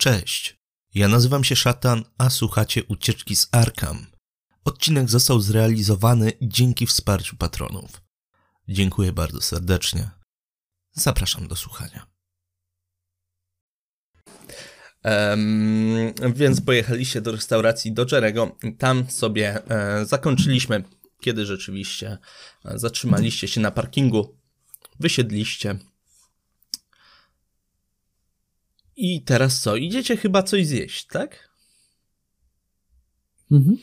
Cześć, ja nazywam się Szatan, a słuchacie Ucieczki z Arkham. Odcinek został zrealizowany dzięki wsparciu patronów. Dziękuję bardzo serdecznie. Zapraszam do słuchania. Um, więc pojechaliście do restauracji do Jerego. Tam sobie e, zakończyliśmy, kiedy rzeczywiście e, zatrzymaliście się na parkingu, wysiedliście. I teraz co? Idziecie chyba coś zjeść, tak? Mhm.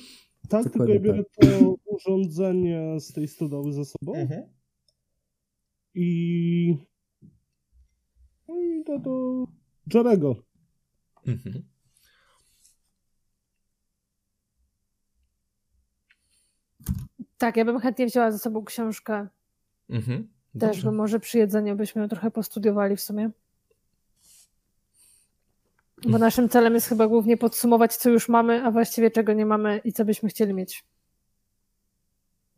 Tak, tylko ja biorę tak. to urządzenie z tej stodoły ze sobą. Mhm. I. No i to do Jarego. Mhm. Tak, ja bym chętnie wzięła ze sobą książkę. Mhm. Też, bo może przy jedzeniu byśmy ją trochę postudiowali w sumie. Bo naszym celem jest chyba głównie podsumować, co już mamy, a właściwie czego nie mamy i co byśmy chcieli mieć.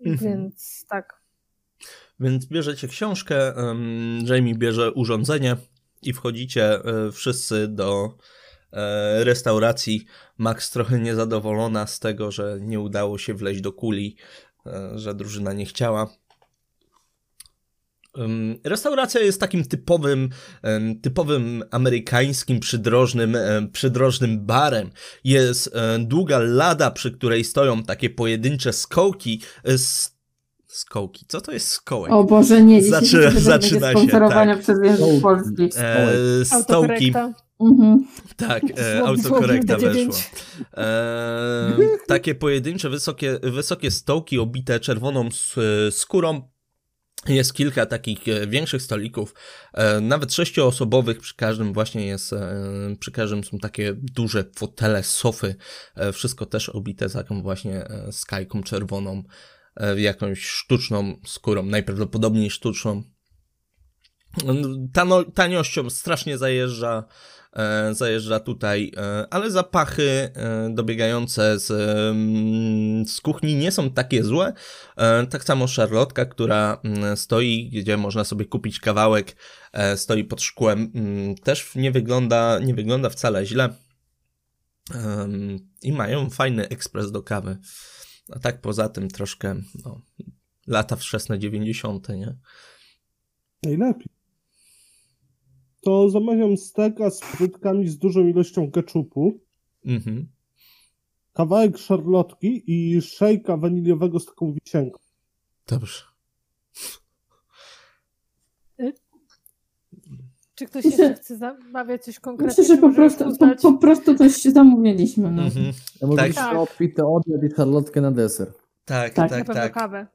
Mhm. Więc tak. Więc bierzecie książkę, Jamie bierze urządzenie i wchodzicie e, wszyscy do e, restauracji. Max trochę niezadowolona z tego, że nie udało się wleźć do kuli, e, że drużyna nie chciała. Restauracja jest takim typowym, typowym amerykańskim przydrożnym, przydrożnym barem. Jest długa lada, przy której stoją takie pojedyncze skołki. Skołki. Co to jest skołek? O Boże, nie. Zaczyna, zaczyna się. Tak. przez język polski. E, stołki. Mhm. Tak, e, autokorekta weszła. E, takie pojedyncze, wysokie, wysokie stołki obite czerwoną skórą jest kilka takich e, większych stolików, e, nawet sześcioosobowych, przy każdym właśnie jest, e, przy każdym są takie duże fotele, sofy, wszystko też obite taką właśnie skajką czerwoną, jakąś sztuczną skórą, najprawdopodobniej sztuczną. Tano, taniością strasznie zajeżdża zajeżdża tutaj, e, ale zapachy e, dobiegające z, z kuchni nie są takie złe. Tak samo szarlotka, która mm, stoi, gdzie można sobie kupić kawałek, stoi pod szkłem, mm, też nie wygląda, nie wygląda wcale źle. I mają fajny ekspres do kawy. A tak poza tym troszkę no, lata wczesne 90., nie? Najlepiej to zamawiam steka z frytkami z dużą ilością keczupu, mhm. kawałek szarlotki i szejka waniliowego z taką wisienką. Dobrze. Czy ktoś jeszcze chce zamawiać coś konkretnego? Myślę, że po prostu, po, po, prostu coś zamówiliśmy. No. Mhm. Ja mogę tak. obfity obiad i szarlotkę na deser. Tak, tak, tak. tak. kawę.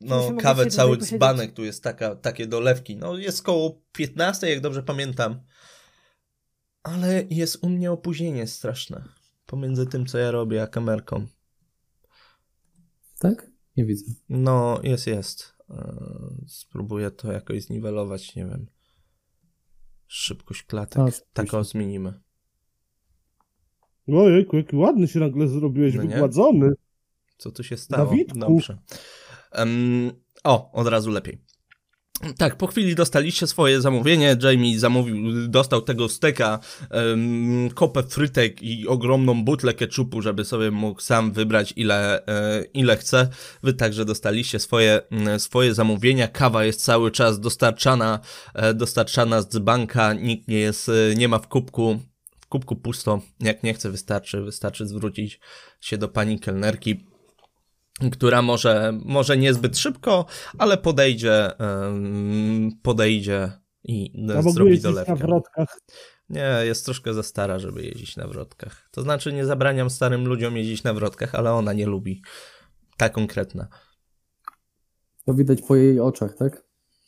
No, kawę cały dzbanek, tu jest taka, takie dolewki. No, jest koło 15, jak dobrze pamiętam. Ale jest u mnie opóźnienie straszne. Pomiędzy tym, co ja robię, a kamerką. Tak? Nie widzę. No, jest, jest. E, spróbuję to jakoś zniwelować, nie wiem. Szybkość klatek. A, tak o, zmienimy. Ojejku, jaki ładny się nagle zrobiłeś, no wygładzony. Co tu się stało? Dawidku. Dobrze. Um, o, od razu lepiej. Tak, po chwili dostaliście swoje zamówienie. Jamie zamówił, dostał tego steka, um, kopę frytek i ogromną butlę keczupu, żeby sobie mógł sam wybrać ile, e, ile chce. Wy także dostaliście swoje, swoje zamówienia. Kawa jest cały czas dostarczana, e, dostarczana z banka. Nikt nie jest, e, nie ma w kubku, w kubku pusto. Jak nie chce, wystarczy, wystarczy zwrócić się do pani kelnerki która może, może niezbyt szybko, ale podejdzie, podejdzie i A zrobi dolewkę. na wrotkach? Nie, jest troszkę za stara, żeby jeździć na wrotkach. To znaczy nie zabraniam starym ludziom jeździć na wrotkach, ale ona nie lubi. Ta konkretna. To widać po jej oczach, tak?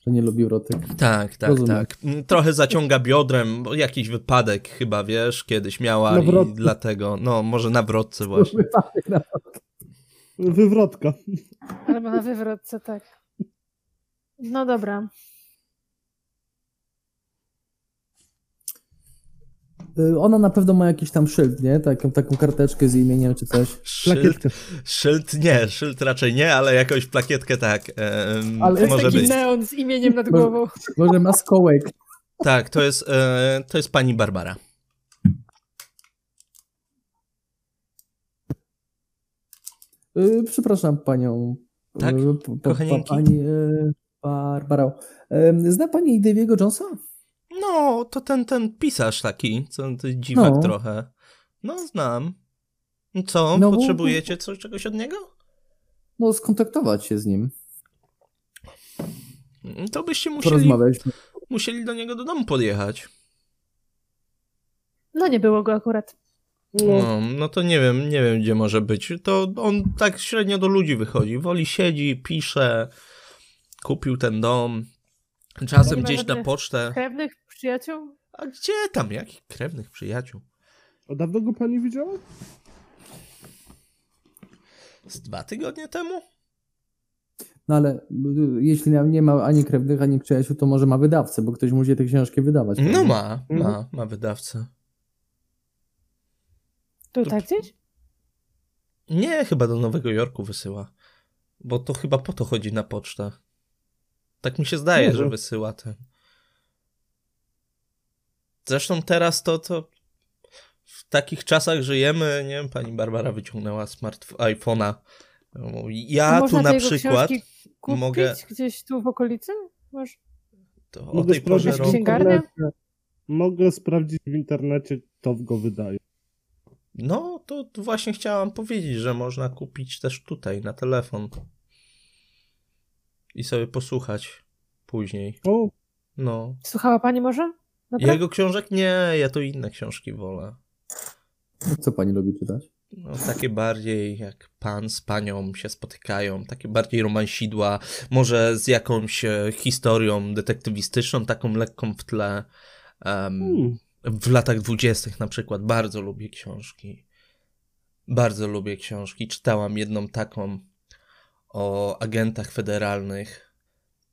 Że nie lubi wrotek. Tak, tak, Rozumiem. tak. Trochę zaciąga biodrem, bo jakiś wypadek chyba, wiesz, kiedyś miała i dlatego, no może na wrotce właśnie. Wypadek na wrotkę. Wywrotka. Albo na wywrotce, tak. No dobra. Y, ona na pewno ma jakiś tam szyld, nie? Taką, taką karteczkę z imieniem czy coś. Szyld, szyld nie, szyld raczej nie, ale jakąś plakietkę tak. Um, ale może jest taki być. neon z imieniem nad głową. Może, może ma skołek. Tak, to jest, e, to jest pani Barbara. Y, Przepraszam panią. Tak, y, p- p- kochanieńki? Pani y, Barbara. Zna pani Daviego Jonesa? No, to ten, ten pisarz taki, co to dziwak No. trochę. No, znam. Co, No bo- potrzebujecie coś, czegoś od niego? No, skontaktować się z nim. To byście musieli, musieli do niego do domu podjechać. No nie było go akurat. No, No, no to nie wiem, nie wiem gdzie może być. To on tak średnio do ludzi wychodzi. Woli siedzi, pisze, kupił ten dom. Czasem gdzieś na pocztę. Krewnych przyjaciół? A gdzie tam? Jakich krewnych przyjaciół? a dawno go pani widziała? Z dwa tygodnie temu? No ale y, jeśli nie- ma ani krewnych, ani przyjaciół, to może ma wydawcę, bo ktoś musi te książki wydawać. No ma, ma, Mhm. ma wydawcę. Tutaj gdzieś? Nie, chyba do Nowego Jorku wysyła. Bo to chyba po to chodzi na pocztę. Tak mi się zdaje, Może. że wysyła ten. Zresztą teraz to, to w takich czasach żyjemy, nie wiem, pani Barbara wyciągnęła smart iPhone'a. Mówi, Ja Można tu na przykład kupić mogę- gdzieś tu w okolicy? Może? to o Mogę tej porze sprawdzić w roku... Mogę sprawdzić w internecie, kto go wydaje. No, to, właśnie chciałam powiedzieć, że można kupić też tutaj na telefon. I sobie posłuchać później. O, No. Słuchała pani może? Dobra? Jego książek nie, ja to inne książki wolę. Co pani lubi czytać? No, takie bardziej jak pan z panią się spotykają, takie bardziej romansidła, może z jakąś e, historią detektywistyczną, taką lekką w tle. Em, hmm. W latach dwudziestych na przykład bardzo lubię książki. Bardzo lubię książki. Czytałam jedną taką o agentach federalnych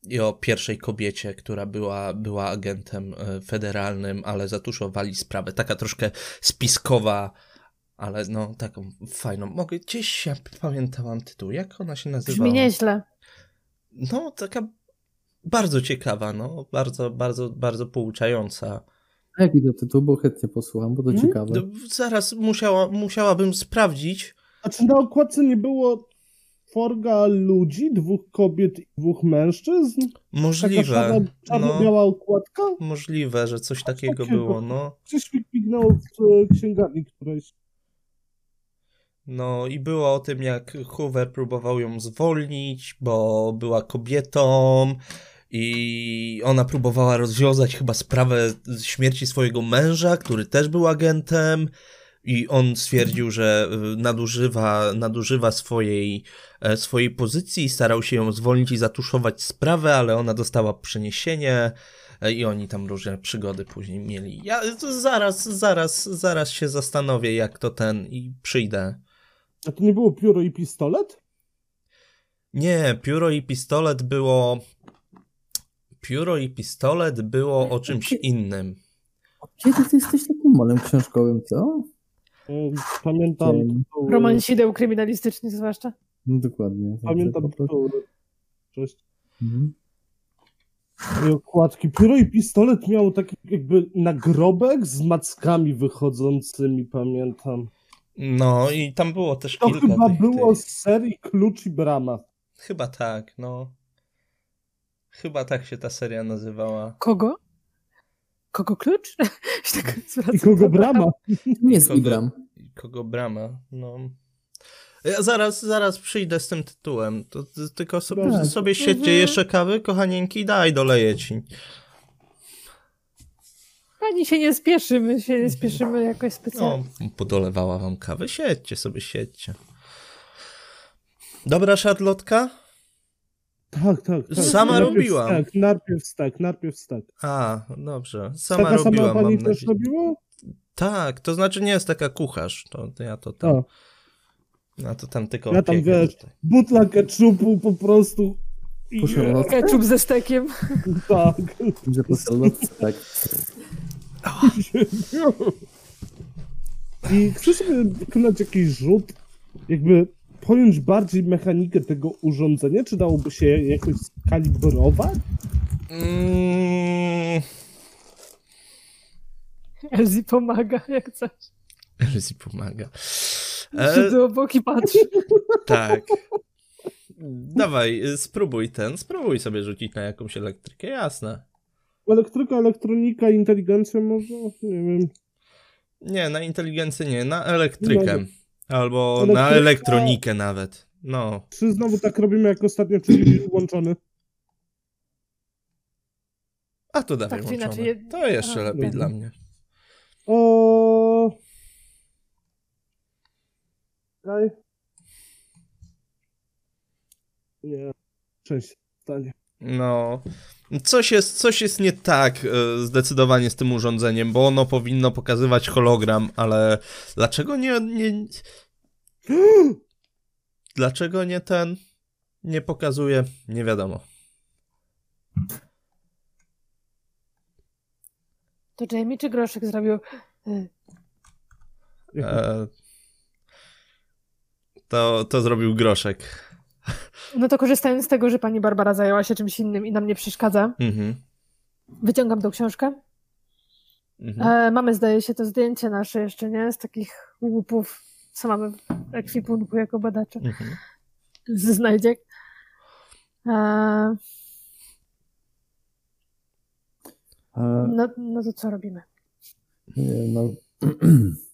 i o pierwszej kobiecie, która była, była agentem e, federalnym, ale zatuszowali sprawę. Taka troszkę spiskowa, ale no taką fajną. Mogę gdzieś ja pamiętałam tytuł. Jak ona się nazywała? Brzmi nieźle. No, taka bardzo ciekawa, no. Bardzo, bardzo, bardzo pouczająca. A jaki to tytuł? Bo chętnie posłucham, bo to Mhm. ciekawe. No, Zaraz musiała, musiałabym sprawdzić. A czy na okładce nie było forga ludzi, dwóch kobiet i dwóch mężczyzn? Taka Możliwe. szara, No, czarno-biała okładka? możliwe, że coś takiego takiego. było, no. Gdzieś mi w e, księgarni którejś. No i było o tym, jak Hoover próbował ją zwolnić, bo była kobietą i ona próbowała rozwiązać chyba sprawę śmierci swojego męża, który też był agentem i on stwierdził, że y, nadużywa, nadużywa swojej, e, swojej pozycji i starał się ją zwolnić i zatuszować sprawę, ale ona dostała przeniesienie e, i oni tam różne przygody później mieli. Ja zaraz, zaraz, zaraz się zastanowię, jak to ten i przyjdę. A to nie było pióro i pistolet? Nie, pióro i pistolet było. Pióro i pistolet było o czymś innym. Kiedy ty jesteś takim molem książkowym, co? Pamiętam Dzień. tytuł. Romansideł kryminalistycznych zwłaszcza. No dokładnie. Pamiętam Po prostu- tytuł. Cześć. Mhm. I okładki. Pióro i pistolet miał taki jakby nagrobek z mackami wychodzącymi, pamiętam. No i tam było też To kilka. chyba tych, było tych... z serii Klucz i Brama. Chyba tak, no. Chyba tak się ta seria nazywała. Kogo? Kogo klucz? Tak I kogo Brama? Nie Kogo- Ibram. I Kogo brama, no. Ja zaraz, zaraz przyjdę z tym tytułem. To, to tylko sobie, Tak. sobie siedźcie Mhm. jeszcze kawy, kochanieńki, daj, doleję ci. Pani się nie spieszy, my się nie spieszymy jakoś specjalnie. No, podolewała wam kawę. Siedźcie sobie, siedźcie. Dobra szarlotka? Tak, tak. tak. Sama najpierw robiła. Stek, najpierw stek, najpierw stek. A, dobrze. Sama Taka robiłam, sama pani mam też nadzieję. robiła? Tak, to znaczy nie jest taka kucharz. To, to ja to tam, A, ja to tam tylko Ja tam, wiesz, tutaj. butla ketchupu po prostu. I, Ketchup ze stekiem. tak. że po tak. I chcę sobie wykonać jakiś rzut, jakby pojąć bardziej mechanikę tego urządzenia, czy dałoby się je jakoś skalibrować? Mm, Elzi pomaga, jak coś. Elzy pomaga. E, Siedzę obok i patrzę. tak. Dawaj, spróbuj ten, spróbuj sobie rzucić na jakąś elektrykę, jasne. Elektryka, elektronika, inteligencja może? Nie wiem. Nie, na inteligencję nie, na elektrykę. Albo na elektronikę nawet. No. Czy znowu tak robimy jak ostatnio, czyli włączony? A to dawaj Tak czy włączone. inaczej, je- To jeszcze A, lepiej dobra. dla mnie. O. Daj. Nie. Część stanie. No. Coś jest, coś jest nie tak e, zdecydowanie z tym urządzeniem, bo ono powinno pokazywać hologram, ale dlaczego nie, nie... Dlaczego nie ten... Nie pokazuje, nie wiadomo. To Jamie czy Groszek zrobił? y, E, to, to zrobił groszek. No to korzystając z tego, że pani Barbara zajęła się czymś innym i nam nie przeszkadza, Mhm. wyciągam tą książkę. Mhm. E, mamy, zdaje się, to zdjęcie nasze jeszcze, nie? Z takich łupów, co mamy w ekwipunku jako badacze. Mhm. Ze znajdziek. E, E, no, no to co robimy? Nie, no, no,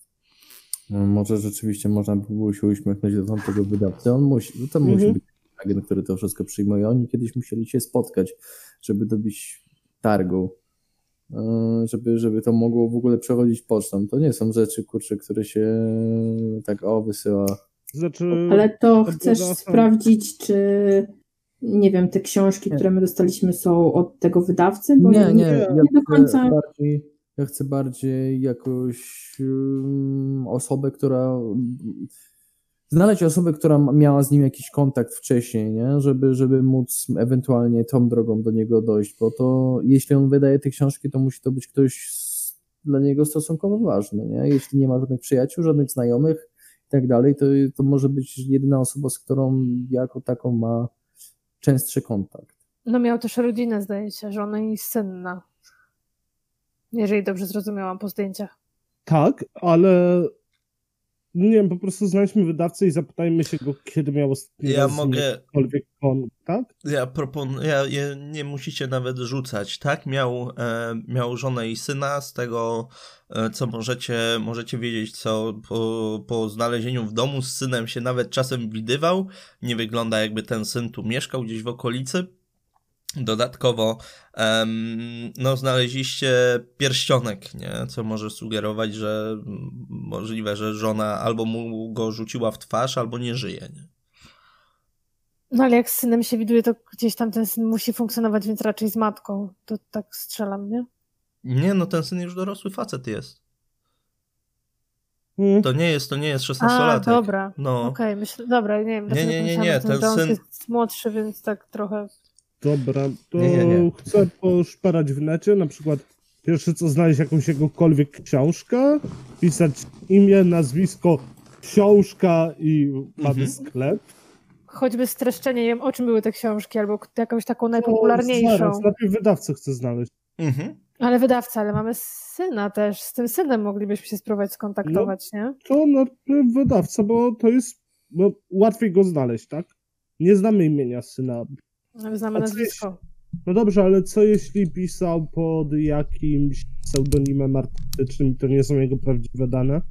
może rzeczywiście można by było się uśmiechnąć do tamtego wydawcy. On musi, no to musi Mhm. być agent, który to wszystko przyjmuje. Oni kiedyś musieli się spotkać, żeby dobić targu, e, żeby, żeby to mogło w ogóle przechodzić pocztą. To nie są rzeczy, kurczę, które się tak o wysyła. Znaczy. Ale to to chcesz była- sprawdzić, czy nie wiem, te książki, Nie. które my dostaliśmy są od tego wydawcy? Bo Nie, nie, nie ja do końca- bardziej, ja chcę bardziej jakąś um, osobę, która znaleźć osobę, która miała z nim jakiś kontakt wcześniej, nie? Żeby, żeby móc ewentualnie tą drogą do niego dojść, bo to jeśli on wydaje te książki, to musi to być ktoś dla niego stosunkowo ważny, nie? Jeśli nie ma żadnych przyjaciół, żadnych znajomych i tak dalej, to, to może być jedyna osoba, z którą jako taką ma częstszy kontakt. No miał też rodzinę, zdaje się, żonę i synna. Jeżeli dobrze zrozumiałam po zdjęciach. Tak, ale. Nie wiem, po prostu znajdźmy wydawcę i zapytajmy się go, kiedy miał ostatni Ja mogę- jakikolwiek kontakt. Ja proponuję, ja, ja, nie musicie nawet rzucać, tak? Miał, e, miał żonę i syna, z tego e, co możecie, możecie wiedzieć, co po, po znalezieniu w domu z synem się nawet czasem widywał. Nie wygląda jakby ten syn tu mieszkał gdzieś w okolicy. Dodatkowo, no, znaleźliście pierścionek, nie? Co może sugerować, że możliwe, że żona albo mu go rzuciła w twarz, albo nie żyje, nie? No ale jak z synem się widuje, to gdzieś tam ten syn musi funkcjonować, więc raczej z matką. To tak strzelam, nie? Nie, no ten syn już dorosły facet jest. Hmm. To nie jest, to nie jest A, 16-latek. dobra. No. Okej, myślę, dobra, nie wiem, Nie, nie, nie, nie, ten że on syn- jest młodszy, więc tak trochę... Dobra, to Nie, nie, nie. chcę poszperać w necie, na przykład pierwsze co znaleźć jakąś jegokolwiek książkę, pisać imię, nazwisko, książka i mamy Mhm. sklep. Choćby streszczenie, nie wiem, o czym były te książki, albo jakąś taką najpopularniejszą. Zaraz, najpierw wydawcę chcę znaleźć. Mhm. Ale wydawca, ale mamy syna też. Z tym synem moglibyśmy się spróbować skontaktować, nie? To najpierw wydawca, bo to jest no, łatwiej go znaleźć, tak? Nie znamy imienia syna. Znamy nazwisko. No dobrze, ale co jeśli pisał pod jakimś pseudonimem artystycznym i to nie są jego prawdziwe dane?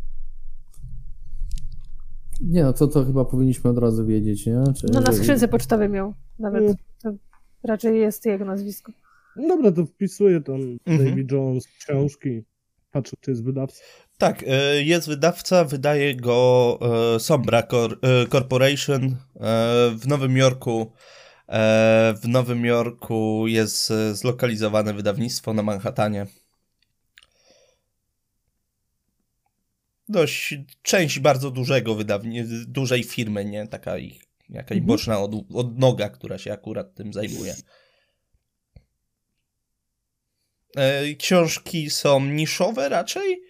Nie no, to, to chyba powinniśmy od razu wiedzieć, nie? Czy, No na skrzynce pocztowej miał nawet. To raczej jest jego nazwisko. No dobra, to wpisuję ten Mhm. David Jones książki. Patrzę, czy jest wydawca. Tak, e, jest wydawca, wydaje go e, Sombra e, Corporation w Nowym Jorku. E, W Nowym Jorku jest e, zlokalizowane wydawnictwo na Manhattanie. Dość część bardzo dużego wydawnictwa, dużej firmy, nie? Taka ich, jakaś Mhm. boczna od, odnoga, która się akurat tym zajmuje. E, Książki są niszowe raczej.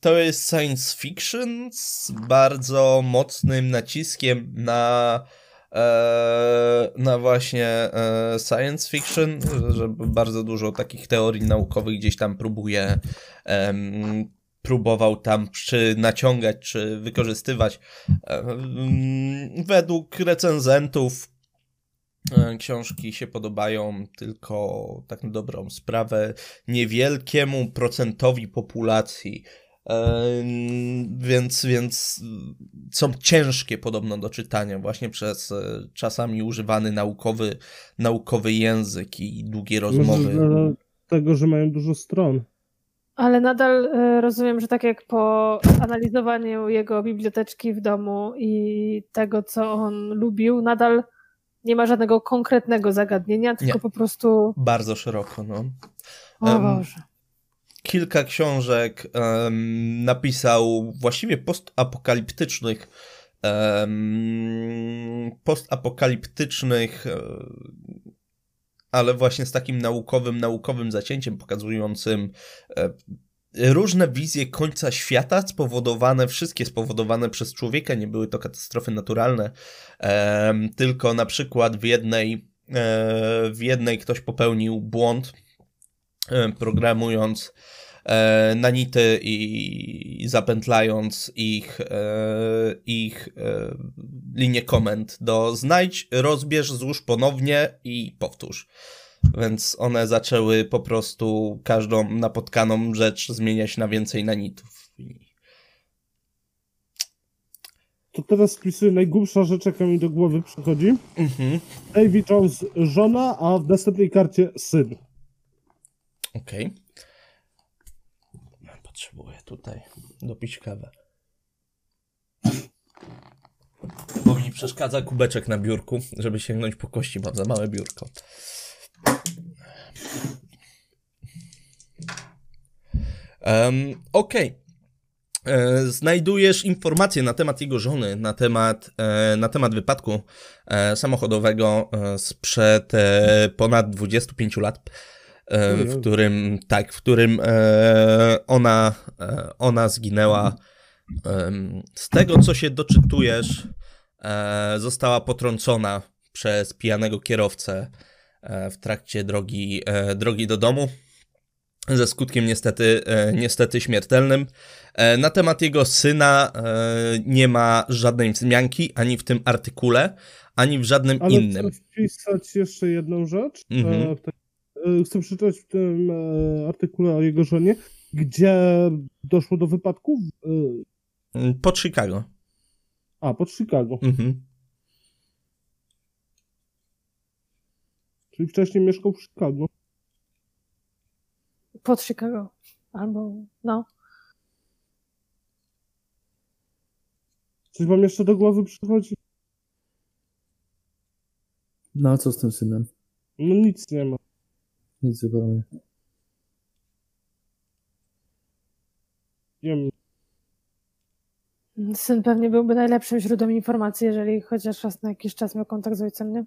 To jest science fiction z bardzo mocnym naciskiem na, na właśnie e, science fiction, że- bardzo dużo takich teorii naukowych gdzieś tam próbuje próbował tam czy naciągać, czy wykorzystywać. Według recenzentów książki się podobają tylko tak na dobrą sprawę niewielkiemu procentowi populacji. Więc, więc są ciężkie podobno do czytania właśnie przez e, czasami używany naukowy, naukowy język i długie rozmowy. Może tego, że mają dużo stron. Ale nadal e, rozumiem, że tak jak po analizowaniu jego biblioteczki w domu i tego, co on lubił, nadal nie ma żadnego konkretnego zagadnienia, tylko nie. po prostu. Bardzo szeroko, no. O um, Boże. Kilka książek um, napisał właściwie postapokaliptycznych. Um, postapokaliptycznych, e, ale właśnie z takim naukowym, naukowym zacięciem pokazującym e, różne wizje końca świata spowodowane, wszystkie spowodowane przez człowieka, nie były to katastrofy naturalne, tylko na przykład w jednej, e, w jednej ktoś popełnił błąd, programując e, nanity i, i zapętlając ich, e, ich e, linię komend do znajdź, rozbierz, złóż ponownie i powtórz. Więc one zaczęły po prostu każdą napotkaną rzecz zmieniać na więcej nanitów. To teraz wpisuję najgłupsza rzecz, jaka mi do głowy przychodzi. Mhm. Davy Jones żona, a w następnej karcie syn. Okej. Okay. Potrzebuję tutaj dopić kawę. Bo mi przeszkadza kubeczek na biurku, żeby sięgnąć po kości, mam za małe biurko. Um, Okej. Okay. E, znajdujesz informacje na temat jego żony, na temat, e, na temat wypadku e, samochodowego sprzed ponad 25 lat, w którym, tak, w którym ona, ona zginęła. Z tego, co się doczytujesz, została potrącona przez pijanego kierowcę w trakcie drogi, drogi do domu ze skutkiem niestety, e, niestety śmiertelnym. E, na temat jego syna e, nie ma żadnej wzmianki ani w tym artykule, ani w żadnym Ale innym. Wpisać jeszcze jedną rzecz. Mhm. Chcę przeczytać w tym artykule o jego żonie, gdzie doszło do wypadków. Pod Chicago. A, pod Chicago. Mhm. Czyli wcześniej mieszkał w Chicago. Pod Chicago. Albo, no. Coś wam jeszcze do głowy przychodzi? No a co z tym synem? No nic nie ma. Nic zupełnie. Nie wiem. Syn pewnie byłby najlepszym źródłem informacji, jeżeli chociaż raz na jakiś czas miał kontakt z ojcem, nie?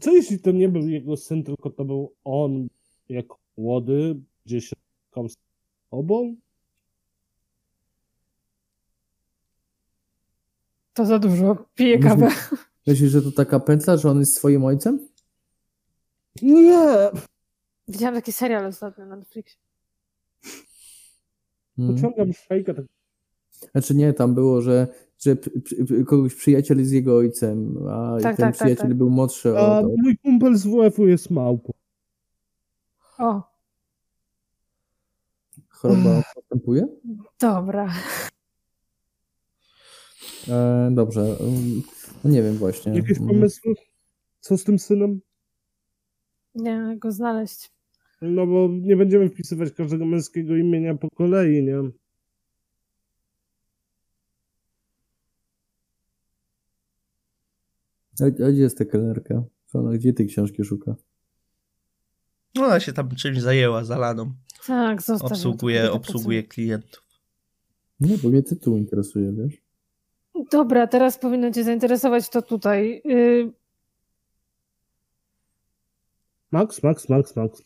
Co jeśli to nie był jego syn, tylko to był on jak młody, gdzieś z obą? To za dużo. Piję kawę. Myślisz, że to taka pętla, że on jest swoim ojcem? Nie! Widziałam taki serial ostatnio na Netflixie. Hmm. Pociągam szejka. Tak... Znaczy nie, tam było, że, że kogoś przyjaciel jest jego ojcem, a tak, ten tak, tak przyjaciel tak, tak. był młodszy. A mój kumpel z WF-u jest małpą. O. Choroba postępuje? Dobra. E, dobrze. No nie wiem właśnie. Jakieś pomysły? Co z tym synem? Nie, go znaleźć. No bo nie będziemy wpisywać każdego męskiego imienia po kolei, nie? A, a gdzie jest ta kelnerka? Gdzie tej książki szuka? No, ona się tam czymś zajęła, zalaną. Tak, zostawiam. Obsługuje, obsługuje klientów. Nie, bo mnie tytuł interesuje, wiesz? Dobra, teraz powinno cię zainteresować to tutaj. Y... Max, Max, Max, Max.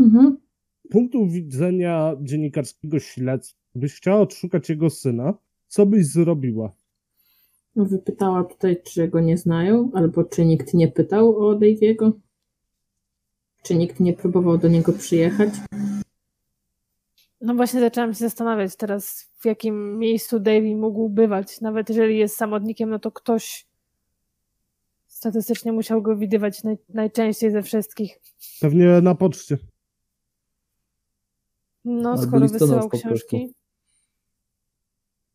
Mhm. Z punktu widzenia dziennikarskiego śledztwa, byś chciała odszukać jego syna, co byś zrobiła? Wypytała tutaj, czy go nie znają, albo czy nikt nie pytał o Daviego. Czy nikt nie próbował do niego przyjechać? No właśnie zaczęłam się zastanawiać teraz, w jakim miejscu Davy mógł bywać. Nawet jeżeli jest samotnikiem, no to ktoś statystycznie musiał go widywać naj, najczęściej ze wszystkich. Pewnie na poczcie. No, Albo skoro wysyłał książki.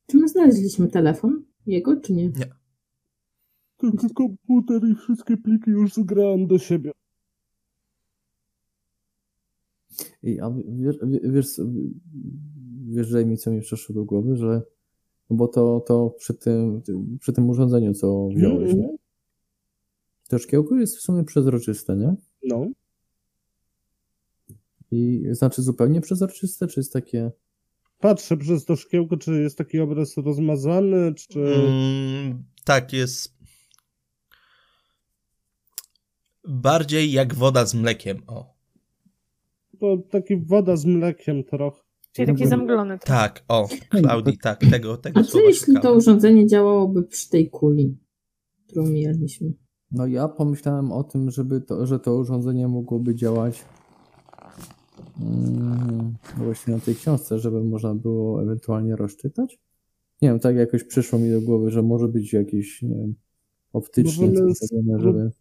Czy my znaleźliśmy telefon? Jego czy nie? Tylko komputer i wszystkie pliki już zgrałem do siebie. I, a wiesz, wiesz, wiesz, że mi co mi przyszło do głowy, że no bo to, to przy, tym, przy tym urządzeniu, co wziąłeś, Mhm. nie? To szkiełko jest w sumie przezroczyste, nie? No. I znaczy zupełnie przezroczyste, czy jest takie... Patrzę przez to szkiełko, czy jest taki obraz rozmazany, czy... Mm, tak, jest bardziej jak woda z mlekiem. O. To taki woda z mlekiem trochę. Czyli taki Mhm. zamglony. trochę. Tak, o, Claudii, tak, tego, tego A co jeśli to urządzenie działałoby przy tej kuli, którą mijaliśmy? No ja pomyślałem o tym, żeby to, że to urządzenie mogłoby działać mm, właśnie na tej książce, żeby można było ewentualnie rozczytać. Nie wiem, tak jakoś przyszło mi do głowy, że może być jakieś, nie wiem, optycznie zrobione, żeby...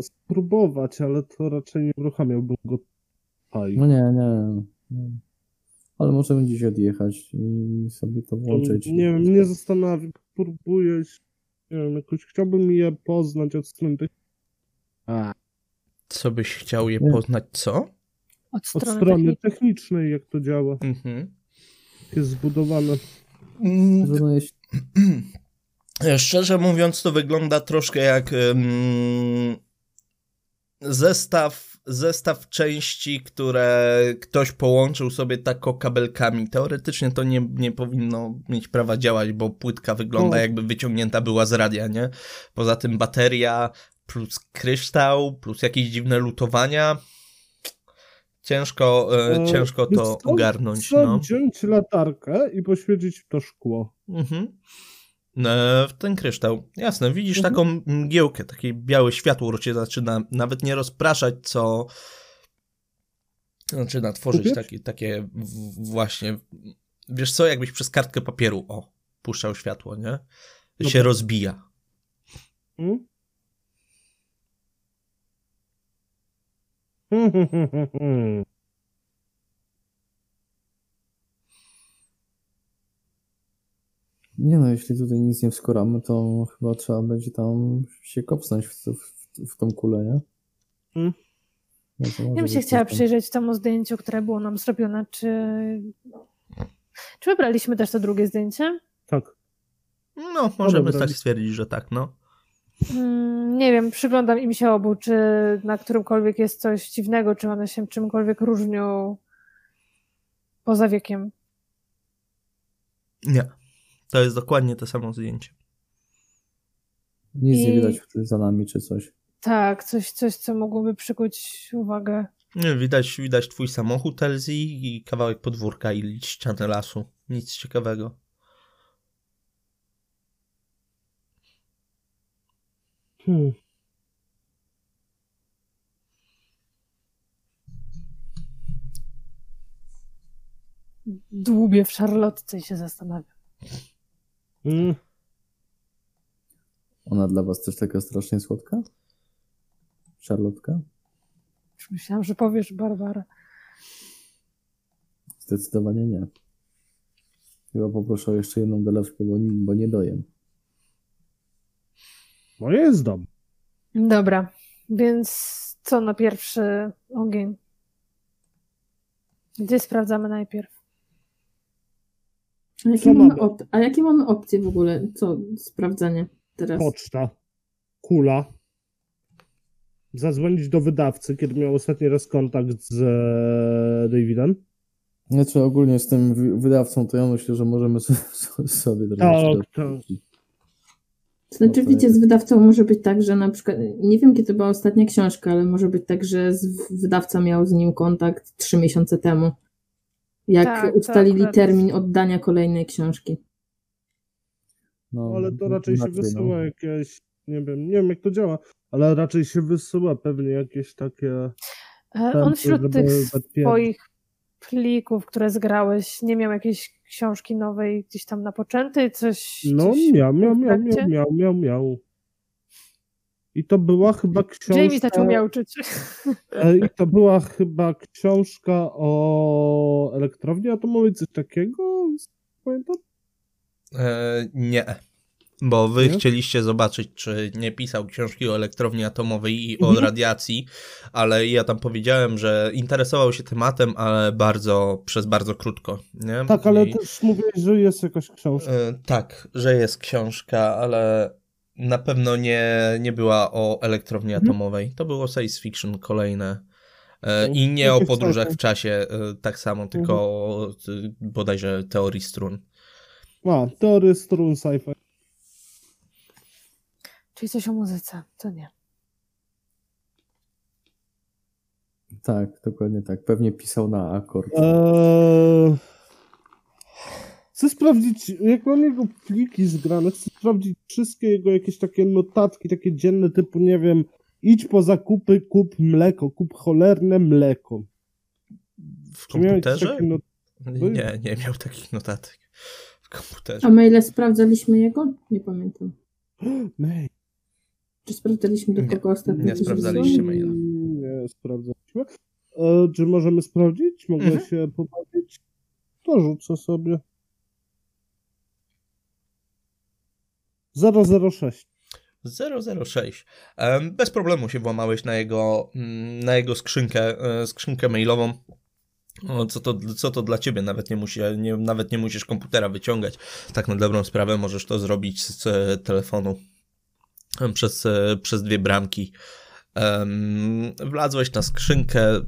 Spróbować, ale to raczej nie uruchamiałbym go tutaj. No nie, nie. nie. Ale możemy dziś odjechać i sobie to włączyć. Nie wiem, mnie zastanawia, próbuję, się- nie wiem, jakoś chciałbym je poznać od strony tych, Co byś chciał je Nie. poznać, co? Od od strony, strony technicznej. jak to działa, Mhm. jest zbudowane. Mm, jeśli... Szczerze mówiąc, to wygląda troszkę jak em, zestaw, zestaw części, które ktoś połączył sobie tako kabelkami. Teoretycznie to nie, nie powinno mieć prawa działać, bo płytka wygląda O. jakby wyciągnięta była z radia, nie? Poza tym bateria plus kryształ plus jakieś dziwne lutowania. Ciężko, e, E, ciężko to co? ogarnąć. Trzeba No. wziąć latarkę i poświecić w to szkło. Mhm. E, w ten kryształ. Jasne, widzisz Mhm. taką mgiełkę, takie białe światło, cię zaczyna nawet nie rozpraszać, co zaczyna tworzyć Kupiec? takie, takie właśnie, wiesz co, jakbyś przez kartkę papieru, o, puszczał światło, nie? No Się tak. rozbija. Hmm? Hmm, hmm, hmm, hmm, hmm. Nie no, jeśli tutaj nic nie wskoramy, to chyba trzeba będzie tam się kopsnąć w, w, w tą kulę, nie? Mm. No Ja bym się chciała tam. przyjrzeć temu zdjęciu, które było nam zrobione. Czy, czy wybraliśmy też to drugie zdjęcie? Tak. No, możemy tak stwierdzić, że tak, no. Mm, nie wiem, przyglądam im się obu, czy na którymkolwiek jest coś dziwnego, czy one się czymkolwiek różnią poza wiekiem. Nie. To jest dokładnie to samo zdjęcie. Nic nie I- widać za nami czy coś. Tak, coś, coś co mogłoby przykuć uwagę. Nie, widać, widać twój samochód, Elzi, i kawałek podwórka i ścianę lasu. Nic ciekawego. Hmm. Dłubię w szarlotce i się zastanawiam. Hmm. Ona dla was też taka strasznie słodka? Szarlotka? Już myślałam, że powiesz Barbara. Zdecydowanie nie. Chyba poproszę o jeszcze jedną dolewkę, bo nie, bo nie dojem. No jest dom. Dobra, więc co na pierwszy ogień? Gdzie sprawdzamy najpierw? A jakie, mamy op- a jakie mamy opcje w ogóle? Co sprawdzanie teraz? Poczta. Kula. Zadzwonić do wydawcy, kiedy miał ostatni raz kontakt z e, Davidem. Znaczy ogólnie z tym wy- wydawcą, to ja myślę, że możemy sobie, Tak, trochę tak. To znaczy, No wiecie, z wydawcą może być tak, że na przykład, nie wiem kiedy była ostatnia książka, ale może być tak, że z- wydawca miał z nim kontakt trzy miesiące temu. Jak Tak, ustalili akurat- termin oddania kolejnej książki. No, Ale to raczej się inaczej, wysyła no. jakieś, nie wiem, nie wiem jak to działa, ale raczej się wysyła pewnie jakieś takie... E, Tam, On wśród tych swoich plików, które zgrałeś, nie miał jakiejś książki nowej gdzieś tam napoczętej, coś... No, coś miał, miał, miał, miał, miał, miał, miał. I to była chyba książka... Jamie zaczął miauczyć. E, I to była chyba książka o elektrowni atomowej, coś takiego? Pamiętam? E, nie. Bo wy Nie? chcieliście zobaczyć, czy nie pisał książki o elektrowni atomowej i o Mhm. radiacji, ale ja tam powiedziałem, że interesował się tematem, ale bardzo, przez bardzo krótko. Nie? Tak, ale I, też mówiłeś, że jest jakaś książka. e, tak, że jest książka, ale na pewno nie, nie była o elektrowni Mhm. atomowej. To było science fiction kolejne. E, No, I nie o podróżach w czasie e, tak samo, tylko Mhm. o y, bodajże teorii strun. A, teorie strun sci-fi. Czyli coś o muzyce, to nie. Tak, dokładnie tak. Pewnie pisał na akord. Eee... Chcę sprawdzić, jak mam jego pliki zgrane, chcę sprawdzić wszystkie jego jakieś takie notatki, takie dzienne typu, nie wiem, idź po zakupy, kup mleko, kup cholerne mleko. W komputerze? takie not... Nie, nie miał takich notatek w komputerze. A maile sprawdzaliśmy jego? Nie pamiętam. Nej, Czy sprawdzaliśmy do kogo ostatnio nie sprawdzaliście maila. Nie, sprawdzaliśmy. E, czy możemy sprawdzić? Mogę Mhm. się pobawić? To rzucę sobie. 006. 006. Em, Bez problemu się włamałeś na jego, mm, na jego skrzynkę, e, skrzynkę mailową. Co, to, co to dla ciebie? Nawet nie, musi, nie, nawet nie musisz komputera wyciągać. Tak na dobrą sprawę możesz to zrobić z e, telefonu przez, e, przez dwie bramki. Em, wlazłeś na skrzynkę,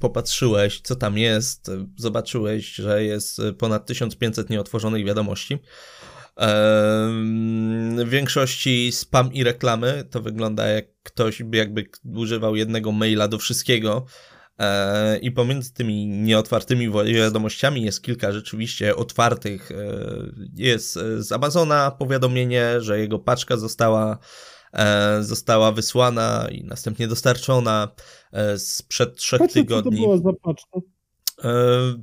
popatrzyłeś, co tam jest, zobaczyłeś, że jest ponad 1500 nieotworzonych wiadomości. W większości spam i reklamy to wygląda jak ktoś by jakby używał jednego maila do wszystkiego. E, I pomiędzy tymi nieotwartymi wiadomościami jest kilka rzeczywiście otwartych. E, Jest e, z Amazona powiadomienie, że jego paczka została, została wysłana i następnie dostarczona sprzed trzech Patrzę, co to tygodni. była za paczka.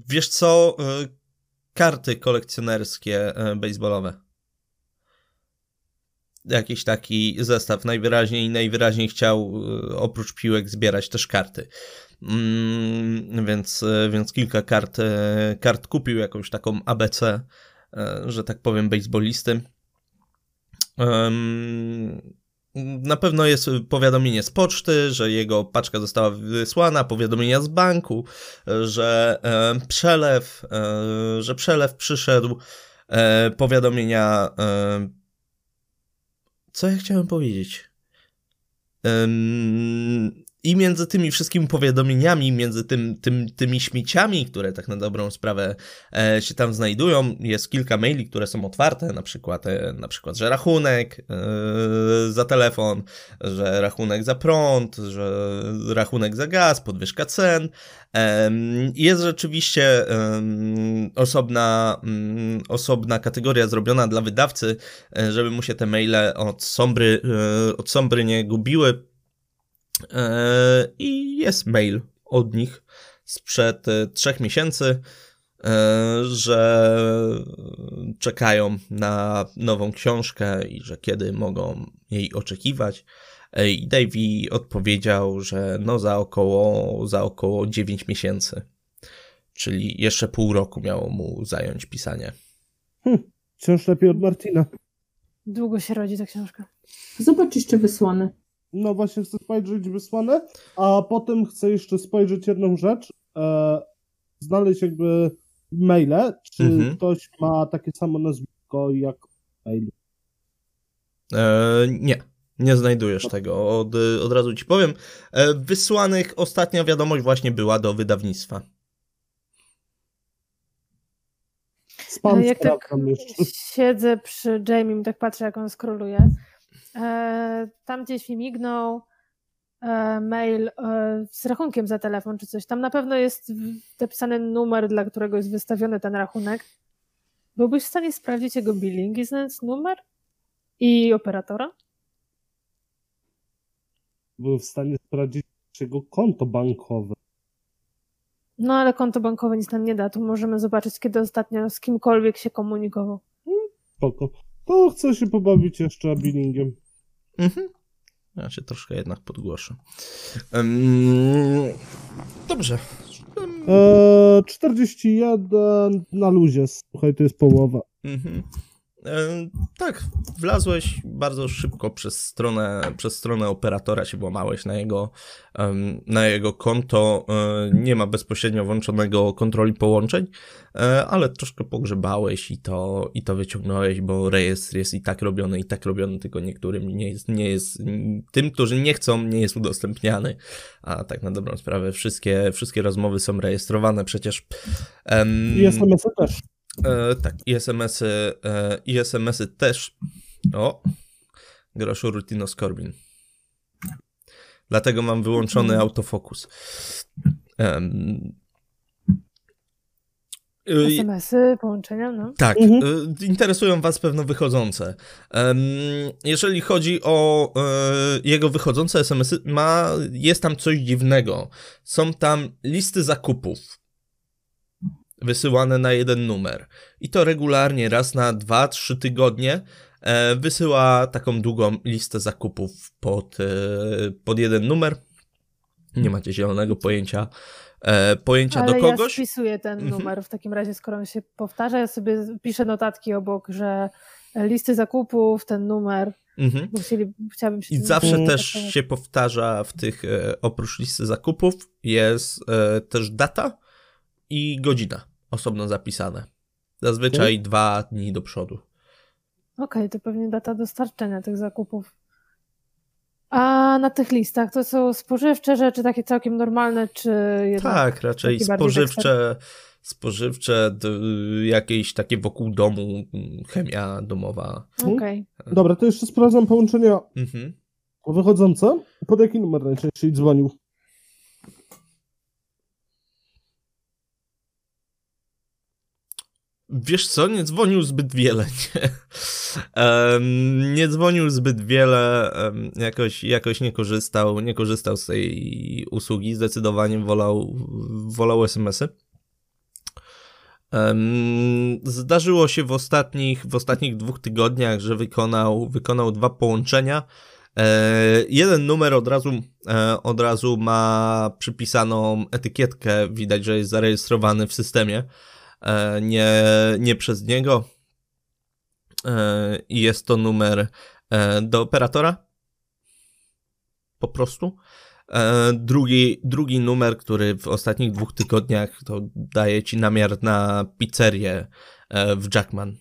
Wiesz co? Karty kolekcjonerskie e, baseballowe. Jakiś taki zestaw. Najwyraźniej najwyraźniej chciał e, oprócz piłek zbierać też karty. Mm, więc, e, więc kilka kart, kart kupił, jakąś taką ABC, że tak powiem, baseballisty. Na pewno jest powiadomienie z poczty, że jego paczka została wysłana, powiadomienia z banku, że e, przelew, e, że przelew przyszedł, e, powiadomienia. Co ja chciałem powiedzieć? I między tymi wszystkimi powiadomieniami, między tym, tym, tymi śmieciami, które tak na dobrą sprawę e, się tam znajdują, jest kilka maili, które są otwarte, na przykład, e, na przykład że rachunek e, za telefon, że rachunek za prąd, że rachunek za gaz, podwyżka cen. Jest rzeczywiście osobna, mm, osobna kategoria zrobiona dla wydawcy, e, żeby mu się te maile od Sombry, e, od Sombry nie gubiły. E, I jest mail od nich sprzed e, trzech miesięcy, e, że czekają na nową książkę i że kiedy mogą jej oczekiwać. I Davey odpowiedział, że no za około, za około 9 miesięcy. Czyli jeszcze pół roku miało mu zająć pisanie. Wciąż lepiej od Martina. Długo się rodzi ta książka. Zobacz jeszcze wysłane. No właśnie chcę spojrzeć wysłane, a potem chcę jeszcze spojrzeć jedną rzecz. E, znaleźć jakby maile, czy Mhm. ktoś ma takie samo nazwisko jak mail. E, nie, nie znajdujesz tego. Od, od razu ci powiem. E, wysłanych ostatnia wiadomość właśnie była do wydawnictwa. Spam Ale jak tak jeszcze. siedzę przy Jamie, tak patrzę, jak on skroluje. E, tam gdzieś mi mignął e, mail e, z rachunkiem za telefon czy coś. Tam na pewno jest napisany numer, dla którego jest wystawiony ten rachunek. Byłbyś w stanie sprawdzić jego billing i znając numer i operatora? Był w stanie sprawdzić jego konto bankowe. No ale konto bankowe nic nam nie da, to możemy zobaczyć, kiedy ostatnio z kimkolwiek się komunikował. Spoko. To chcę się pobawić jeszcze billingiem. Mhm. Ja się troszkę jednak podgłoszę. Um, dobrze. Um, Eee, 41 na luzie, słuchaj, to jest połowa. Mhm. Tak, wlazłeś bardzo szybko przez stronę, przez stronę operatora, się włamałeś na jego, na jego konto. E, nie ma bezpośrednio włączonego kontroli połączeń, e, ale troszkę pogrzebałeś i to, i to wyciągnąłeś, bo rejestr jest i tak robiony, i tak robiony, tylko niektórym nie jest, nie jest tym, którzy nie chcą, nie jest udostępniany. A tak na dobrą sprawę, wszystkie, wszystkie rozmowy są rejestrowane przecież. Em, I SMS-y też. E, tak, i SMS-y, e, i SMS-y też. O, groszu Rutino Scorbin. Dlatego mam wyłączony autofokus. Em, y, SMS-y, połączenia, no. tak, Mhm. y, interesują Was pewno wychodzące. Em, jeżeli chodzi o e, jego wychodzące SMS-y, ma, jest tam coś dziwnego. Są tam listy zakupów wysyłane na jeden numer. I to regularnie, raz na dwa, trzy tygodnie e, wysyła taką długą listę zakupów pod, e, pod jeden numer. Nie macie zielonego pojęcia, e, pojęcia Ale do ja kogoś. spisuję ten Mhm. numer w takim razie, skoro on się powtarza, ja sobie piszę notatki obok, że listy zakupów, ten numer, Mhm. chcieli, chciałabym się I zawsze też zainteresować. się powtarza w tych, e, oprócz listy zakupów, jest też data i godzina osobno zapisane. Zazwyczaj dwa dni do przodu. Okej, to pewnie data dostarczenia tych zakupów. A na tych listach to są spożywcze rzeczy, takie całkiem normalne, czy jednak... Tak, raczej spożywcze, spożywcze, jakieś takie wokół domu, chemia domowa. Okej. Dobra, to jeszcze sprawdzam połączenia Mhm. wychodzące. Pod jaki numer najczęściej dzwonił? Wiesz co, nie dzwonił zbyt wiele, nie, Em, nie dzwonił zbyt wiele, em, jakoś, jakoś nie korzystał, nie korzystał z tej usługi, zdecydowanie wolał, wolał SMS-y. Em, Zdarzyło się w ostatnich, w ostatnich dwóch tygodniach, że wykonał, wykonał dwa połączenia. E, jeden numer od razu, e, od razu ma przypisaną etykietkę, widać, że jest zarejestrowany w systemie nie, nie przez niego. E, I jest to numer e, do operatora. Po prostu. E, Drugi, drugi numer, który w ostatnich dwóch tygodniach to daje ci namiar na pizzerię e, w Jackman.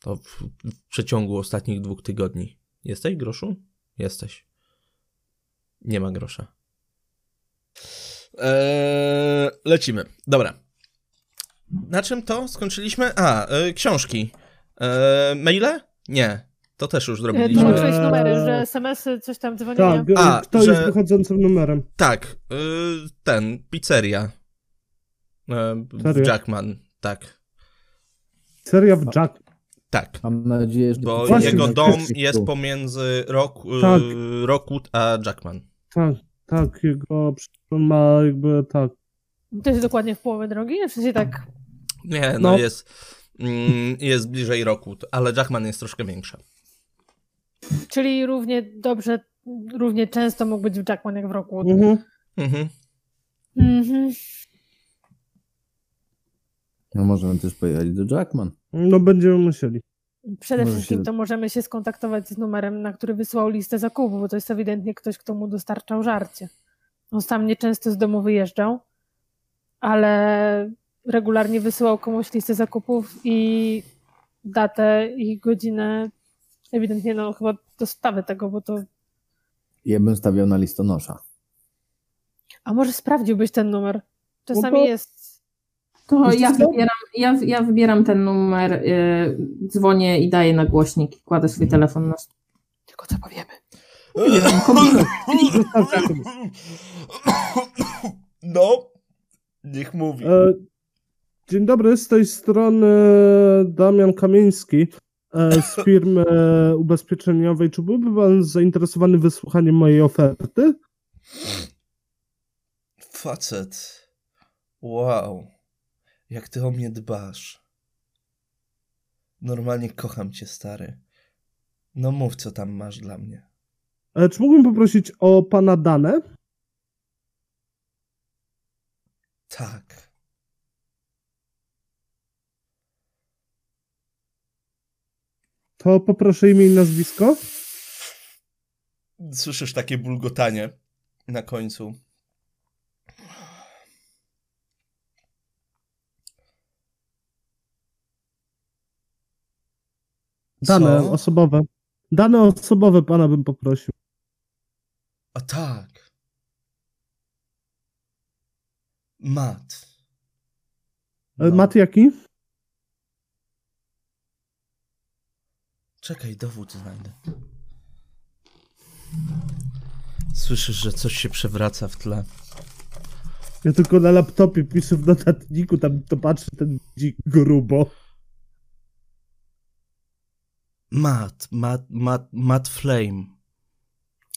To w, w przeciągu ostatnich dwóch tygodni. Jesteś, groszu? Jesteś. Nie ma grosza. Eee, lecimy. Dobra. Na czym to skończyliśmy? A, e, książki. E, maile? Nie. To też już E, zrobiliśmy. Tłumaczyłeś numery, że SMS-y, coś tam dzwonienia. Tak, A, kto że- jest wychodzącym numerem? Tak, y, ten, pizzeria. E, Serio? Jackman, tak. Seria w Jack. Tak. Mam nadzieję, że... Bo Właśnie, jego dom jest pomiędzy Rock, y, Tak. Rockwood a Jackman. Tak, tak, jego on ma jakby tak. To jest dokładnie w połowie drogi? W sensie tak... Nie, no, No. jest, mm, jest bliżej Rockwood, ale Jackman jest troszkę większy. Czyli równie dobrze, równie często mógł być w Jackman jak w Rockwood. Mhm. Mhm. Mhm. No możemy też pojechać do Jackman. No będziemy musieli. Przede Może wszystkim się- to możemy się skontaktować z numerem, na który wysłał listę zakupów, bo to jest ewidentnie ktoś, kto mu dostarczał żarcie. On sam nieczęsto z domu wyjeżdżał, ale regularnie wysyłał komuś listę zakupów i datę i godzinę. Ewidentnie, no chyba dostawy tego, bo to. Ja bym stawiał na listonosza. A może sprawdziłbyś ten numer? Czasami No to- jest. To ja wybieram, ja, ja wybieram ten numer, y, dzwonię i daję na głośnik i kładę swój telefon na stół. Tylko co powiemy? No, niech mówi. E, dzień dobry, z tej strony Damian Kamieński e, z firmy ubezpieczeniowej. Czy byłby Pan zainteresowany wysłuchaniem mojej oferty? Facet. Wow. Jak ty o mnie dbasz. Normalnie kocham cię, stary. No mów, co tam masz dla mnie. E, Czy mógłbym poprosić o pana dane? Tak. To poproszę imię i nazwisko. Słyszysz takie bulgotanie na końcu. Dane Co? osobowe. Dane osobowe pana bym poprosił. A tak. Mat. E, No. Mat jaki? Czekaj, dowód znajdę. Słyszysz, że coś się przewraca w tle. Ja tylko na laptopie piszę w notatniku, tam to patrzę ten dzik grubo. Mat, mat, mat, mat flame.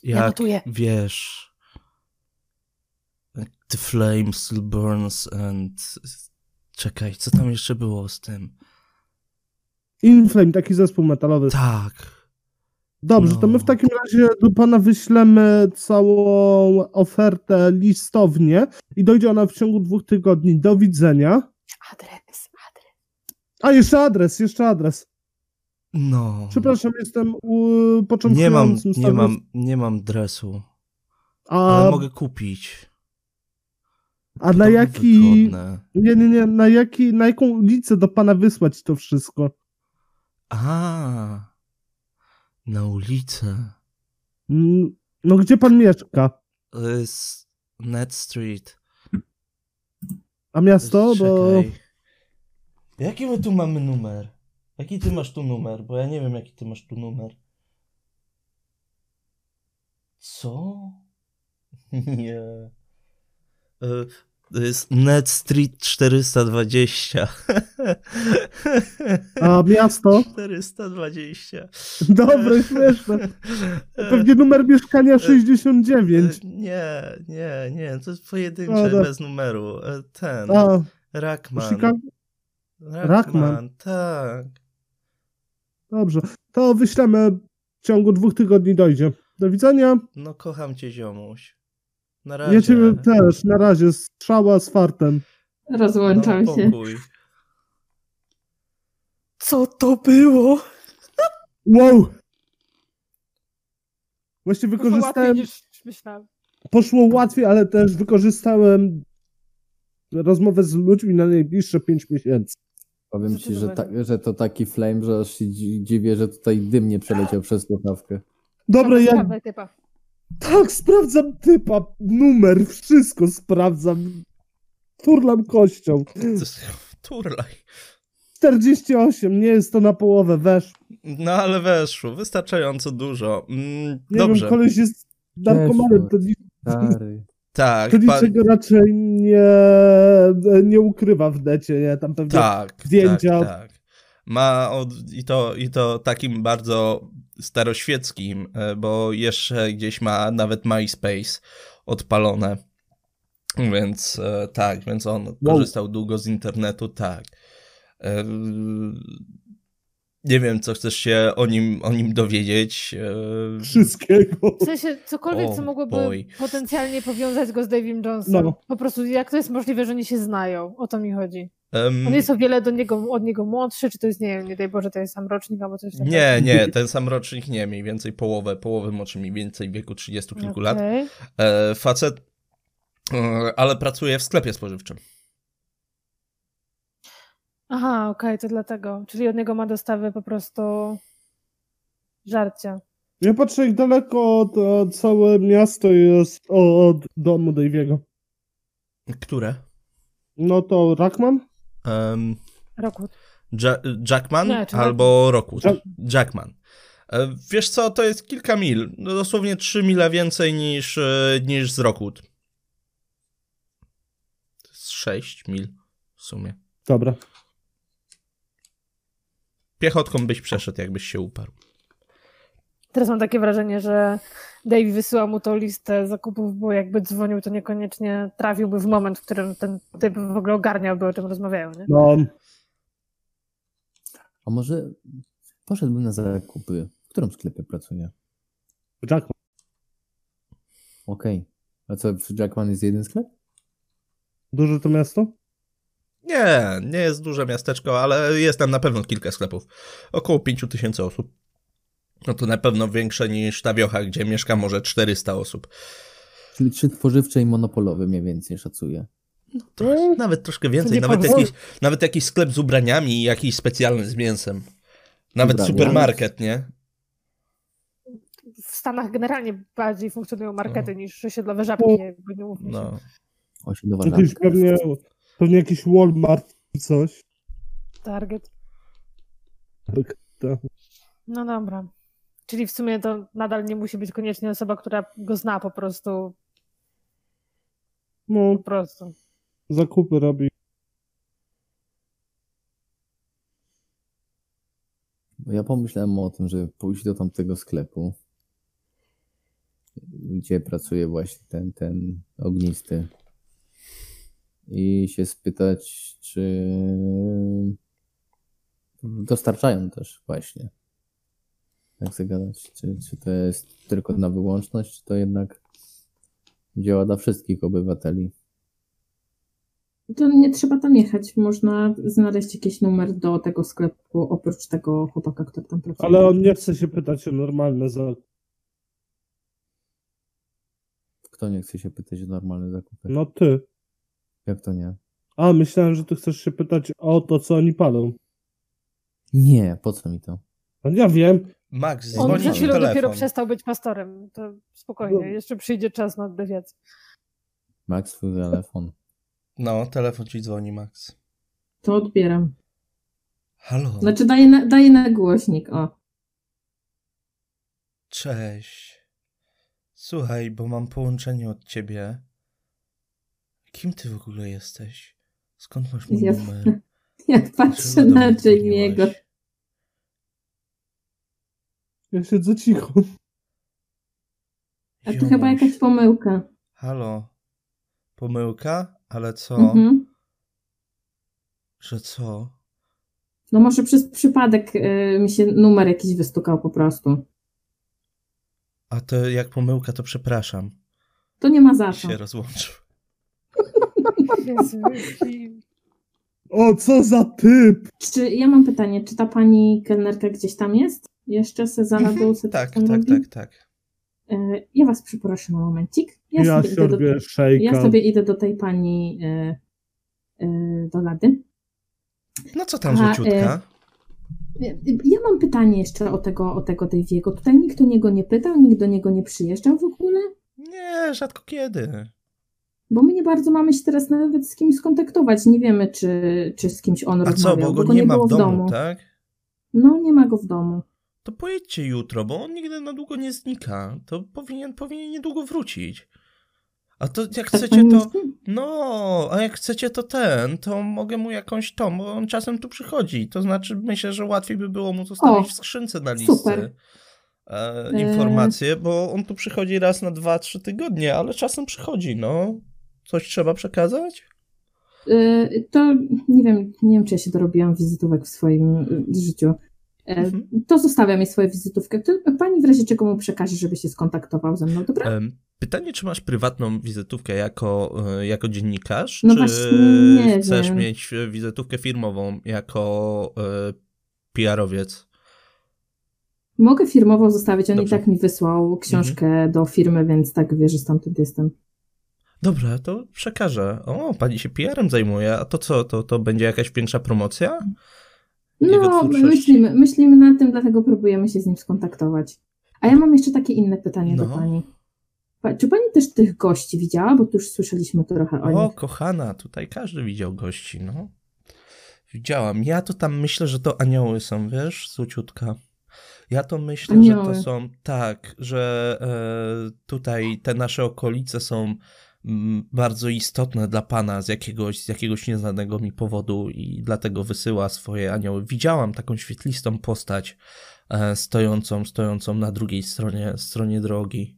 Ja Jak notuję. wiesz. The flame still burns and... Czekaj, co tam jeszcze było z tym? Inflame, taki zespół metalowy. Tak. Dobrze, to my No. w takim razie do pana wyślemy całą ofertę listownie i dojdzie ona w ciągu dwóch tygodni. Do widzenia. Adres, adres. A, jeszcze adres, jeszcze adres. No. Przepraszam, jestem u, Nie mam, początkującym nie mam, nie mam dresu, A, ale mogę kupić. a na jaki... wygodne. Nie, nie, nie, na, jaki, na jaką ulicę do pana wysłać to wszystko? A, na ulicę. No, gdzie pan mieszka? To jest Net Street. A miasto? Bo... Czekaj. Jaki my tu mamy numer? Jaki ty masz tu numer? Bo ja nie wiem, jaki ty masz tu numer. Co? Nie. E, To jest Net Street 420. A miasto? 420. Dobre, śmieszne. Pewnie numer mieszkania 69. E, Nie, nie, nie, to jest A, pojedyncze, dobra. bez numeru. E, Ten, A, Rackman. Rackman, Rackman. tak. Dobrze. To wyślemy w ciągu dwóch tygodni dojdzie. Do widzenia. No kocham cię, ziomuś. Na razie. Ja ciebie też. Na razie. Strzała z fartem. Rozłączam no, się. Co to było? Wow! Właśnie wykorzystałem... Poszło łatwiej, ale też wykorzystałem rozmowę z ludźmi na najbliższe 5 miesięcy. Powiem ci, że, ta, że to taki flame, że aż się dzi- dziwię, że tutaj dym nie przeleciał przez słuchawkę. Dobra, ja typa. tak sprawdzam typa, numer, wszystko sprawdzam. Turlam kością. Turlaj. 48, nie jest to na połowę, wesz. No ale weszło, wystarczająco dużo. Mm, Nie dobrze. wiem, koleś jest narkomanem, to, ni- Stary. Tak, to pan... niczego raczej nie, nie ukrywa w necie, nie? Tam pewnie tak, zdjęcia. tak, tak. Ma od... I, to, i to takim bardzo staroświeckim, e, bo jeszcze gdzieś ma nawet MySpace odpalone. Więc e, tak, więc on korzystał długo z internetu, tak. Nie wiem, co chcesz się o nim, o nim dowiedzieć. e, wszystkiego. W sensie cokolwiek, O, co mogłoby boy. potencjalnie powiązać go z Davim Jonesem. No. Po prostu jak to jest możliwe, że oni się znają? O to mi chodzi. em, On jest o wiele do niego, od niego młodszy, czy to jest, nie wiem, nie daj Boże, to jest sam rocznik albo coś takiego. Nie, nie, ten sam rocznik nie, mniej więcej połowę, połowę młodszy, mniej więcej w wieku 30 kilku lat. Okej. E, facet, e, ale pracuje w sklepie spożywczym. Aha, okej, to dlatego. Czyli od niego ma dostawy po prostu żarcia. Ja patrzę jak daleko to całe miasto jest od domu Daviego. Które? No to Rackman? Em, Roku. ja Jackman Nie, czy albo Rockwood? Jack- Jackman. E, wiesz co, to jest kilka mil, no dosłownie 3 mile więcej niż, e, niż z Rockwood. To jest 6 mil w sumie. Dobra. Piechotką byś przeszedł, jakbyś się uparł. Teraz mam takie wrażenie, że Dave wysyła mu tą listę zakupów, bo jakby dzwonił, to niekoniecznie trafiłby w moment, w którym ten typ w ogóle ogarniałby, o czym rozmawiają, nie? No, A może poszedłbym na zakupy. W którym sklepie pracuję? Jackman. Okej. A co, przy Jackman jest jeden sklep? Duże to miasto? Nie, nie jest duże miasteczko, ale jest tam na pewno kilka sklepów. Około 5000 osób. No to na pewno większe niż ta wiocha, gdzie mieszka może 400 osób. Czyli trzy spożywcze i monopolowe mniej więcej szacuję. Trochę, nawet troszkę więcej, nawet powiem. jakiś, nawet jakiś sklep z ubraniami i jakiś specjalny z mięsem. Nawet Ubrania. supermarket, nie? W Stanach generalnie bardziej funkcjonują markety niż osiedlowe żabki, jakby nie mówmy się. No. Osiedlowa Jakiś żabka. pewnie, pewnie jakiś Walmart czy coś. Target. Tak, tak. No dobra. Czyli w sumie to nadal nie musi być koniecznie osoba, która go zna po prostu. No, Po prostu. zakupy robi. Bo Ja pomyślałem o tym, żeby pójść do tamtego sklepu, gdzie pracuje właśnie ten, ten ognisty i się spytać, czy dostarczają też właśnie. Jak zagadać, czy, czy to jest tylko na wyłączność, czy to jednak działa dla wszystkich obywateli. To nie trzeba tam jechać. Można znaleźć jakiś numer do tego sklepu, oprócz tego chłopaka, który tam pracuje. Ale on nie chce się pytać o normalne zakupy. Kto nie chce się pytać o normalne zakupy? No ty. Jak to nie? A, myślałem, że ty chcesz się pytać o to, co oni palą. Nie, po co mi to? No ja wiem. Max, On przed chwilą dopiero przestał być pastorem. To spokojnie, No. jeszcze przyjdzie czas na dewiację. Max, twój telefon. No, telefon ci dzwoni, Max. To odbieram. Halo, Znaczy daję na, daję na głośnik, o. cześć. Słuchaj, bo mam połączenie od ciebie. Kim ty w ogóle jesteś? Skąd masz mój Ja- numer? Jak patrzę na Jamie'ego. Ja siedzę cicho. A to chyba jakaś pomyłka. Halo. Pomyłka? Ale co? Mhm. Że co? No może przez przypadek y, mi się numer jakiś wystukał po prostu. A to jak pomyłka, to przepraszam. To nie ma za co. się rozłączył. Jezu, O, co za typ! Czy ja mam pytanie, czy ta pani kelnerka gdzieś tam jest? Jeszcze Sezana Mhm, do Tak, tak, tak, tak. Y, Ja was przeproszę na momencik. Ja, Ja sobie, idę do, szejka. ja sobie idę do tej pani y, y, do lady. No co tam, A, Ja mam pytanie jeszcze o tego, o tego Daviego. Tutaj nikt o niego nie pytał, nikt do niego nie przyjeżdżał w ogóle, Nie, rzadko kiedy. Bo my nie bardzo mamy się teraz nawet z kimś skontaktować. Nie wiemy, czy, czy z kimś on A co, rozmawiał, bo go nie ma było w domu, tak? No, nie ma go w domu. To pojedźcie jutro, bo on nigdy na długo nie znika. To powinien, powinien niedługo wrócić. A to jak Tak chcecie to... No, a jak chcecie to ten, to mogę mu jakąś tą, bo on czasem tu przychodzi. To znaczy myślę, że łatwiej by było mu zostawić O, w skrzynce na listy e, E. informacje, bo on tu przychodzi raz na dwa, trzy tygodnie, ale czasem przychodzi, no. Coś trzeba przekazać? Y, To nie wiem, nie wiem, czy ja się dorobiłam wizytówek w swoim y, życiu. E, Mhm. To zostawiam jej swoją wizytówkę. To pani w razie czego mu przekaże, żeby się skontaktował ze mną, dobra? Pytanie, czy masz prywatną wizytówkę jako, e, jako dziennikarz, No czy właśnie, nie chcesz wiem. mieć e, wizytówkę firmową jako PR-owiec? Mogę firmowo zostawić, on Dobrze. i tak mi wysłał książkę do firmy, więc tak wie, że stamtąd jestem. Dobra, to przekażę. O, pani się PR-em zajmuje, a to co, to, to będzie jakaś większa promocja? No, myślimy, myślimy nad tym, dlatego próbujemy się z nim skontaktować. A ja mam jeszcze takie inne pytanie do No. pani. Pa- Czy pani też tych gości widziała? Bo tu już słyszeliśmy trochę o O, nich. kochana, tutaj każdy widział gości, no. Widziałam. Ja to tam myślę, że to anioły są, wiesz, złociutka. Ja to myślę, że Anioły. to są, tak, że e, tutaj te nasze okolice są bardzo istotne dla Pana z jakiegoś, z jakiegoś nieznanego mi powodu i dlatego wysyła swoje anioły. Widziałam taką świetlistą postać e, stojącą, stojącą na drugiej stronie, stronie drogi.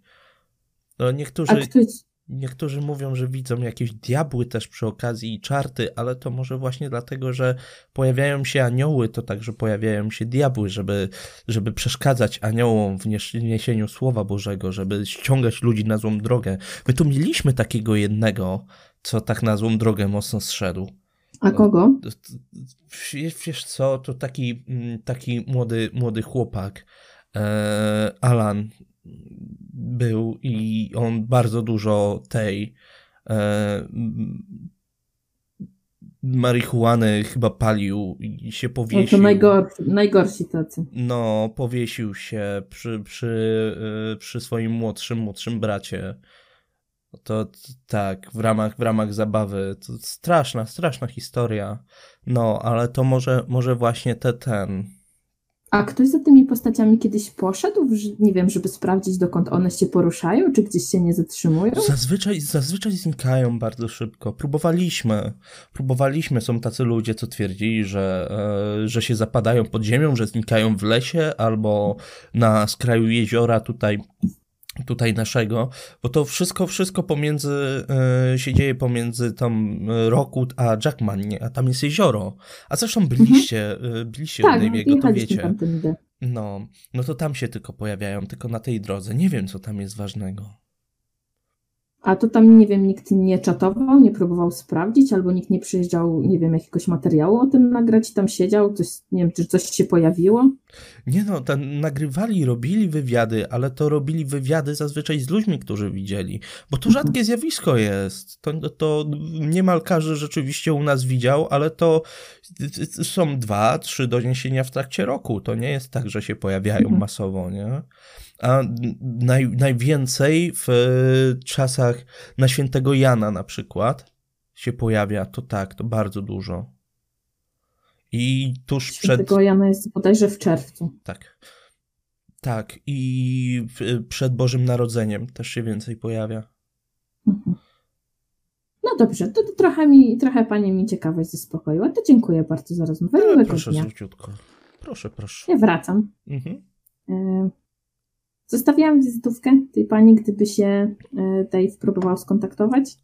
No A niektórzy, ktoś, niektórzy mówią, że widzą jakieś diabły też przy okazji i czarty, ale to może właśnie dlatego, że pojawiają się anioły, to także pojawiają się diabły, żeby, żeby przeszkadzać aniołom w nies- niesieniu Słowa Bożego, żeby ściągać ludzi na złą drogę. My tu mieliśmy takiego jednego, co tak na złą drogę mocno zszedł. a kogo? Wiesz co, to taki, mm, taki młody, młody chłopak, e, Alan, był i on bardzo dużo tej e, marihuany chyba palił i się No powiesił. to najgorsi, najgorsi tacy. No, powiesił się przy, przy, y, przy swoim młodszym, młodszym bracie. To tak, w ramach, w ramach zabawy. To straszna, straszna historia. No, ale to może, może właśnie te ten. A ktoś za tymi postaciami kiedyś poszedł, nie wiem, żeby sprawdzić, dokąd one się poruszają, czy gdzieś się nie zatrzymują? Zazwyczaj, zazwyczaj znikają bardzo szybko. Próbowaliśmy. Próbowaliśmy. Są tacy ludzie, co twierdzili, że, e, że się zapadają pod ziemią, że znikają w lesie albo na skraju jeziora tutaj, tutaj naszego, bo to wszystko, wszystko pomiędzy, e, się dzieje pomiędzy tam e, Rockwood a Jackman, nie? A tam jest jezioro. A zresztą byliście, e, byliście w tak, Daviego, to wiecie. No, no to tam się tylko pojawiają, tylko na tej drodze. Nie wiem, co tam jest ważnego. A to tam, nie wiem, nikt nie czatował, nie próbował sprawdzić, albo nikt nie przyjeżdżał, nie wiem, jakiegoś materiału o tym nagrać, tam siedział, coś, nie wiem, czy coś się pojawiło? Nie no, tam nagrywali, robili wywiady, ale to robili wywiady zazwyczaj z ludźmi, którzy widzieli, bo to Mhm. rzadkie zjawisko jest. To, to niemal każdy rzeczywiście u nas widział, ale to są dwa, trzy doniesienia w trakcie roku. To nie jest tak, że się pojawiają Mhm. masowo, nie? A naj, najwięcej w e, czasach na świętego Jana na przykład się pojawia, to tak, to bardzo dużo. I tuż przed... Świętego Jana jest bodajże w czerwcu. Tak. Tak, i w- przed Bożym Narodzeniem też się więcej pojawia. Mhm. No dobrze, to, to trochę mi, trochę Pani mi ciekawość zaspokoiła. To dziękuję bardzo za rozmowę. Miłego proszę, dnia. złociutko. Proszę, proszę. Ja wracam. Mhm. E, Zostawiłam wizytówkę tej pani, gdyby się e, Dave próbował skontaktować.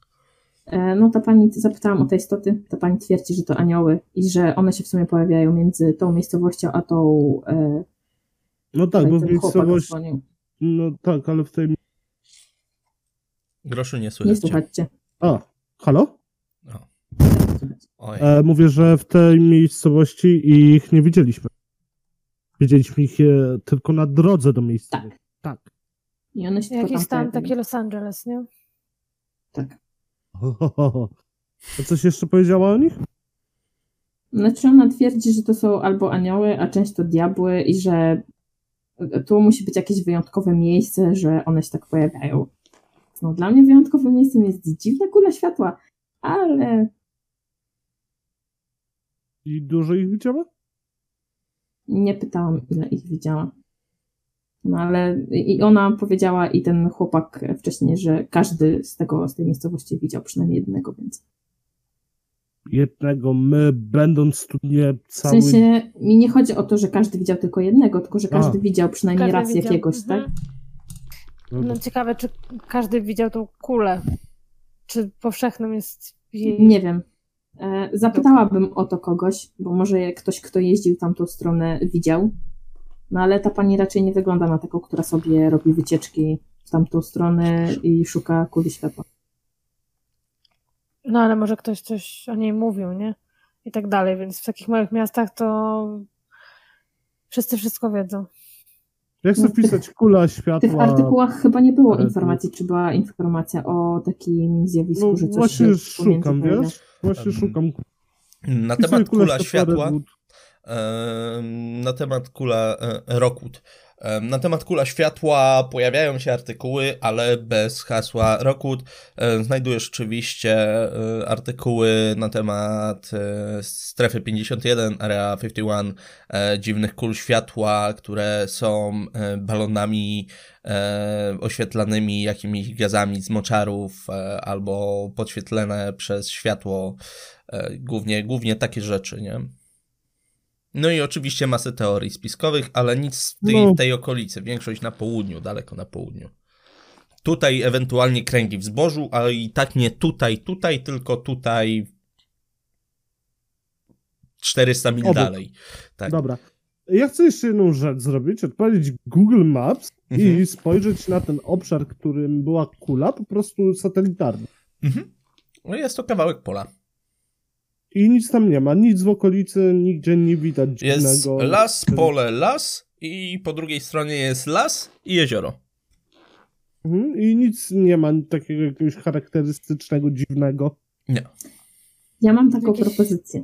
E, No ta pani, zapytałam o te istoty, ta pani twierdzi, że to anioły i że one się w sumie pojawiają między tą miejscowością a tą e, No tak, bo w miejscowości. No tak, ale w tej. Groszu nie Nie słychać. słuchajcie. A, halo? Oj. E, mówię, że w tej miejscowości ich nie widzieliśmy. Widzieliśmy ich tylko na drodze do miejscowości. Tak. I one się Jakiś tam stan, pojawiają. taki Los Angeles, nie? Tak. A coś jeszcze powiedziała o nich? Znaczy ona twierdzi, że to są albo anioły, a często diabły i że tu musi być jakieś wyjątkowe miejsce, że one się tak pojawiają. No, dla mnie wyjątkowym miejscem jest dziwna kula światła, ale I dużo ich widziała? nie pytałam, ile ich widziała. No ale i ona powiedziała i ten chłopak wcześniej, że każdy z tego, z tej miejscowości widział przynajmniej jednego, więc Jednego, my będąc tu nie w cały... sensie mi nie chodzi o to, że każdy widział tylko jednego, tylko że każdy A. widział przynajmniej Każdy raz widział. jakiegoś, Mhm. tak? No ciekawe, czy każdy widział tą kulę. Czy powszechnym jest jej... Nie wiem. E, Zapytałabym o to kogoś, bo może ktoś, kto jeździł tamtą stronę, widział. No ale ta pani raczej nie wygląda na taką, która sobie robi wycieczki w tamtą stronę i szuka kuli światła. No ale może ktoś coś o niej mówił, nie? I tak dalej, więc w takich małych miastach to wszyscy wszystko wiedzą. Jak chcę wpisać kula W tych światła... artykułach chyba nie było informacji, czy była informacja o takim zjawisku, No że coś właśnie się szukam, wiesz? Właśnie szukam. Na temat kula światła, Redwood. Na temat kula e, Rockwood. Na temat kula światła pojawiają się artykuły, ale bez hasła Rockwood. Znajdujesz oczywiście e, artykuły na temat e, strefy 51, area 51, e, dziwnych kul światła, które są balonami oświetlanymi jakimiś gazami z moczarów albo podświetlone przez światło Głównie, głównie takie rzeczy, nie? No i oczywiście masę teorii spiskowych, ale nic w tej, No. tej okolicy. Większość na południu, daleko na południu. Tutaj ewentualnie kręgi w zbożu, ale i tak nie tutaj, tutaj, tylko tutaj 400 mil Obok. dalej. Tak. Dobra. Ja chcę jeszcze jedną rzecz zrobić, odpalić Google Maps Mhm. i spojrzeć na ten obszar, którym była kula, po prostu satelitarny. Mhm. No jest to kawałek pola. I nic tam nie ma, nic w okolicy, nigdzie nie widać Jest dziwnego. las, pole, las i po drugiej stronie jest las i jezioro. Mhm, I nic nie ma takiego jakiegoś charakterystycznego, dziwnego. Nie. Ja mam taką Jakieś- propozycję.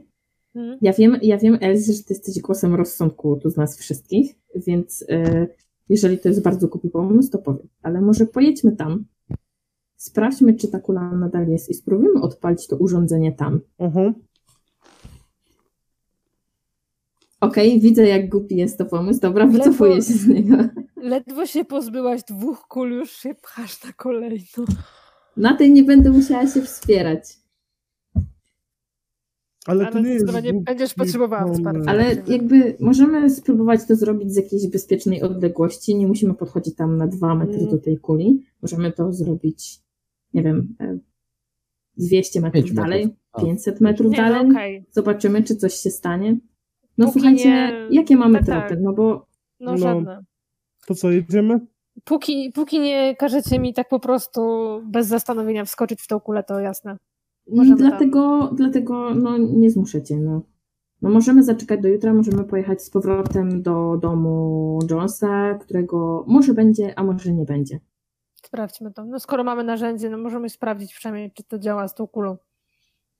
Mhm. Ja wiem, ja wiem, Elzy, że ty jesteś głosem rozsądku tu z nas wszystkich, więc e, jeżeli to jest bardzo głupi pomysł, to powiem. Ale może pojedźmy tam, sprawdźmy, czy ta kula nadal jest i spróbujmy odpalić to urządzenie tam. Aha. Okej, widzę, jak głupi jest to pomysł. Dobra, Ledwo- wycofuję się z niego. Ledwo się pozbyłaś dwóch kul, już się pchasz na kolejną. Na tej nie będę musiała się wspierać. Ale, to Ale nie jest zdecydowanie głupi będziesz potrzebowała wsparcia. Ale jakby możemy spróbować to zrobić z jakiejś bezpiecznej odległości. Nie musimy podchodzić tam na dwa metry Mm. do tej kuli. Możemy to zrobić, nie wiem, e, 200 metrów Pięć metrów. dalej, A. 500 metrów Nie, no dalej. okej. Zobaczymy, czy coś się stanie. No Póki słuchajcie, nie- jakie mamy tak, tak. tropy? No bo No, No. żadne. To co, jedziemy? Póki, póki nie każecie mi tak po prostu bez zastanowienia wskoczyć w tą kulę, to jasne. Możemy tam. dlatego, dlatego no, nie zmuszę no. No możemy zaczekać do jutra, możemy pojechać z powrotem do domu Jonesa, którego może będzie, a może nie będzie. Sprawdźmy to. No skoro mamy narzędzie, no możemy sprawdzić przynajmniej, czy to działa z tą kulą.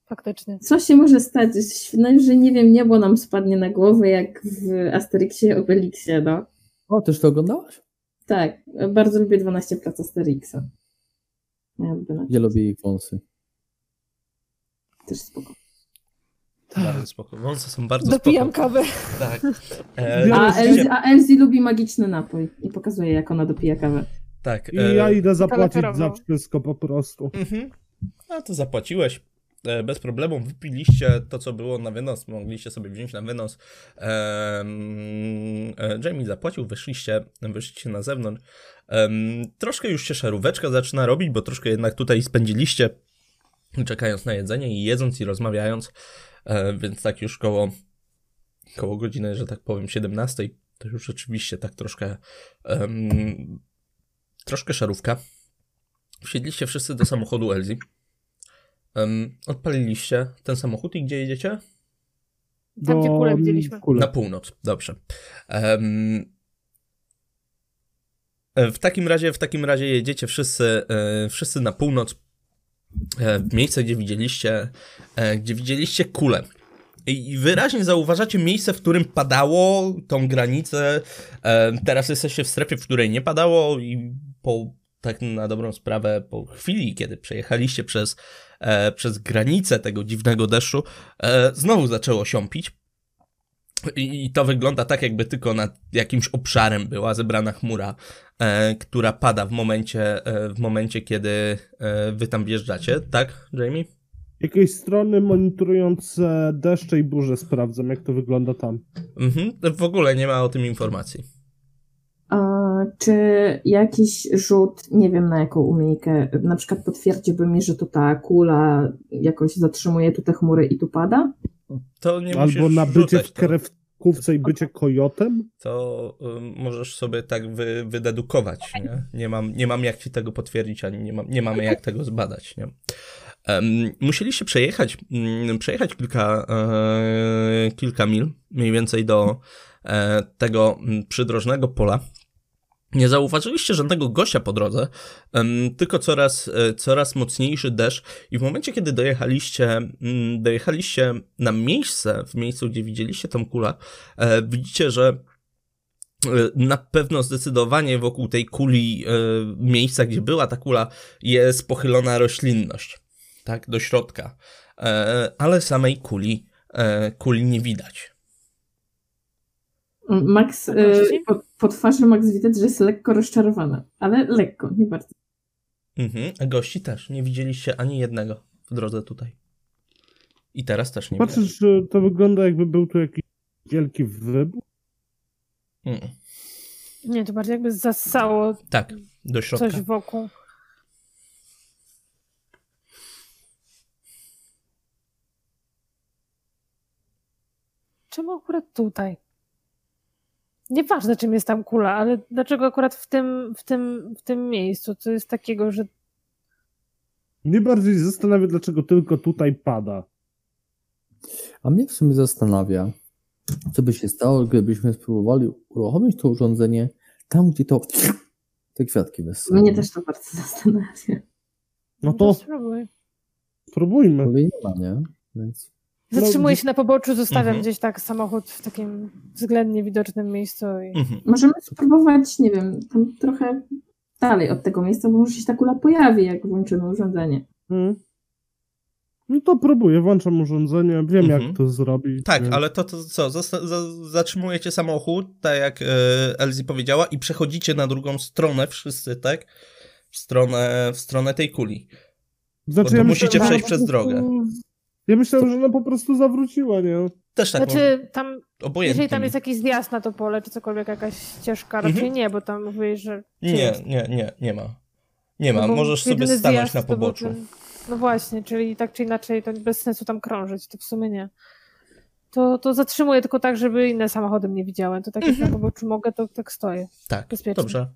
Faktycznie. Co się może stać? Najwyżej, nie wiem, niebo nam spadnie na głowę, jak w Asterixie Obelixie, no. O, też to oglądałaś? Tak, bardzo lubię 12 prac Asterixa. Ja lubię Ja lubię ich wąsy. też spoko. Bardzo spoko. Wąsy są bardzo Dopijam spoko. kawę. Tak. E, A Elzy, a Elzy lubi magiczny napój i pokazuje, jak ona dopija kawę. tak. I e, ja idę zapłacić za wszystko po prostu. Mhm. A to zapłaciłeś. E, Bez problemu wypiliście to, co było na wynos, mogliście sobie wziąć na wynos. E, Jamie zapłacił, wyszliście, wyszliście na zewnątrz. Troszkę już się szaróweczka zaczyna robić, bo troszkę jednak tutaj spędziliście, czekając na jedzenie i jedząc i rozmawiając, e, więc tak już koło, koło godziny, że tak powiem, 17, to już rzeczywiście tak troszkę troszkę szarówka. Wsiedliście wszyscy do samochodu Elzy. Um, odpaliliście ten samochód i gdzie jedziecie? Tam, gdzie kulę widzieliśmy. kulę. Na północ, dobrze. E, w takim razie, w takim razie jedziecie wszyscy, e, wszyscy na północ, e, w miejsce, gdzie widzieliście, e, gdzie widzieliście kulę. I i wyraźnie zauważacie miejsce, w którym padało tą granicę. Teraz jesteście w strefie, w której nie padało i po tak na dobrą sprawę po chwili, kiedy przejechaliście przez, e, przez granicę tego dziwnego deszczu, e, znowu zaczęło siąpić. I, I to wygląda tak, jakby tylko nad jakimś obszarem była zebrana chmura, e, która pada w momencie, e, w momencie, kiedy e, wy tam wjeżdżacie, tak, Jamie? Jakieś strony monitorujące deszcze i burze sprawdzam, jak to wygląda tam. Mhm. W ogóle nie ma o tym informacji. Czy jakiś rzut, nie wiem na jaką umiejkę, na przykład potwierdziłby mi, że to ta kula jakoś zatrzymuje tu te chmury i tu pada? To nie Albo musisz na bycie rzucać w to. krewkówce i bycie kojotem? to ym, możesz sobie tak wy, wydedukować, nie? Nie mam, nie mam jak ci tego potwierdzić, ani nie, mam, nie mamy jak tego zbadać, nie? Um, musieliście przejechać, mm, przejechać kilka, e, kilka mil, mniej więcej do e, tego mm, przydrożnego pola. Nie zauważyliście żadnego gościa po drodze, tylko coraz, e, coraz mocniejszy deszcz i w momencie, kiedy dojechaliście, dojechaliście na miejsce, w miejscu, gdzie widzieliście tą kulę, e, widzicie, że e, na pewno zdecydowanie wokół tej kuli, miejsca, gdzie była ta kula, jest pochylona roślinność, tak, do środka, ale samej kuli, kuli nie widać. Max, y? po twarzy Max widać, że jest lekko rozczarowana, ale lekko, nie bardzo. Mhm, a gości też. Nie widzieliście ani jednego w drodze tutaj. I teraz też nie Patrzysz, że to wygląda jakby był tu jakiś wielki wybuch? Mm. Nie, to bardziej jakby zasało tak, do środka. coś wokół. Czemu akurat tutaj? Nieważne, czym jest tam kula, ale dlaczego akurat w tym, w tym, w tym miejscu? Co jest takiego, że Mnie bardziej zastanawia, dlaczego tylko tutaj pada. A mnie w sumie zastanawia, co by się stało, gdybyśmy spróbowali uruchomić to urządzenie tam, gdzie to te kwiatki bez sensu. Mnie też to bardzo zastanawia. No to spróbuj. spróbujmy. Ale nie ma, nie? Więc Zatrzymuję No, się na poboczu, zostawiam Mhm. gdzieś tak samochód w takim względnie widocznym miejscu i Mhm. Możemy spróbować, nie wiem, tam trochę dalej od tego miejsca, bo może się ta kula pojawi, jak włączymy urządzenie. Hmm. No to próbuję, włączam urządzenie, wiem Mhm. jak to zrobić. Tak, więc- ale to, to co? Zatrzymujecie samochód, tak jak Elsie powiedziała, i przechodzicie na drugą stronę wszyscy, tak? W stronę, w stronę tej kuli. Znaczy, ja musicie myślałem, że przejść przez drogę. Ja myślałem, że ona po prostu zawróciła, nie? Też tak Znaczy, tam, obojętnie. jeżeli tam jest jakiś zjazd na to pole, czy cokolwiek, jakaś ścieżka, raczej Mhm. nie, bo tam mówisz, że... Nie, jest? nie, nie, nie ma. Nie ma, No możesz sobie stanąć na to poboczu. ten- No właśnie, czyli tak czy inaczej to bez sensu tam krążyć, to w sumie nie. To, to zatrzymuję tylko tak, żeby inne samochody mnie widziały. To tak jak Mhm. na poboczu mogę, to tak stoję. Tak, bezpiecznie. dobrze.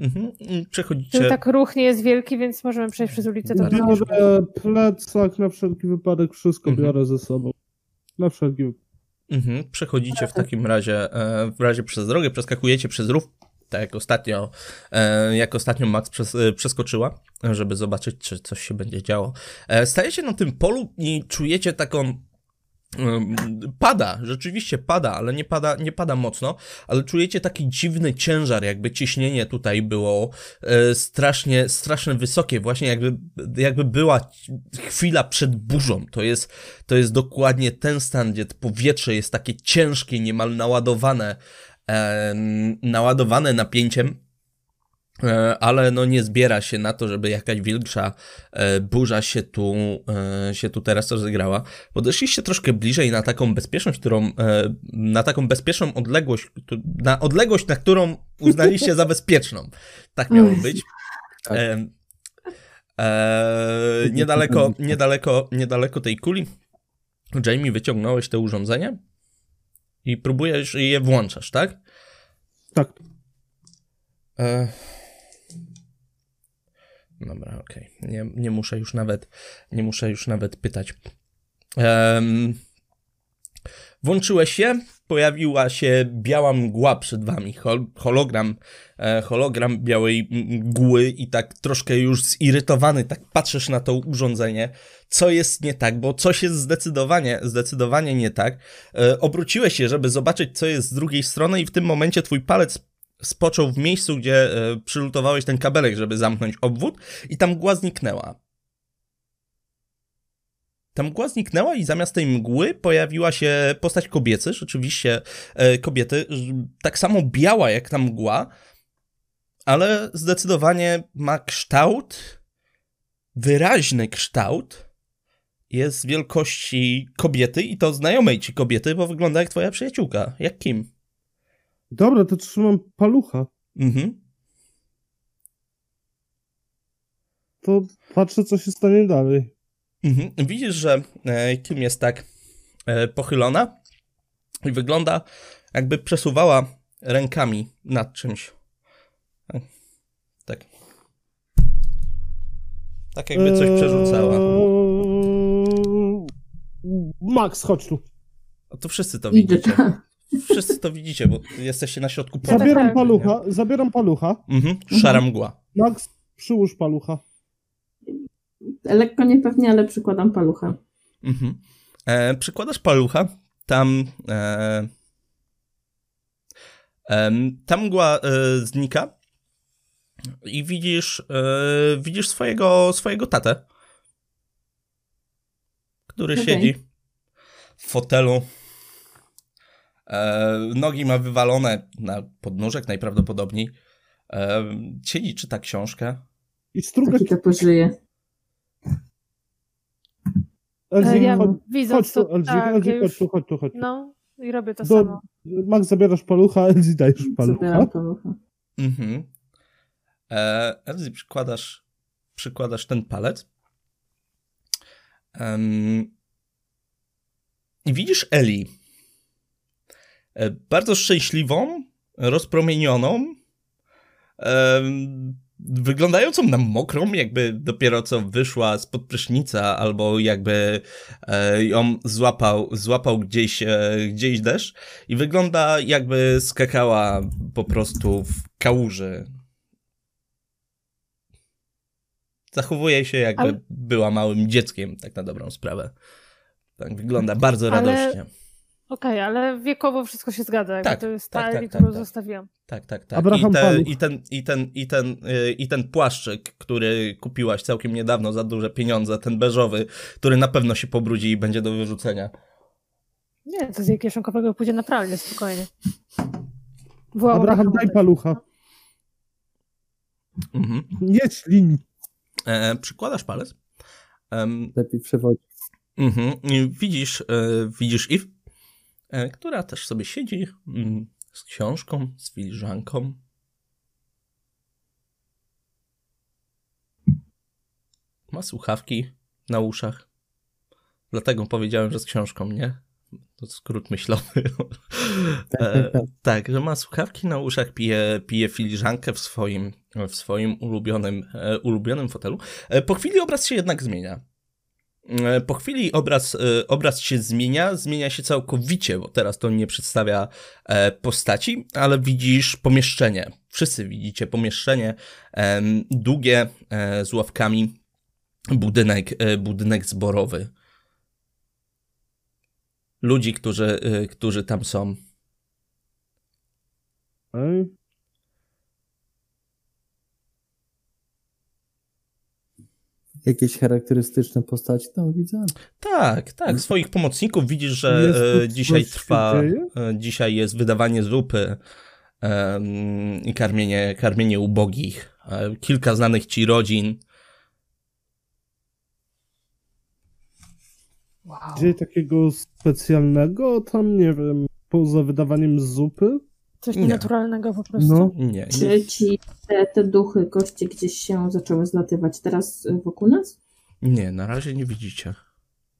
Mhm. Przechodzicie. Czyli tak ruch nie jest wielki, więc możemy przejść przez ulicę. To Biorę plecak na wszelki wypadek, wszystko Mhm. biorę ze sobą. Na wszelki wypadek. Mhm, przechodzicie w takim razie, e, w razie przez drogę, przeskakujecie przez rów, tak jak ostatnio, e, jak ostatnio Max przes, e, przeskoczyła, żeby zobaczyć, czy coś się będzie działo. Stajecie na tym polu i czujecie taką Pada, rzeczywiście pada, ale nie pada, nie pada mocno, ale czujecie taki dziwny ciężar, jakby ciśnienie tutaj było e, strasznie, strasznie wysokie, właśnie jakby, jakby była chwila przed burzą. To jest, to jest dokładnie ten stan, gdzie powietrze jest takie ciężkie, niemal naładowane, naładowane napięciem, ale no nie zbiera się na to, żeby jakaś większa e, burza się tu, e, się tu teraz rozegrała. Podeszliście troszkę bliżej na taką bezpieczność, którą, e, na taką bezpieczną odległość, na odległość, na którą uznaliście za bezpieczną. Tak miało być. Tak. E, e, niedaleko, niedaleko, niedaleko tej kuli Jamie, wyciągnąłeś to urządzenie i próbujesz i je włączasz, tak? Tak. E... Dobra, okej. Nie, nie muszę już nawet, nie muszę już nawet pytać. Em, Włączyłeś się, pojawiła się biała mgła przed wami, hol, hologram, e, hologram białej mgły i tak troszkę już zirytowany, tak patrzysz na to urządzenie, co jest nie tak, bo coś jest zdecydowanie, zdecydowanie nie tak. E, obróciłeś się, żeby zobaczyć, co jest z drugiej strony i w tym momencie twój palec spoczął w miejscu, gdzie e, przylutowałeś ten kabelek, żeby zamknąć obwód i ta mgła zniknęła. Ta mgła zniknęła i zamiast tej mgły pojawiła się postać kobiecy, rzeczywiście e, kobiety, tak samo biała jak ta mgła, ale zdecydowanie ma kształt, wyraźny kształt, jest wielkości kobiety i to znajomej ci kobiety, bo wygląda jak twoja przyjaciółka, jak Kim. Dobra, to trzymam palucha. Mhm. To patrzę, co się stanie dalej. Mhm. Widzisz, że e, Kim jest tak e, pochylona i wygląda jakby przesuwała rękami nad czymś. E, Tak. Tak jakby coś przerzucała. Eee, Max, chodź tu. A to wszyscy to widzicie. Wszyscy to widzicie, bo jesteście na środku pola. Zabieram tak. palucha, zabieram palucha. Mhm. Szara mgła. Max, przyłóż palucha. Lekko niepewnie, ale przykładam palucha. Mhm. E, przykładasz palucha, tam e, em, ta mgła e, znika i widzisz, e, widzisz swojego, swojego tatę, który Okej. siedzi w fotelu. E, nogi ma wywalone na podnóżek najprawdopodobniej. E, siedzi, czyta książkę. I strugać. Taki to pożyje. Elzi, E, Ja chodź, widząc chodź tu, tak, ja chodź tu, chodź tu, chodź tu. no i robię to Do- samo. Max, zabierasz palucha, Elzi, dajesz palucha. Zabieram palucha. Mhm. E, Elzy, przykładasz, przykładasz ten palec. Em, I widzisz Eli. E, bardzo szczęśliwą, rozpromienioną, wyglądającą na mokrą, jakby dopiero co wyszła spod prysznica, albo jakby e, ją złapał, złapał gdzieś, e, gdzieś deszcz i wygląda jakby skakała po prostu w kałuży. Zachowuje się jakby Ale... była małym dzieckiem, tak na dobrą sprawę. Tak, wygląda bardzo Ale... Okej, okay, ale wiekowo wszystko się zgadza. Tak, to jest ta tak, tak, którą tak, tak, zostawiłam. Tak, tak, tak. Abraham I, te, i, ten, i, ten, i, ten, yy, I ten płaszczyk, który kupiłaś całkiem niedawno za duże pieniądze, ten beżowy, który na pewno się pobrudzi i będzie do wyrzucenia. Nie, to z jej kieszonkowego pójdzie na pralnię, spokojnie. Wołam Abraham, daj palucha. Mhm. Nie ślin. E, przykładasz palec. Um, Lepiej przewodzi. Mhm. Widzisz, e, widzisz e, która też sobie siedzi mm, z książką, z filiżanką. Ma słuchawki na uszach. Dlatego powiedziałem, że z książką, nie? To skrót myślowy. e, tak, że ma słuchawki na uszach, pije, pije filiżankę w swoim, w swoim ulubionym, e, ulubionym fotelu. E, po chwili obraz się jednak zmienia. E, po chwili obraz, e, obraz się zmienia, zmienia się całkowicie, bo teraz to nie przedstawia e, postaci, ale widzisz pomieszczenie. Wszyscy widzicie pomieszczenie, długie, z ławkami, budynek, budynek zborowy. Ludzi, którzy, którzy tam są. Jakieś charakterystyczne postaci tam widzę? Tak, tak. Swoich pomocników widzisz, że e, dzisiaj trwa, e, dzisiaj jest wydawanie zupy i karmienie, karmienie ubogich. E, kilka znanych ci rodzin. Wow. Dzieje takiego specjalnego tam, nie wiem, poza wydawaniem zupy? Coś nienaturalnego po prostu. No. Nie, nie. Czy ci te, te duchy, goście gdzieś się zaczęły zlatywać teraz y, wokół nas? Nie, na razie nie widzicie.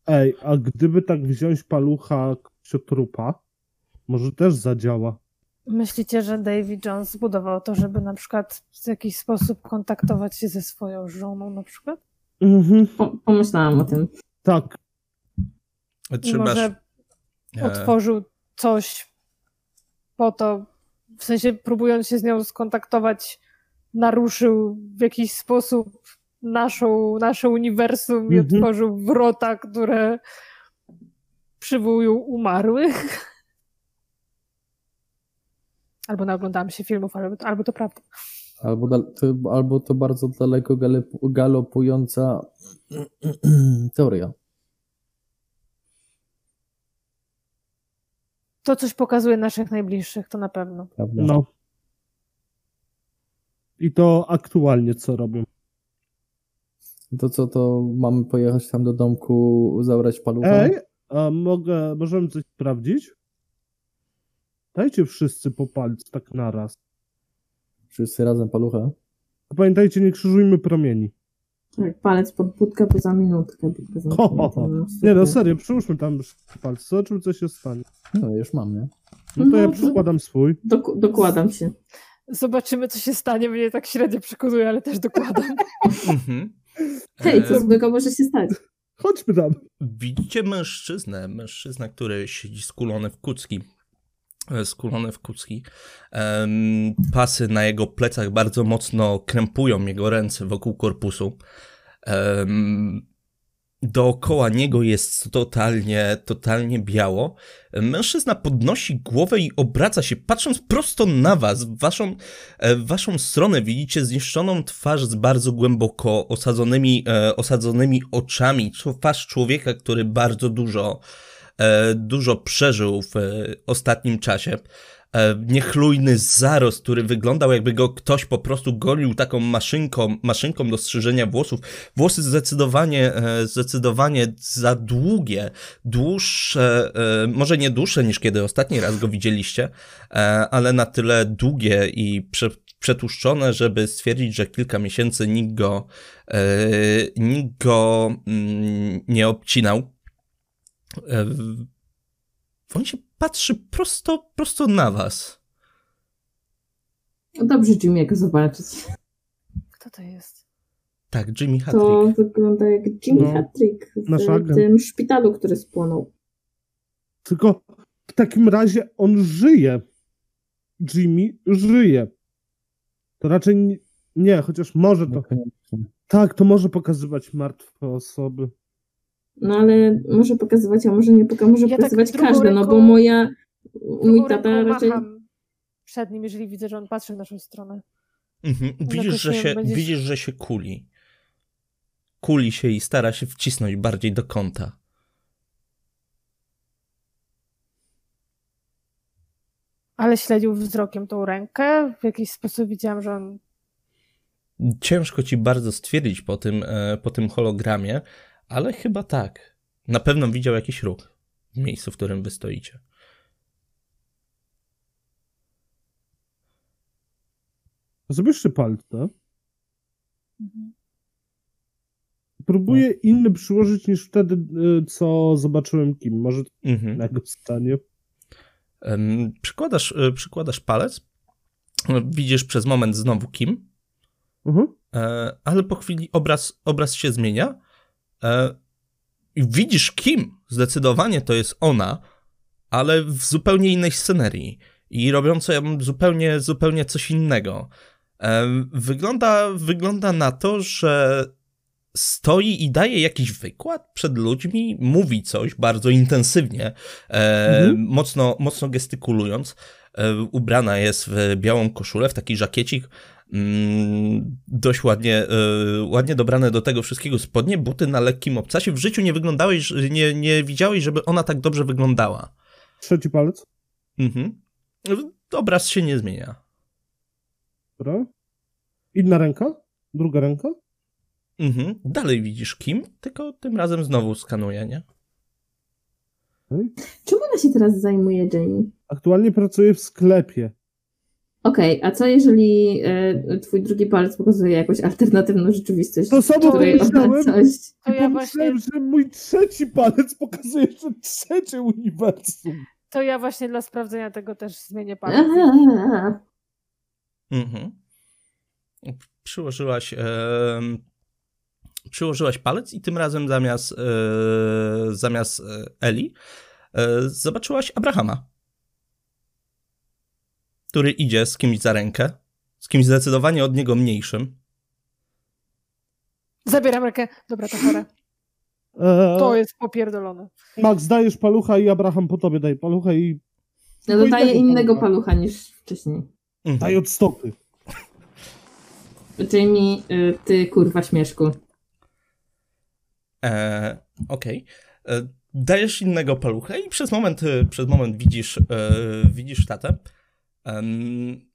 Ej, a gdyby tak wziąć palucha trupa, może też zadziała. Myślicie, że Davy Jones zbudował to, żeby na przykład w jakiś sposób kontaktować się ze swoją żoną na przykład? Mhm. pomyślałam o tym. Tak. Trzymasz... może e. otworzył coś po to, w sensie próbując się z nią skontaktować, naruszył w jakiś sposób naszą, nasze uniwersum i mhm. otworzył wrota, które przywołują umarłych. Albo naoglądałam się filmów, albo, albo to prawda. Albo, albo to bardzo daleko galopująca teoria. To coś pokazuje naszych najbliższych, to na pewno. Prawda? No. I to aktualnie co robią? To co, to mamy pojechać tam do domku, zabrać palucha? Ej, a mogę, możemy coś sprawdzić? Dajcie wszyscy po palcu tak naraz. Wszyscy razem palucha? Pamiętajcie, nie krzyżujmy promieni. Tak, palec pod budkę, poza minutkę. Poza ho, ho, ho. Nie no, serio, przyłóżmy tam palec, zobaczymy co się stanie. No już mam, nie? No to no, ja przykładam swój. Dok dokładam się. Zobaczymy co się stanie, mnie tak średnio przekonuje, ale też dokładam. Mhm. Hej, co złego może się stać? Chodźmy tam. Widzicie mężczyznę, mężczyznę, który siedzi skulony w kucki E, skulone w kucki. Pasy na jego plecach bardzo mocno krępują jego ręce wokół korpusu. Dookoła niego jest totalnie, totalnie biało. Mężczyzna podnosi głowę i obraca się, patrząc prosto na was, w waszą, e, w waszą stronę. Widzicie zniszczoną twarz z bardzo głęboko osadzonymi, e, osadzonymi oczami. Twarz człowieka, który bardzo dużo, E, dużo przeżył w e, ostatnim czasie. E, niechlujny zarost, który wyglądał jakby go ktoś po prostu golił taką maszynką, maszynką do strzyżenia włosów. Włosy zdecydowanie, zdecydowanie za długie, dłuższe, może nie dłuższe niż kiedy ostatni raz go widzieliście, ale na tyle długie i prze, przetłuszczone, żeby stwierdzić, że kilka miesięcy nikt go, nikt go mm, nie obcinał. On się patrzy prosto, prosto na was. No dobrze Jimmy'ego zobaczyć. Kto to jest? Tak, Jimmy To Hattrick. wygląda jak Jimmy No, Hattrick w nasz agent. tym szpitalu, który spłonął. Tylko w takim razie on żyje. Jimmy żyje. To raczej nie, nie chociaż może to. Niekoniecznie. Tak, to może pokazywać martwe osoby. No ale może pokazywać, a może nie poka- może Ja tak pokazywać drugą każdy, no bo ręką- moja mój tata ręką raczej przed nim, jeżeli widzę, że on patrzy w naszą stronę. Mhm. Widzisz, że się, będziesz- widzisz, że się kuli. Kuli się i stara się wcisnąć bardziej do kąta. Ale śledził wzrokiem tą rękę. W jakiś sposób widziałam, że on. Ciężko ci bardzo stwierdzić po tym, e, po tym hologramie, ale chyba tak. Na pewno widział jakiś ruch w miejscu, w którym wy stoicie. Zabierzcie palce. Próbuję inny przyłożyć niż wtedy, y, co zobaczyłem kim. Może Mhm. innego stanie. Em, Przykładasz, e, przykładasz palec, widzisz przez moment znowu kim, Mhm. e, ale po chwili obraz, obraz się zmienia i widzisz kim. Zdecydowanie to jest ona, ale w zupełnie innej scenerii i robiąca zupełnie, zupełnie coś innego. E, Wygląda, wygląda na to, że stoi i daje jakiś wykład przed ludźmi, mówi coś bardzo intensywnie, e, Mhm. mocno, mocno gestykulując. E, ubrana jest w białą koszulę, w taki żakiecik, dość ładnie, e, ładnie dobrane do tego wszystkiego spodnie, buty na lekkim obcasie. W życiu nie wyglądałeś, nie, nie widziałeś, żeby ona tak dobrze wyglądała. Trzeci palec. Mhm. Obraz się nie zmienia. Dobra. Inna ręka. Druga ręka. Mhm. Dalej widzisz kim, tylko tym razem znowu skanuje, nie? Czym ona się teraz zajmuje, Jamie? Aktualnie pracuję w sklepie. Okej, a co jeżeli e, twój drugi palec pokazuje jakąś alternatywną rzeczywistość, To samo pomyślałem. coś... To ja właśnie, że mój trzeci palec pokazuje jeszcze trzecie uniwersum. to ja właśnie dla sprawdzenia tego też zmienię palec. Aha, Mhm. Przyłożyłaś, em, przyłożyłaś palec i tym razem zamiast, e, zamiast e, Eli e, zobaczyłaś Abrahama, który idzie z kimś za rękę, z kimś zdecydowanie od niego mniejszym. Zabieram rękę. Dobra, to chore. Eee, To jest popierdolone. Max, dajesz palucha i Abraham po tobie daj palucha i no dodaję Pójdę- innego palucha niż wcześniej. Mhm. daj od stopy. Jamie, y, ty kurwa śmieszku. E, Okej. E, Dajesz innego palucha i przez moment, e, przez moment widzisz, e, widzisz tatę.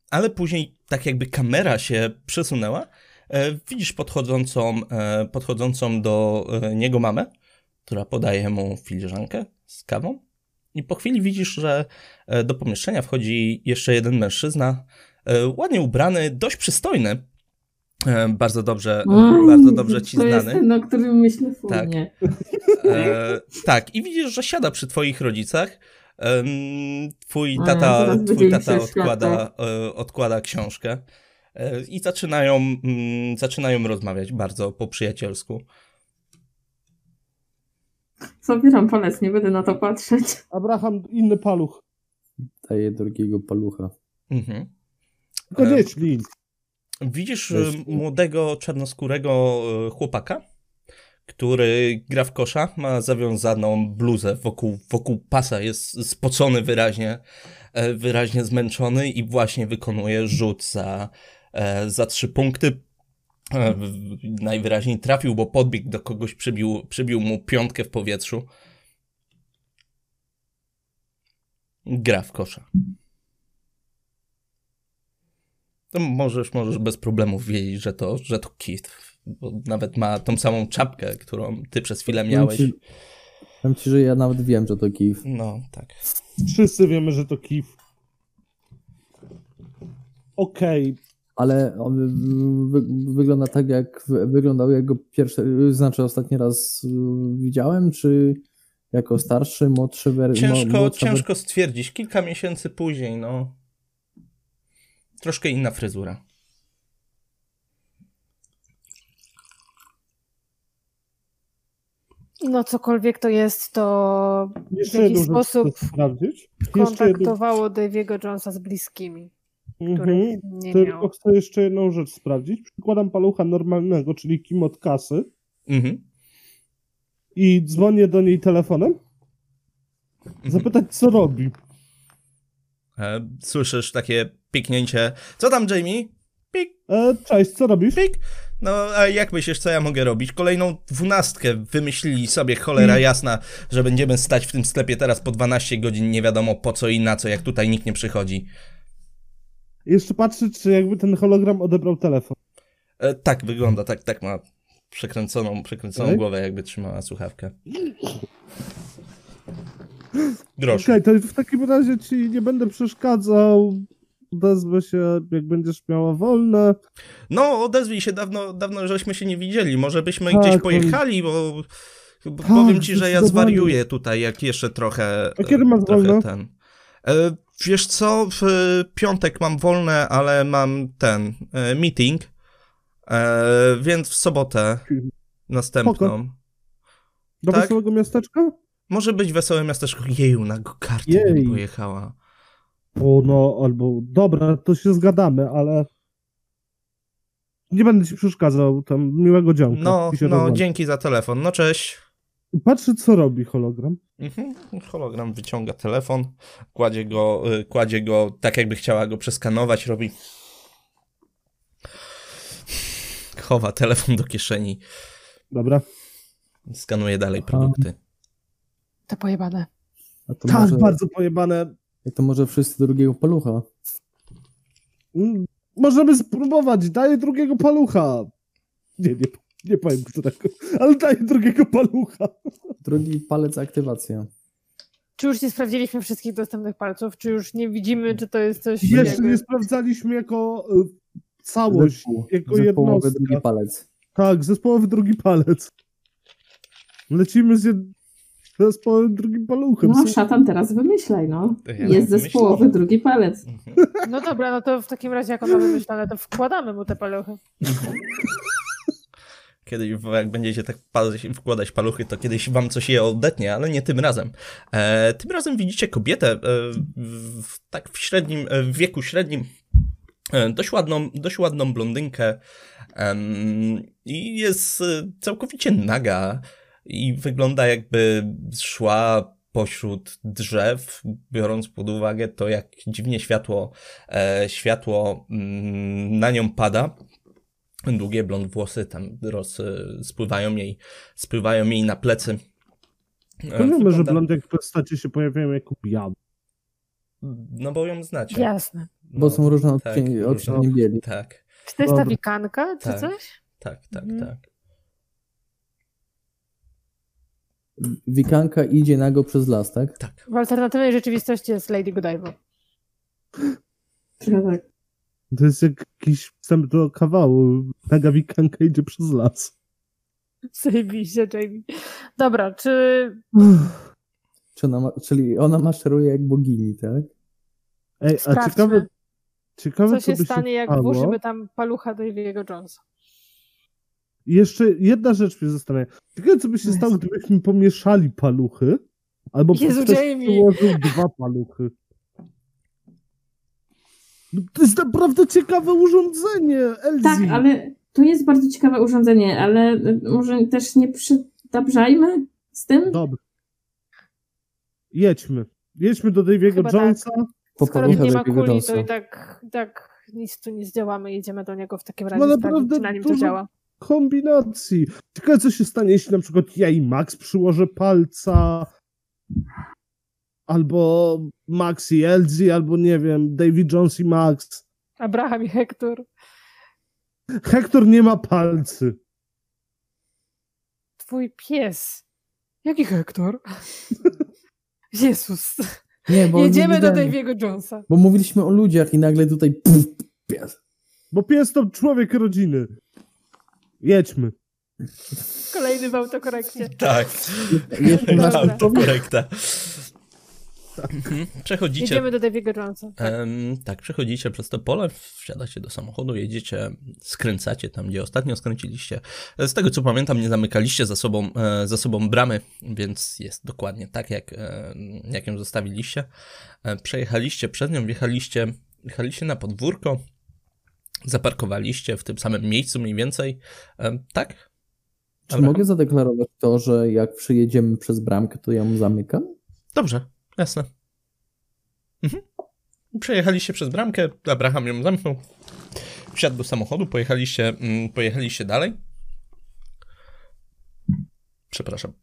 Ale później, tak jakby kamera się przesunęła, e, widzisz podchodzącą, e, podchodzącą do e, niego mamę, która podaje mu filiżankę z kawą. I po chwili widzisz, że do pomieszczenia wchodzi jeszcze jeden mężczyzna, ładnie ubrany, dość przystojny. Bardzo dobrze, Oj, bardzo dobrze ci to jest znany. ten, o którym myślę Tak. E, tak, i widzisz, że siada przy twoich rodzicach. Twój tata, twój tata odkłada, e, odkłada książkę e, i zaczynają, mm, zaczynają rozmawiać bardzo po przyjacielsku. Zabieram palec, nie będę na to patrzeć. Abraham, inny paluch. Daje drugiego palucha. Mhm. Tylko E. Widzisz młodego, czarnoskórego chłopaka, który gra w kosza, ma zawiązaną bluzę wokół, wokół pasa, jest spocony wyraźnie, e, wyraźnie zmęczony i właśnie wykonuje rzut za, e, za trzy punkty. E, Najwyraźniej trafił, bo podbiegł do kogoś, przybił, przybił mu piątkę w powietrzu. Gra w kosza. To możesz, możesz bez problemów wiedzieć, że to, że to Keith. Bo nawet ma tą samą czapkę, którą ty przez chwilę miałeś. Powiem ci, powiem ci, że ja nawet wiem, że to Kiev. No, tak. Wszyscy wiemy, że to Kif. Okej, Ale on wy, wygląda tak, jak wy- wyglądał jego pierwszy, znaczy ostatni raz y, widziałem, czy Jako starszy, młodszy wersja. Ciężko, ciężko stwierdzić. Kilka miesięcy później, no. Troszkę inna fryzura. No cokolwiek to jest, to w Jeszcze jakiś jedną rzecz sposób kontaktowało Daviego Jonesa z bliskimi, mhm. nie Tylko miał. chcę jeszcze jedną rzecz sprawdzić. Przykładam palucha normalnego, czyli Kim od kasy Mhm. i dzwonię do niej telefonem, Mhm. zapytać co robi. E, Słyszysz takie piknięcie. Co tam, Jamie? Pik, E, cześć, co robisz? pik. No, a jak myślisz, co ja mogę robić? Kolejną dwunastkę wymyślili sobie, cholera jasna, że będziemy stać w tym sklepie teraz po 12 godzin, nie wiadomo po co i na co, jak tutaj nikt nie przychodzi. Jeszcze patrzę, czy jakby ten hologram odebrał telefon. E, tak wygląda, tak, tak ma przekręconą, przekręconą Okej. głowę, jakby trzymała słuchawkę. Grosz. Okej, to w takim razie ci nie będę przeszkadzał. Odezwę się, jak będziesz miała wolne. No, odezwij się, dawno, dawno żeśmy się nie widzieli. Może byśmy Tak, gdzieś on- pojechali, bo, Tak, powiem ci, że ja zwariuję tutaj, jak jeszcze trochę. A kiedy masz wolne? ten. E, wiesz co, w piątek mam wolne, ale mam ten e, meeting, e, więc w sobotę następną. Spoko. Do Tak? wesołego miasteczka? Może być wesołe miasteczko. Jeju, na Jej. bym pojechała. O, no, albo dobra, to się zgadamy, ale nie będę ci przeszkadzał. Tam miłego działka. No, no, dzięki za telefon. No cześć. Patrzę, co robi hologram. Mhm. Hologram wyciąga telefon, kładzie go, y, kładzie go tak, jakby chciała go przeskanować, robi. Chowa telefon do kieszeni, Dobra. skanuje dalej produkty. To pojebane. A to Tak, może, bardzo pojebane. To może wszyscy drugiego palucha. Mm, Możemy spróbować. Daję drugiego palucha. Nie, nie, nie powiem którego, ale daję drugiego palucha. Drugi palec aktywacja. Czy już nie sprawdziliśmy wszystkich dostępnych palców? Czy już nie widzimy, czy to jest coś Jeszcze jakby- nie sprawdzaliśmy jako y, całość, Zespół, jako jednostka. drugi palec. Tak, zespołowy drugi palec. Lecimy z jed... zespołowym drugim paluchem. No, szatan teraz wymyślaj, no. Ja Jest myślę. zespołowy drugi palec. Mhm. No dobra, no to w takim razie jak ona wymyślane, to wkładamy mu te paluchy. Kiedyś, jak będziecie tak wkładać paluchy, to kiedyś wam coś je odetnie, ale nie tym razem. E, tym razem widzicie kobietę e, w, w, tak w średnim, e, w wieku średnim, e, dość ładną, dość ładną blondynkę i jest e, całkowicie naga i wygląda jakby szła pośród drzew, biorąc pod uwagę to, jak dziwnie światło, e, światło mm, na nią pada długie blond włosy tam roz, spływają jej, spływają jej na plecy. E, Wiemy, że blondek w postaci się pojawiają jako biały. No bo ją znacie. Jasne. Bo są różne tak, odcienie, odcienie bieli. Tak, Czy to jest ta wikanka, czy Tak. coś? tak, tak, Mhm. tak. Wikanka idzie nago przez las, tak? Tak. W alternatywnej rzeczywistości jest Lady Godiva. Trochę tak. To jest jak jakiś wstęp do kawału. Naga wikanka idzie przez las. Zajebiście, Jamie. Dobra, czy Czy ona ma, czyli ona maszeruje jak bogini, tak? Ej, a ciekawe, ciekawe co się by stanie, jak stało. włożymy tam palucha Davy'ego Jonesa? Jeszcze jedna rzecz mnie zastanawia. Ciekawe, co by się Jezu. stało, gdybyśmy pomieszali paluchy, albo Jezu, ktoś Jamie. przyłożył dwa paluchy. No, To jest naprawdę ciekawe urządzenie, Elzi. Tak, ale to jest bardzo ciekawe urządzenie, ale y, może też nie przydabrzajmy z tym? Dobra. Jedźmy. Jedźmy do Davy'ego Jonesa. Po Skoro nie ma kuli, to i tak, i tak nic tu nie zdziałamy. Jedziemy do niego w takim razie No sprawdzić, naprawdę czy na nim to dużo- działa. Kombinacji. Ciekawe, co się stanie, jeśli na przykład ja i Max przyłożę palca, albo Max i Elzy, albo nie wiem, Davy Jones i Max. Abraham i Hektor. Hektor nie ma palcy. Twój pies. Jaki Hektor? Jezus. Nie, bo Jedziemy nie do Davy'ego Jonesa. Bo mówiliśmy o ludziach i nagle tutaj puf, pies. Bo pies to człowiek rodziny. Jedźmy. Kolejny w autokorekcie. Tak. Jeszcze Dobra. Autokorekta. Mhm. Przechodzicie. Jedziemy do Daviego Jonesa. Tak. Em, tak, przechodzicie przez to pole, wsiadacie do samochodu, jedziecie, skręcacie tam, gdzie ostatnio skręciliście. Z tego co pamiętam, nie zamykaliście za sobą, e, za sobą bramy, więc jest dokładnie tak, jak, e, jak ją zostawiliście. E, przejechaliście przez nią, wjechaliście, wjechaliście na podwórko, zaparkowaliście w tym samym miejscu mniej więcej. Tak? Czy mogę zadeklarować to, że jak przyjedziemy przez bramkę, to ja ją zamykam? Dobrze, jasne. Mhm. Przejechaliście przez bramkę, Abraham ją zamknął, wsiadł do samochodu, pojechaliście, mm, pojechaliście dalej. Przepraszam.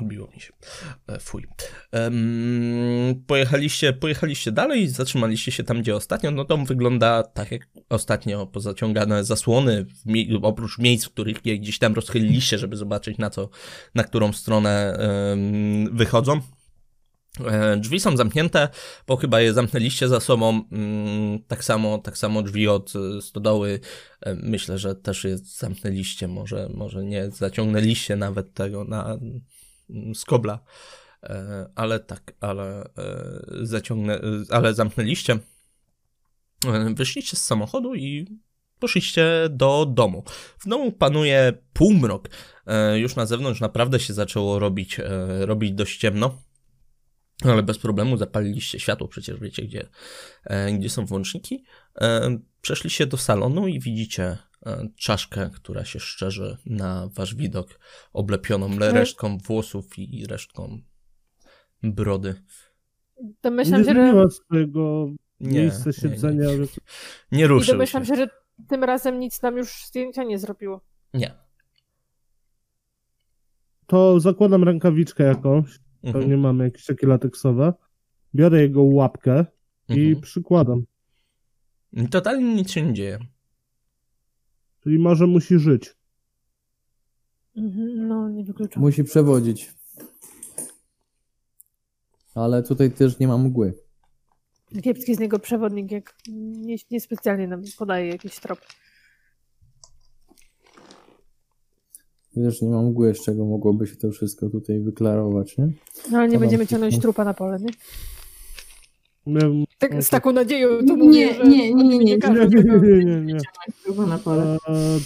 Odbiło mi się. E, Fuj. Em, pojechaliście, pojechaliście dalej, zatrzymaliście się tam, gdzie ostatnio. No dom wygląda tak jak ostatnio, pozaciągane zasłony, oprócz miejsc, w których je gdzieś tam rozchyliliście, żeby zobaczyć na co, na którą stronę em, wychodzą. E, Drzwi są zamknięte, bo chyba je zamknęliście za sobą. Mm, Tak samo, tak samo drzwi od e, stodoły. Myślę, że też je zamknęliście. Może, może nie zaciągnęliście nawet tego na skobla. E, Ale tak, ale e, zaciągnę, ale zamknęliście. E, Wyszliście z samochodu i poszliście do domu. W domu panuje półmrok. Już na zewnątrz naprawdę się zaczęło robić, robić dość ciemno. Ale bez problemu zapaliliście światło, przecież wiecie, gdzie, gdzie są włączniki. Przeszliście do salonu i widzicie czaszkę, która się szczerzy na wasz widok, oblepioną le- resztką włosów i resztką brody. Domyślam Nie się, że, zmieniła swojego Nie, miejsca nie, siedzenia. nie. Nie, Nie I ruszył domyślam się. się, że tym razem nic nam już zdjęcia nie zrobiło. Nie. To zakładam rękawiczkę jakąś. Mhm. Pewnie mamy jakieś takie lateksowe. Biorę jego łapkę i Mhm. przykładam. Totalnie nic się nie dzieje. Czyli może musi żyć. Mhm, No, nie wykluczam. Musi przewodzić. Ale tutaj też nie ma mgły. Kiepski z niego przewodnik, jak nie, niespecjalnie nam podaje jakiś trop. Też nie ma mgły, z czego mogłoby się to wszystko tutaj wyklarować, nie? No ale nie będziemy ci- ciągnąć trupa na pole, nie? Nie, Tak, z taką nadzieją Nie, mówię, że nie, nie, nie, nie. nie, nie, nie, nie,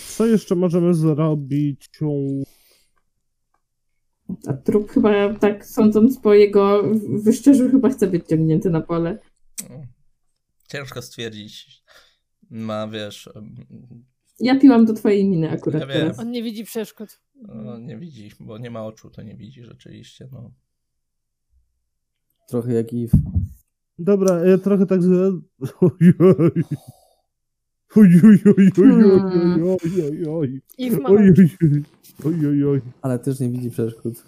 Co jeszcze możemy zrobić? A trup chyba, tak sądząc po jego wyszczerzu, chyba chce być ciągnięty na pole. Ciężko stwierdzić. Ma, wiesz, Ja piłam do twojej miny akurat Ja teraz. On nie widzi przeszkód. no, nie widzi, bo nie ma oczu, to nie widzi rzeczywiście. No. Trochę jak i Dobra, ja trochę tak z... Ojoj. Ojoj, oj, oj, oj, oj, oj, oj. I w Oj, oj, oj, oj, oj, oj. ale też nie widzi przeszkód.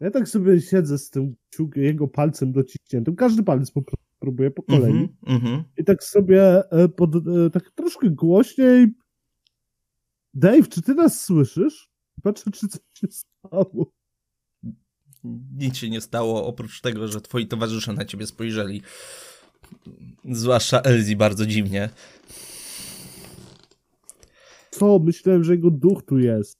Ja tak sobie siedzę z tym kciukiem, jego palcem dociśniętym. Każdy palec po prostu próbuję po kolei. Mhm, mhm. I tak sobie e, pod, e, tak troszkę głośniej. Dave, czy ty nas słyszysz? Patrzę, czy coś się stało. Nic się nie stało, oprócz tego, że twoi towarzysze na ciebie spojrzeli. Zwłaszcza Elzi bardzo dziwnie. Co? Myślałem, że jego duch tu jest.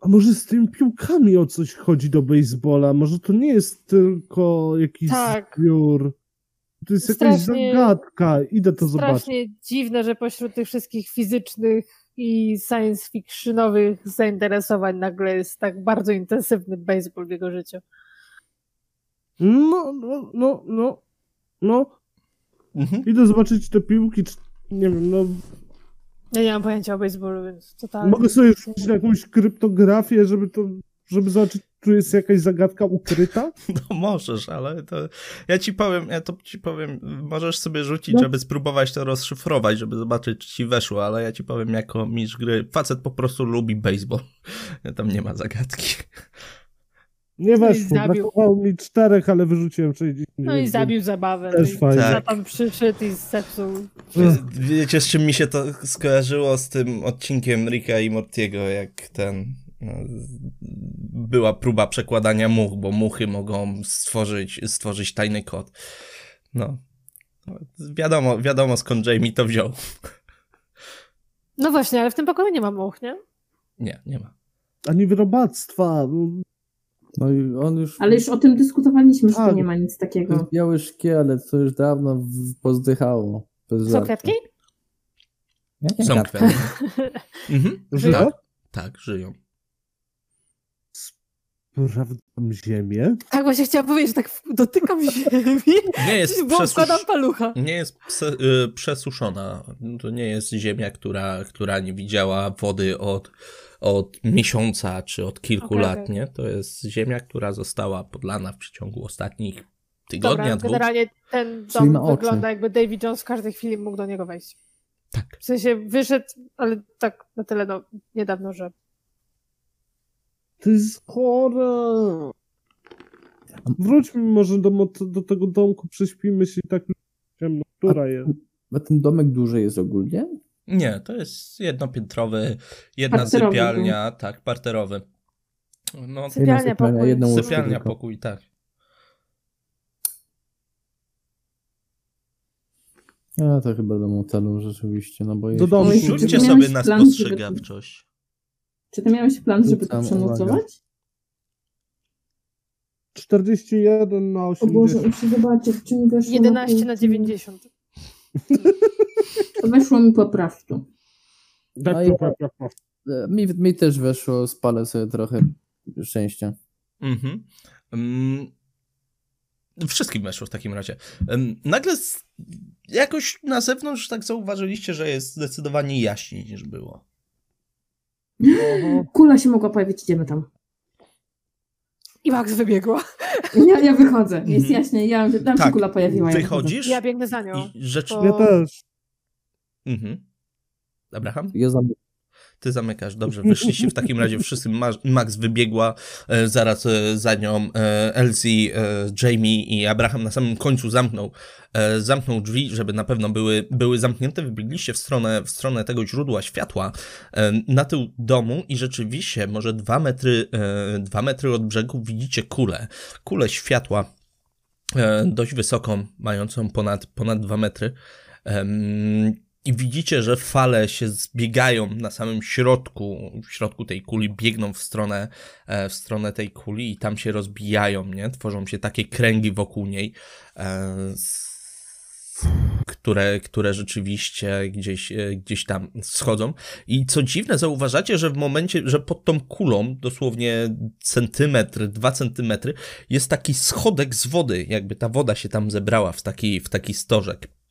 A może z tymi piłkami o coś chodzi do baseballa? Może to nie jest tylko jakiś Tak. zbiór. To jest jakaś Strasznie- zagadka. Idę to zobaczyć. Strasznie dziwne, że pośród tych wszystkich fizycznych i science fictionowych zainteresowań nagle jest tak bardzo intensywny baseball w jego życiu. No, no, no, no. No, Mhm. idę zobaczyć te piłki. Czy, nie wiem, no. Ja nie mam pojęcia o baseballu, więc totalnie. Mogę sobie rzucić na jakąś kryptografię, żeby to. Żeby zobaczyć, czy jest jakaś zagadka ukryta? No możesz, ale to ja ci powiem, ja to ci powiem, możesz sobie rzucić, No. żeby spróbować to rozszyfrować, żeby zobaczyć, czy ci weszło, ale ja ci powiem jako mistrz gry, facet po prostu lubi baseball. Tam nie ma zagadki. Nie No weszło. zabił. Brakowało mi czterech, ale wyrzuciłem 60. No i zabił zabawę. Też no fajnie. Tak. tam przyszedł i zepsuł. Wiecie, z czym mi się to skojarzyło z tym odcinkiem Ricka i Mortiego, jak ten. Była próba przekładania much, bo muchy mogą stworzyć, stworzyć tajny kod. No. Wiadomo, wiadomo skąd Jamie to wziął. No właśnie, ale w tym pokoju nie ma much, nie? Nie, nie ma. Ani wyrobactwa. No, No i on już... Ale już o tym dyskutowaliśmy, że Tak. nie ma nic takiego. biały szkielet, to już dawno pozdychało. Bez Są żartu. kwiatki? Są kwiatki? Mhm. Żyją? Tak, tak, żyją. Sprawdzam ziemię. Tak, właśnie chciałam powiedzieć, że tak dotykam ziemi, Nie jest, bo przesusz... palucha. nie jest pse, y, przesuszona. To nie jest ziemia, która, która nie widziała wody od, od miesiąca czy od kilku Okej, lat, okej. nie? To jest ziemia, która została podlana w przeciągu ostatnich tygodnia, Dobra, dwóch. generalnie ten dom wygląda jakby Davy Jones w każdej chwili mógł do niego wejść. Tak. W sensie wyszedł, ale tak na tyle no, niedawno, że To jest chore. Wróćmy może do, do tego domku, prześpimy się i tak ciemno. Która jest? A ten domek duży jest ogólnie? Nie, to jest jednopiętrowy, jedna Parterowy sypialnia, tak, parterowy. No, Sypialnia, sypialnia, pokój. jedno łóżko sypialnia, tylko. pokój, tak. Ja to chyba do motelu rzeczywiście, no bo Do domu. Rzućcie ty sobie na spostrzegawczość. Czy ty miałeś plan, żeby to Rzucam, przenocować? 41 na O Boże, 80. muszę zobaczyć, czy mi weszło 11 pół- na 90. Weszło mi po prostu. Tak, No i- tak. E, Mi, mi też weszło, spalę sobie trochę szczęścia. Mhm. Mm, Wszystkim weszło w takim razie. Nagle z, jakoś na zewnątrz tak zauważyliście, że jest zdecydowanie jaśniej niż było. Oho. Kula się mogła pojawić, idziemy tam. I Max wybiegła. Ja, ja wychodzę, jest Mhm. jaśnie, ja, tam się Tak, kula pojawiła. ja Wychodzisz Ja biegnę za nią. i rzecz... Ja też. Mhm. Abraham? Ja. Ty zamykasz, dobrze. Wyszliście w takim razie wszyscy. Ma- Max wybiegła, e, zaraz e, za nią e, Elsie, Jamie i Abraham na samym końcu zamknął, zamknął drzwi, żeby na pewno były, były zamknięte. Wybiegliście w stronę, w stronę tego źródła światła na tył domu i rzeczywiście może dwa metry, dwa metry od brzegu widzicie kulę. Kulę światła dość wysoką, mającą ponad, ponad dwa metry. I widzicie, że fale się zbiegają na samym środku, w środku tej kuli, biegną w stronę, e, w stronę tej kuli i tam się rozbijają, nie? Tworzą się takie kręgi wokół niej, e, które, które rzeczywiście gdzieś, e, gdzieś tam schodzą. I co dziwne, zauważacie, że w momencie, że pod tą kulą, dosłownie centymetr, dwa centymetry, jest taki schodek z wody, jakby ta woda się tam zebrała w taki, w taki stożek.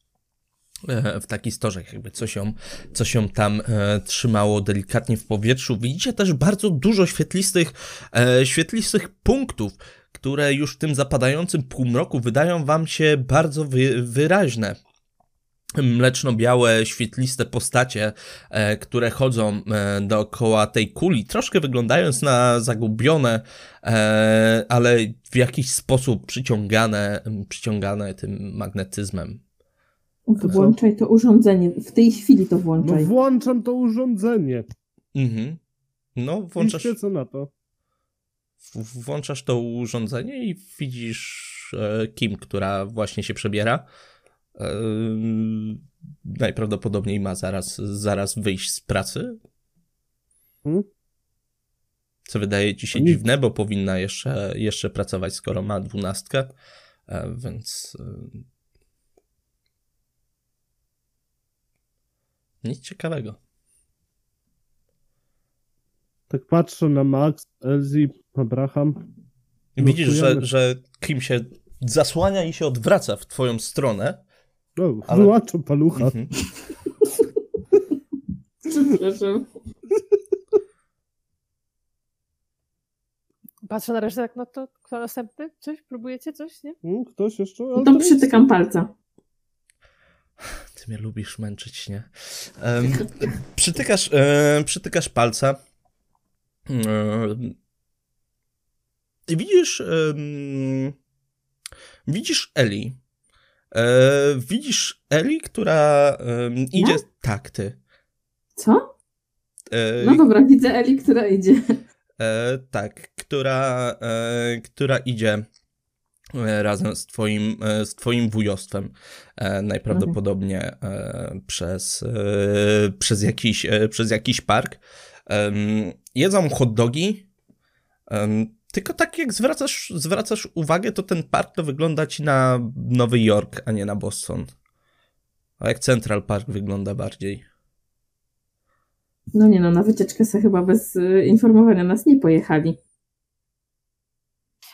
E, W taki stożek, jakby coś ją, coś ją tam e, trzymało delikatnie w powietrzu. Widzicie też bardzo dużo świetlistych, e, świetlistych punktów, które już w tym zapadającym półmroku wydają wam się bardzo wy, wyraźne mleczno-białe, świetliste postacie, e, które chodzą e, dookoła tej kuli, troszkę wyglądając na zagubione, e, ale w jakiś sposób przyciągane, przyciągane tym magnetyzmem. Włączaj to urządzenie, w tej chwili to No włączaj. włączam to urządzenie. Mhm. No, I włączasz, świecę na to. włączasz to urządzenie i widzisz e, Kim, która właśnie się przebiera. E, najprawdopodobniej ma zaraz, zaraz wyjść z pracy. Hmm? Co wydaje ci się Nic. dziwne, bo powinna jeszcze, jeszcze pracować, skoro ma dwunastkę. E, więc. Nic ciekawego. Tak patrzę na Max, Elsie, Abraham. Widzisz, że, że Kim się zasłania i się odwraca w twoją stronę. O, Ale- wyłączam palucha. Mhm. Przepraszam. Patrzę na resztę, tak, no to kto następny? Coś? Próbujecie coś, nie? Ktoś jeszcze? No Ale to przytykam palca. Ty mnie lubisz męczyć, nie? Em, przytykasz, przytykasz palca. I widzisz. widzisz Eli. E, widzisz Eli, która idzie. Tak, ty. Co? E, No dobra, widzę Eli, która idzie. E, tak, która, która idzie, razem z twoim, e, z twoim wujostwem. E, najprawdopodobniej e, przez, e, przez, jakiś, e, przez jakiś park. Jedzą hot dogi. Tylko tak jak zwracasz, zwracasz uwagę, to ten park to wygląda ci na Nowy Jork, a nie na Boston. A jak Central Park wygląda bardziej. No nie no, na wycieczkę sobie chyba bez informowania nas nie pojechali.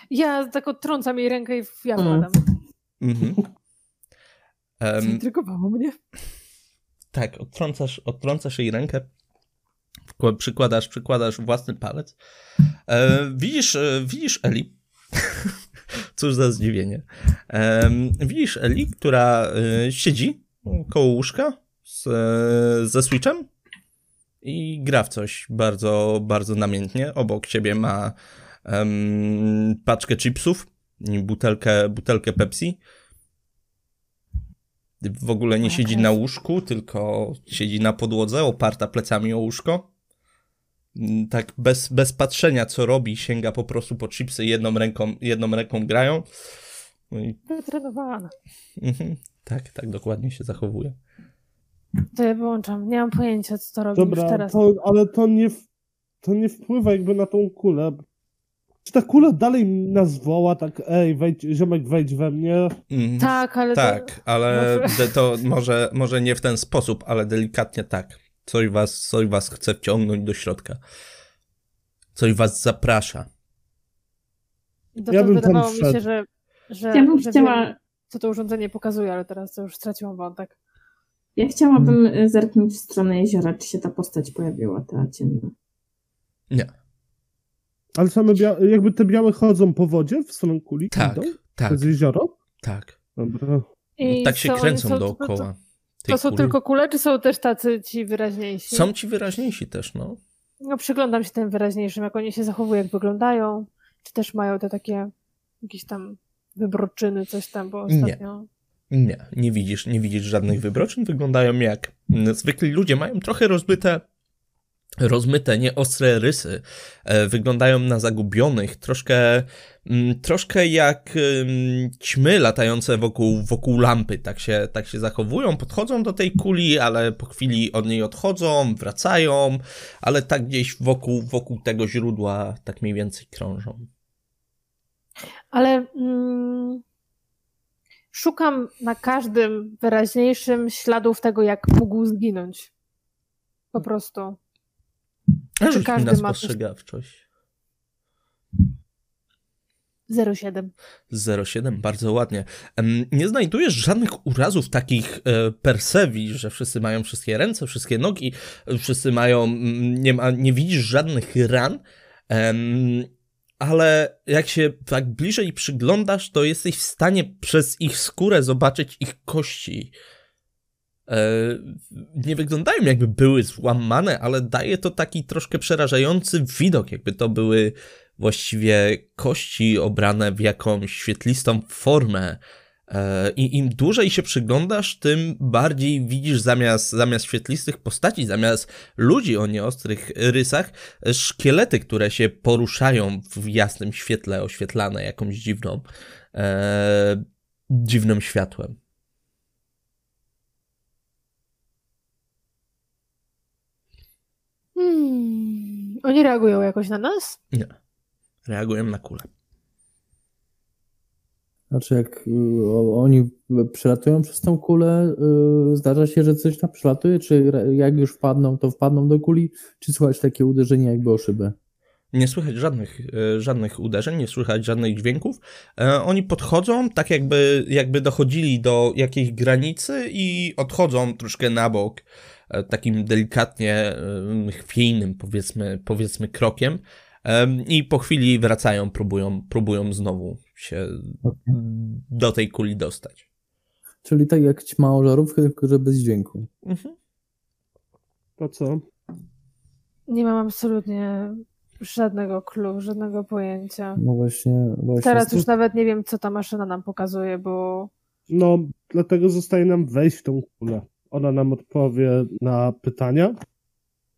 Ja tak odtrącam jej rękę i ja Mm. wpadam. Mhm. Em, Zaintrygowało mnie. tak, odtrącasz, odtrącasz jej rękę, przykładasz, przykładasz własny palec. E, widzisz, e, widzisz Eli. Cóż za zdziwienie. Em, widzisz Eli, która e, siedzi koło łóżka z, e, ze Switchem i gra w coś bardzo, bardzo namiętnie. Obok ciebie ma em, paczkę chipsów i butelkę, butelkę Pepsi. W ogóle nie Moja siedzi na łóżku, tylko siedzi na podłodze, oparta plecami o łóżko. Mm, Tak bez, bez patrzenia, co robi, sięga po prostu po chipsy, jedną ręką, jedną ręką grają. No i, Wytrenowana. mhm, tak, tak dokładnie się zachowuje. To ja wyłączam. Nie mam pojęcia, co to robi już Dobra, teraz. to, ale to nie, w- to nie wpływa jakby na tą kulę. Czy ta kula dalej nas woła, tak ej, wejdź, ziomek, wejdź we mnie. Mhm. Tak, ale to... Tak, ale może- to może, może nie w ten sposób, ale delikatnie tak. Coś was, coś was chce wciągnąć do środka. Coś was zaprasza. Dotąd Ja bym tam wydawało mi się, że, że, Ja bym że chciała, wiem, co to urządzenie pokazuje, ale teraz to już straciłam wątek. ja chciałabym y, zerknąć w stronę jeziora, czy się ta postać pojawiła, ta ciemna. Nie. Ale same bia- jakby te białe chodzą po wodzie w stronę kuli? Tak, Idą? tak, Przez jezioro? tak. Dobra. I tak się są- kręcą są- dookoła. To, to są kuli. tylko kule, czy są też tacy ci wyraźniejsi? Są ci wyraźniejsi też, no. No, przyglądam się tym wyraźniejszym, jak oni się zachowują, jak wyglądają. Czy też mają te takie jakieś tam wybroczyny, coś tam, bo Nie. ostatnio... Nie, nie widzisz, nie widzisz żadnych wybroczeń. Wyglądają jak mm, zwykli ludzie. Mają trochę rozmyte, rozmyte, nieostre rysy. E, wyglądają na zagubionych, troszkę, mm, troszkę jak ćmy latające wokół, wokół lampy. Tak się, tak się zachowują. Podchodzą do tej kuli, ale po chwili od niej odchodzą, wracają, ale tak gdzieś wokół, wokół tego źródła tak mniej więcej krążą. Ale mm, szukam na każdym wyraźniejszym śladów tego, jak mógł zginąć. Po prostu. A rzuć mi każdy ma coś- spostrzegawczość. 0,7. 07, bardzo ładnie. Nie znajdujesz żadnych urazów takich e, per se, widzisz, że wszyscy mają wszystkie ręce, wszystkie nogi, wszyscy mają, nie, ma, nie widzisz żadnych ran, ale jak się tak bliżej przyglądasz, to jesteś w stanie przez ich skórę zobaczyć ich kości. E, Nie wyglądają jakby były złamane, ale daje to taki troszkę przerażający widok, jakby to były właściwie kości obrane w jakąś świetlistą formę. E, I im dłużej się przyglądasz, tym bardziej widzisz zamiast, zamiast świetlistych postaci, zamiast ludzi o nieostrych rysach, szkielety, które się poruszają w jasnym świetle, oświetlane jakąś dziwną, e, dziwnym światłem. Hmm. Oni reagują jakoś na nas? Reagują na kulę. Znaczy, jak y, oni przelatują przez tą kulę, y, zdarza się, że coś tam przelatuje, czy jak już wpadną, to wpadną do kuli, czy słychać takie uderzenie jakby o szybę? Nie słychać żadnych, e, żadnych uderzeń, nie słychać żadnych dźwięków. E, Oni podchodzą, tak jakby, jakby dochodzili do jakiejś granicy i odchodzą troszkę na bok, takim delikatnie e, chwiejnym, powiedzmy, powiedzmy krokiem. E, I po chwili wracają, próbują, próbują znowu się do tej kuli dostać. Czyli tak jak ćma żarówkę, tylko że bez dźwięku. Mhm. To co? Nie mam absolutnie żadnego clue, żadnego pojęcia. No właśnie, właśnie. Teraz już nawet nie wiem, co ta maszyna nam pokazuje, bo No, dlatego zostaje nam wejść w tą kulę. Ona nam odpowie na pytania.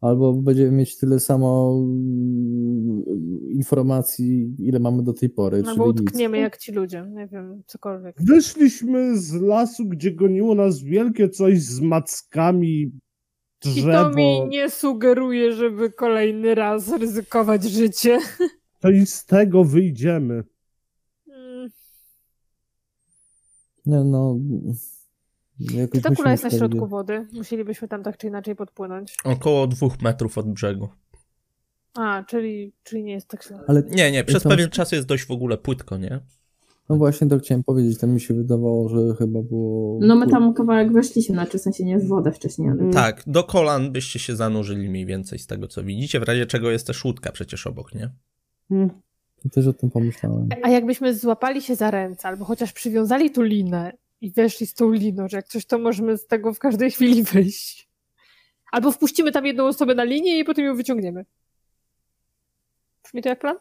Albo będziemy mieć tyle samo mm, informacji, ile mamy do tej pory, Albo nic. utkniemy jak ci ludzie, nie wiem, cokolwiek. Wyszliśmy z lasu, gdzie goniło nas wielkie coś z mackami, I to drzewo. mi nie sugeruje, żeby kolejny raz ryzykować życie. To i z tego wyjdziemy. Mm, Nie, no... Jakoś Czy ta kula jest na środku wody? Musielibyśmy tam tak czy inaczej podpłynąć. Około dwóch metrów od brzegu. A, czyli, czyli nie jest tak źle. Ale Nie, nie, przez to- pewien czas jest dość w ogóle płytko, nie? no właśnie to chciałem powiedzieć, to mi się wydawało, że chyba było... No my tam kawałek weszliśmy, znaczy w sensie nie w wodę wcześniej, ale Mm. Tak, do kolan byście się zanurzyli mniej więcej z tego, co widzicie, w razie czego jest też łódka przecież obok, nie? Hmm. Też o tym pomyślałem. A jakbyśmy złapali się za ręce, albo chociaż przywiązali tu linę i weszli z tą liną, że jak coś, to możemy z tego w każdej chwili wyjść. Albo wpuścimy tam jedną osobę na linię i potem ją wyciągniemy. Brzmi to jak plan?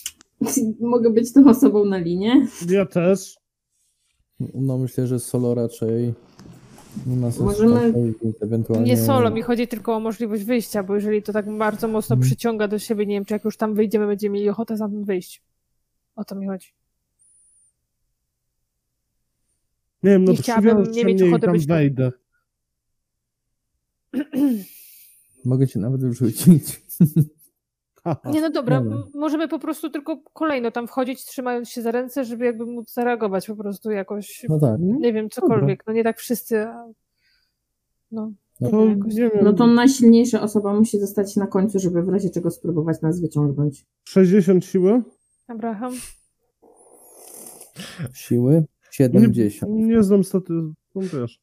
mogę być tą osobą na linie. Ja też. No myślę, że solo raczej. Możemy- wchodzić, ewentualnie... Nie solo, mi chodzi tylko o możliwość wyjścia, bo jeżeli to tak bardzo mocno Mhm. przyciąga do siebie, nie wiem, czy jak już tam wyjdziemy, będziemy mieli ochotę tam wyjść. O to mi chodzi. Nie wiem, no Nie chciałabym nie mieć ochoty tam być wejdę. Mogę cię nawet wrzucić. Haha. Nie, no dobra, Dobra. możemy po prostu tylko kolejno tam wchodzić, trzymając się za ręce, żeby jakby móc zareagować po prostu jakoś, No tak. nie wiem, cokolwiek. No nie tak wszyscy, a... no. No To, jakoś- nie wiem, No to najsilniejsza osoba musi zostać na końcu, żeby w razie czego spróbować nas wyciągnąć. 60 siły? Abraham? Siły? 70. Nie, nie znam staty... No wiesz.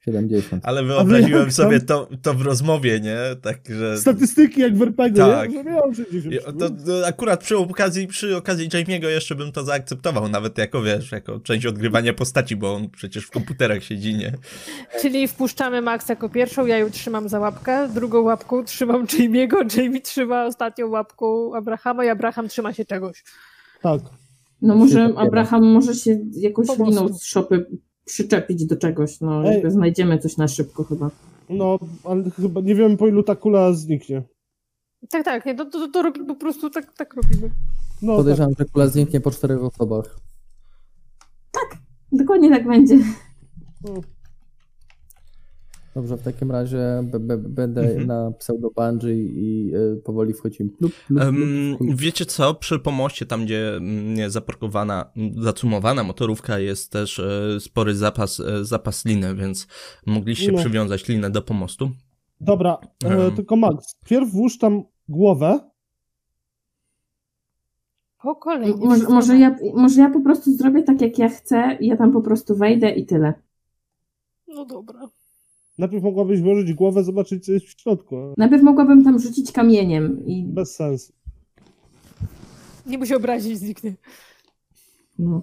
70. Ale wy wyobraziłem sobie to, to w rozmowie, nie? Tak, że... Statystyki jak w RPG, Tak. nie? Że miałem 60 Ja- siły. To, to akurat przy okazji, przy okazji Jamie'ego jeszcze bym to zaakceptował, nawet jako, wiesz, jako część odgrywania postaci, bo on przecież w komputerach siedzi, nie? Czyli wpuszczamy Max jako pierwszą, ja ją trzymam za łapkę, drugą łapką trzymam Jamie'ego, Jamie trzyma ostatnią łapką Abrahama i Abraham trzyma się czegoś. Tak. No może. Abraham może się jakąś Po liną z szopy przyczepić do czegoś, no Ej. jakby znajdziemy coś na szybko chyba. No, ale chyba nie wiem po ilu ta kula zniknie. Tak, tak, nie, to, to, to robi, po prostu tak, tak robimy. No, tak. Podejrzewam, że kula zniknie po czterech osobach. Dokładnie tak będzie. Mm. Dobrze, w takim razie b- b- będę Mhm. na pseudo i y, powoli wchodzimy. Plup, plup, Em, plup, plup. wiecie co, przy pomoście, tam gdzie nie zaparkowana, zacumowana motorówka jest też e, spory zapas, e, zapas liny, więc mogliście No. przywiązać linę do pomostu. Dobra, e, Em. tylko Max, pierw włóż tam głowę. Po kolei. Może, może, ja, może ja po prostu zrobię tak, jak ja chcę i ja tam po prostu wejdę i tyle. No dobra. Najpierw mogłabyś włożyć głowę, zobaczyć co jest w środku. Najpierw mogłabym tam rzucić kamieniem i Bez sensu. Nie musi obrazić, zniknie. no.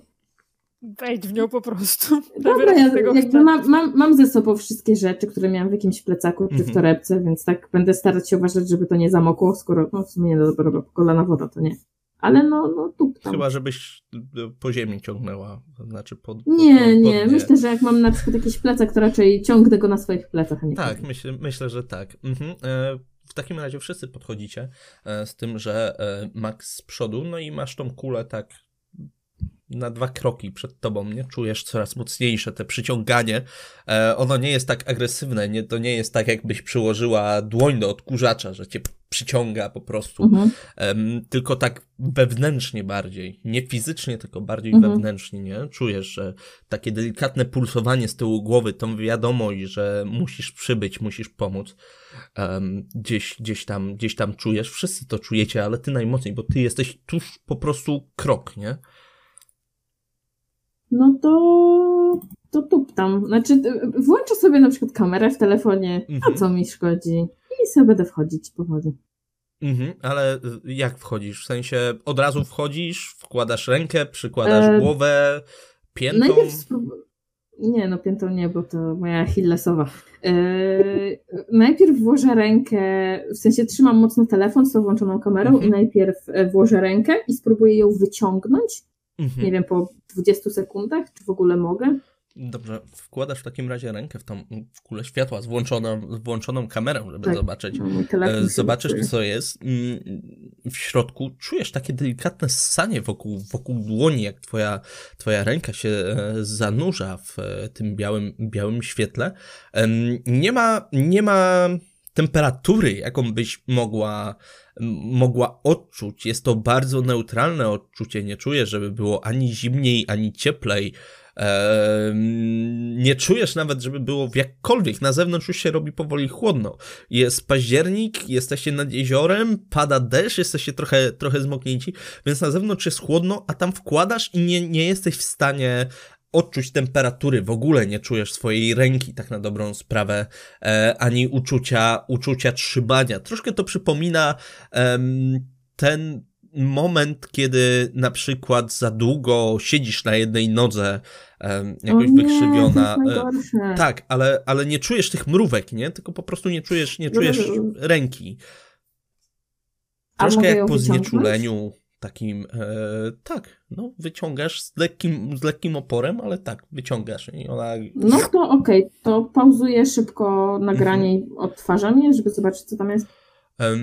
Wejdź w nią po prostu. Dobra, ja tego jakby mam, mam, mam ze sobą wszystkie rzeczy, które miałam w jakimś plecaku czy w Mhm. torebce, więc tak będę starać się uważać, żeby to nie zamokło, skoro no w sumie nie dobra, dobra, kolana woda to nie. Ale no, no tu tam. Chyba, żebyś e, po ziemi ciągnęła, to znaczy pod, pod Nie, pod nie, dnie. myślę, że jak mam na przykład jakiś plecak, to raczej ciągnę go na swoich plecach, a nie Tak, chodzi. myślę, myślę, że tak. Mhm. E, w takim razie wszyscy podchodzicie e, z tym, że Max z przodu, no i masz tą kulę tak na dwa kroki przed tobą, nie? Czujesz coraz mocniejsze te przyciąganie. E, ono nie jest tak agresywne, nie, to nie jest tak, jakbyś przyłożyła dłoń do odkurzacza, że cię przyciąga po prostu, Mhm. Tylko tak wewnętrznie bardziej. Nie fizycznie, tylko bardziej Mhm. wewnętrznie, nie? Czujesz, że takie delikatne pulsowanie z tyłu głowy, tą wiadomość, że musisz przybyć, musisz pomóc. gdzieś, gdzieś, tam, gdzieś tam czujesz. Wszyscy to czujecie, ale ty najmocniej, bo ty jesteś tuż po prostu krok, nie? No to, to tup tam. Znaczy, y, włączę sobie na przykład kamerę w telefonie, Mhm. a co mi szkodzi? I sobie będę wchodzić powoli. Mhm, ale y, jak wchodzisz? W sensie od razu wchodzisz, wkładasz rękę, przykładasz E, głowę, piętą? Najpierw sprób- Nie, no piętą nie, bo to moja Achillesowa. Eee, najpierw włożę rękę, w sensie trzymam mocno telefon z tą włączoną kamerą Mhm. i najpierw e, włożę rękę i spróbuję ją wyciągnąć, Mhm. nie wiem, po 20 sekundach, czy w ogóle mogę. Dobrze, wkładasz w takim razie rękę w tą w kulę światła z włączoną, z włączoną kamerą, żeby Tak. zobaczyć. No, E, Zobaczysz, co jest. Mm, w środku czujesz takie delikatne ssanie wokół, wokół dłoni, jak twoja, twoja ręka się e, zanurza w e, tym białym, białym świetle. Nie ma, nie ma temperatury, jaką byś mogła, mogła odczuć. Jest to bardzo neutralne odczucie. Nie czuję, żeby było ani zimniej, ani cieplej. Nie czujesz nawet, żeby było jakkolwiek. Na zewnątrz już się robi powoli chłodno. Jest październik, jesteście nad jeziorem, pada deszcz, jesteście trochę, trochę zmoknięci, więc na zewnątrz jest chłodno, a tam wkładasz i nie, nie jesteś w stanie odczuć temperatury, w ogóle nie czujesz swojej ręki, tak na dobrą sprawę, e, ani uczucia, uczucia trzymania. Troszkę to przypomina ten moment, kiedy na przykład za długo siedzisz na jednej nodze, jakoś nie, wykrzywiona. E, tak, ale, ale nie czujesz tych mrówek, nie? Tylko po prostu nie czujesz, nie czujesz ręki. Troszkę jak po znieczuleniu takim, e, tak, no, wyciągasz z lekkim, z lekkim oporem, ale tak, wyciągasz i ona... No to okej, okay. to pauzuję szybko nagranie mhm. i odtwarzam je, żeby zobaczyć, co tam jest. Um,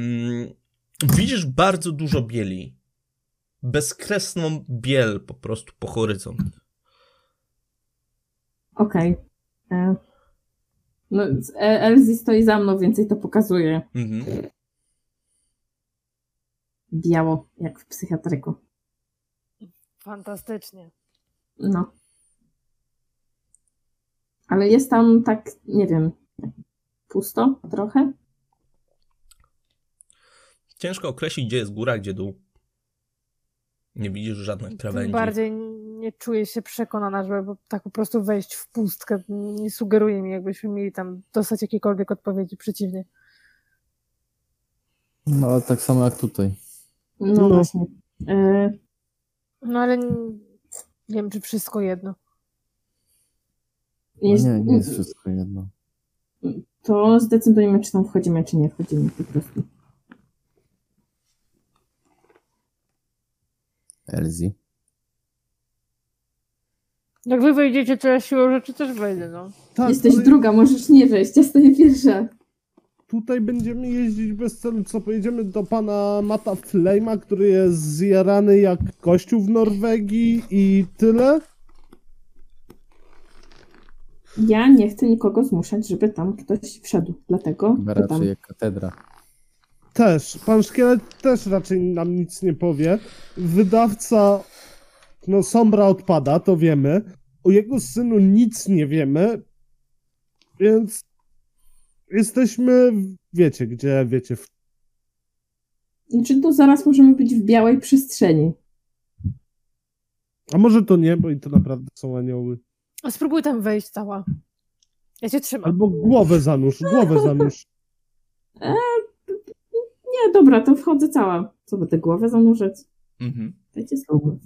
widzisz bardzo dużo bieli. Bezkresną biel po prostu po horyzont. Okej. Okay. E, no, e, stoi za mną, więcej to pokazuje. Mhm. Biało, jak w psychiatryku. Fantastycznie. No. Ale jest tam tak, nie wiem, pusto trochę. Ciężko określić, gdzie jest góra, gdzie dół. Nie widzisz żadnych krawędzi. Tym bardziej nie czuję się przekonana, żeby tak po prostu wejść w pustkę. Nie sugeruje mi, jakbyśmy mieli tam dostać jakiekolwiek odpowiedzi przeciwnie. No, ale tak samo jak tutaj. No, no. właśnie. E... No ale nie, nie wiem, czy wszystko jedno. Jest... No nie, nie jest wszystko jedno. To zdecydujemy, czy tam wchodzimy, czy nie wchodzimy po prostu. Elzi. Jak wy wejdziecie, to ja siłą rzeczy też wejdę, no. Tak, Jesteś ale... druga, możesz nie wejść, ja stoję pierwsza. Tutaj będziemy jeździć bez celu, co pojedziemy do pana Mata Flame'a, który jest zjarany jak kościół w Norwegii i tyle? Ja nie chcę nikogo zmuszać, żeby tam ktoś wszedł, dlatego raczej jak katedra. Też. Pan Szkielet też raczej nam nic nie powie. Wydawca, no Sombra odpada, to wiemy. O jego synu nic nie wiemy, więc jesteśmy, wiecie, gdzie, wiecie. W... Znaczy to zaraz możemy być w białej przestrzeni. A może to nie, bo i to naprawdę są anioły. A spróbuj tam wejść cała. Ja cię trzymam. Albo głowę zanurz, głowę zanurz. E, nie, dobra, to wchodzę cała. Co by tę głowę zanurzać? Mhm. Dajcie spokój.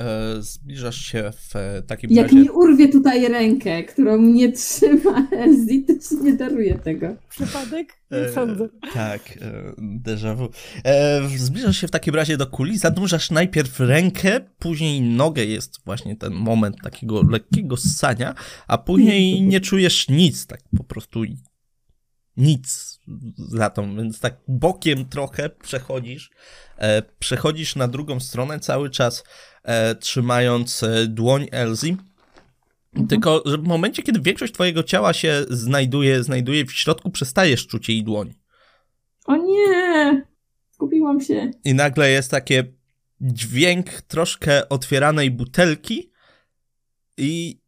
E, zbliżasz się w e, takim Jak razie... mi urwie tutaj rękę, którą mnie trzyma Elsie, to ci nie daruję tego. Przypadek? Nie e, sądzę. Tak, e, déjà vu. E, zbliżasz się w takim razie do kuli, zanurzasz najpierw rękę, później nogę, jest właśnie ten moment takiego lekkiego ssania, a później nie czujesz nic, tak po prostu nic za tą, więc tak bokiem trochę przechodzisz, e, przechodzisz na drugą stronę cały czas e, trzymając e, dłoń Elzy. Mhm. Tylko, że w momencie, kiedy większość twojego ciała się znajduje, znajduje w środku, przestajesz czuć jej dłoń. O nie! Zgubiłam się. I nagle jest takie dźwięk troszkę otwieranej butelki i.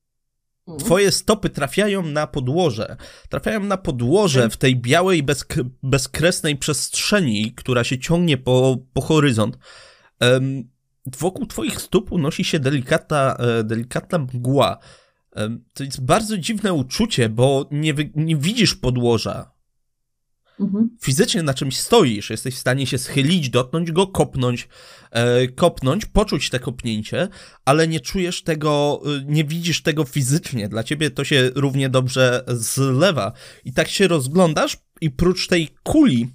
Twoje stopy trafiają na podłoże. Trafiają na podłoże w tej białej, bezk bezkresnej przestrzeni, która się ciągnie po, po horyzont. Um, wokół twoich stóp unosi się delikatna, e, delikatna mgła. Um, to jest bardzo dziwne uczucie, bo nie, nie widzisz podłoża. Mhm. Fizycznie na czymś stoisz, jesteś w stanie się schylić, dotknąć go, kopnąć, e, kopnąć, poczuć te kopnięcie, ale nie czujesz tego, e, nie widzisz tego fizycznie. Dla ciebie to się równie dobrze zlewa. I tak się rozglądasz i prócz tej kuli,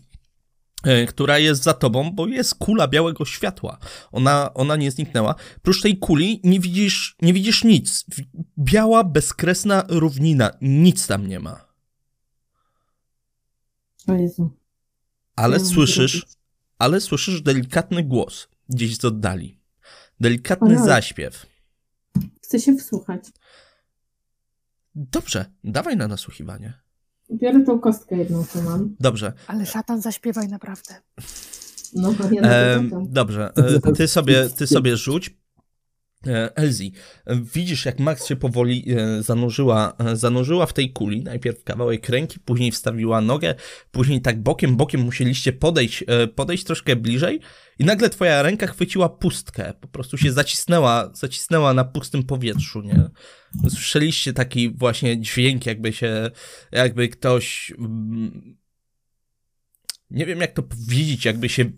e, która jest za tobą, bo jest kula białego światła. Ona, ona nie zniknęła. Prócz tej kuli nie widzisz, nie widzisz nic. Biała, bezkresna równina. Nic tam nie ma. Ale słyszysz, ale słyszysz delikatny głos gdzieś z oddali. Delikatny Ojej. zaśpiew. Chcę się wsłuchać. Dobrze, dawaj na nasłuchiwanie. Biorę tą kostkę jedną, co mam. Dobrze. Ale szatan zaśpiewaj naprawdę. No, ja czekam. dobrze, e, ty sobie, ty sobie rzuć. E, Elzi, widzisz jak Max się powoli e, zanurzyła, e, zanurzyła w tej kuli, najpierw kawałek ręki, później wstawiła nogę, później tak bokiem, bokiem musieliście podejść, podejść troszkę bliżej i nagle twoja ręka chwyciła pustkę, po prostu się zacisnęła, zacisnęła na pustym powietrzu, nie? Słyszeliście taki właśnie dźwięk, jakby się, jakby ktoś, mm, nie wiem jak to powiedzieć, jakby się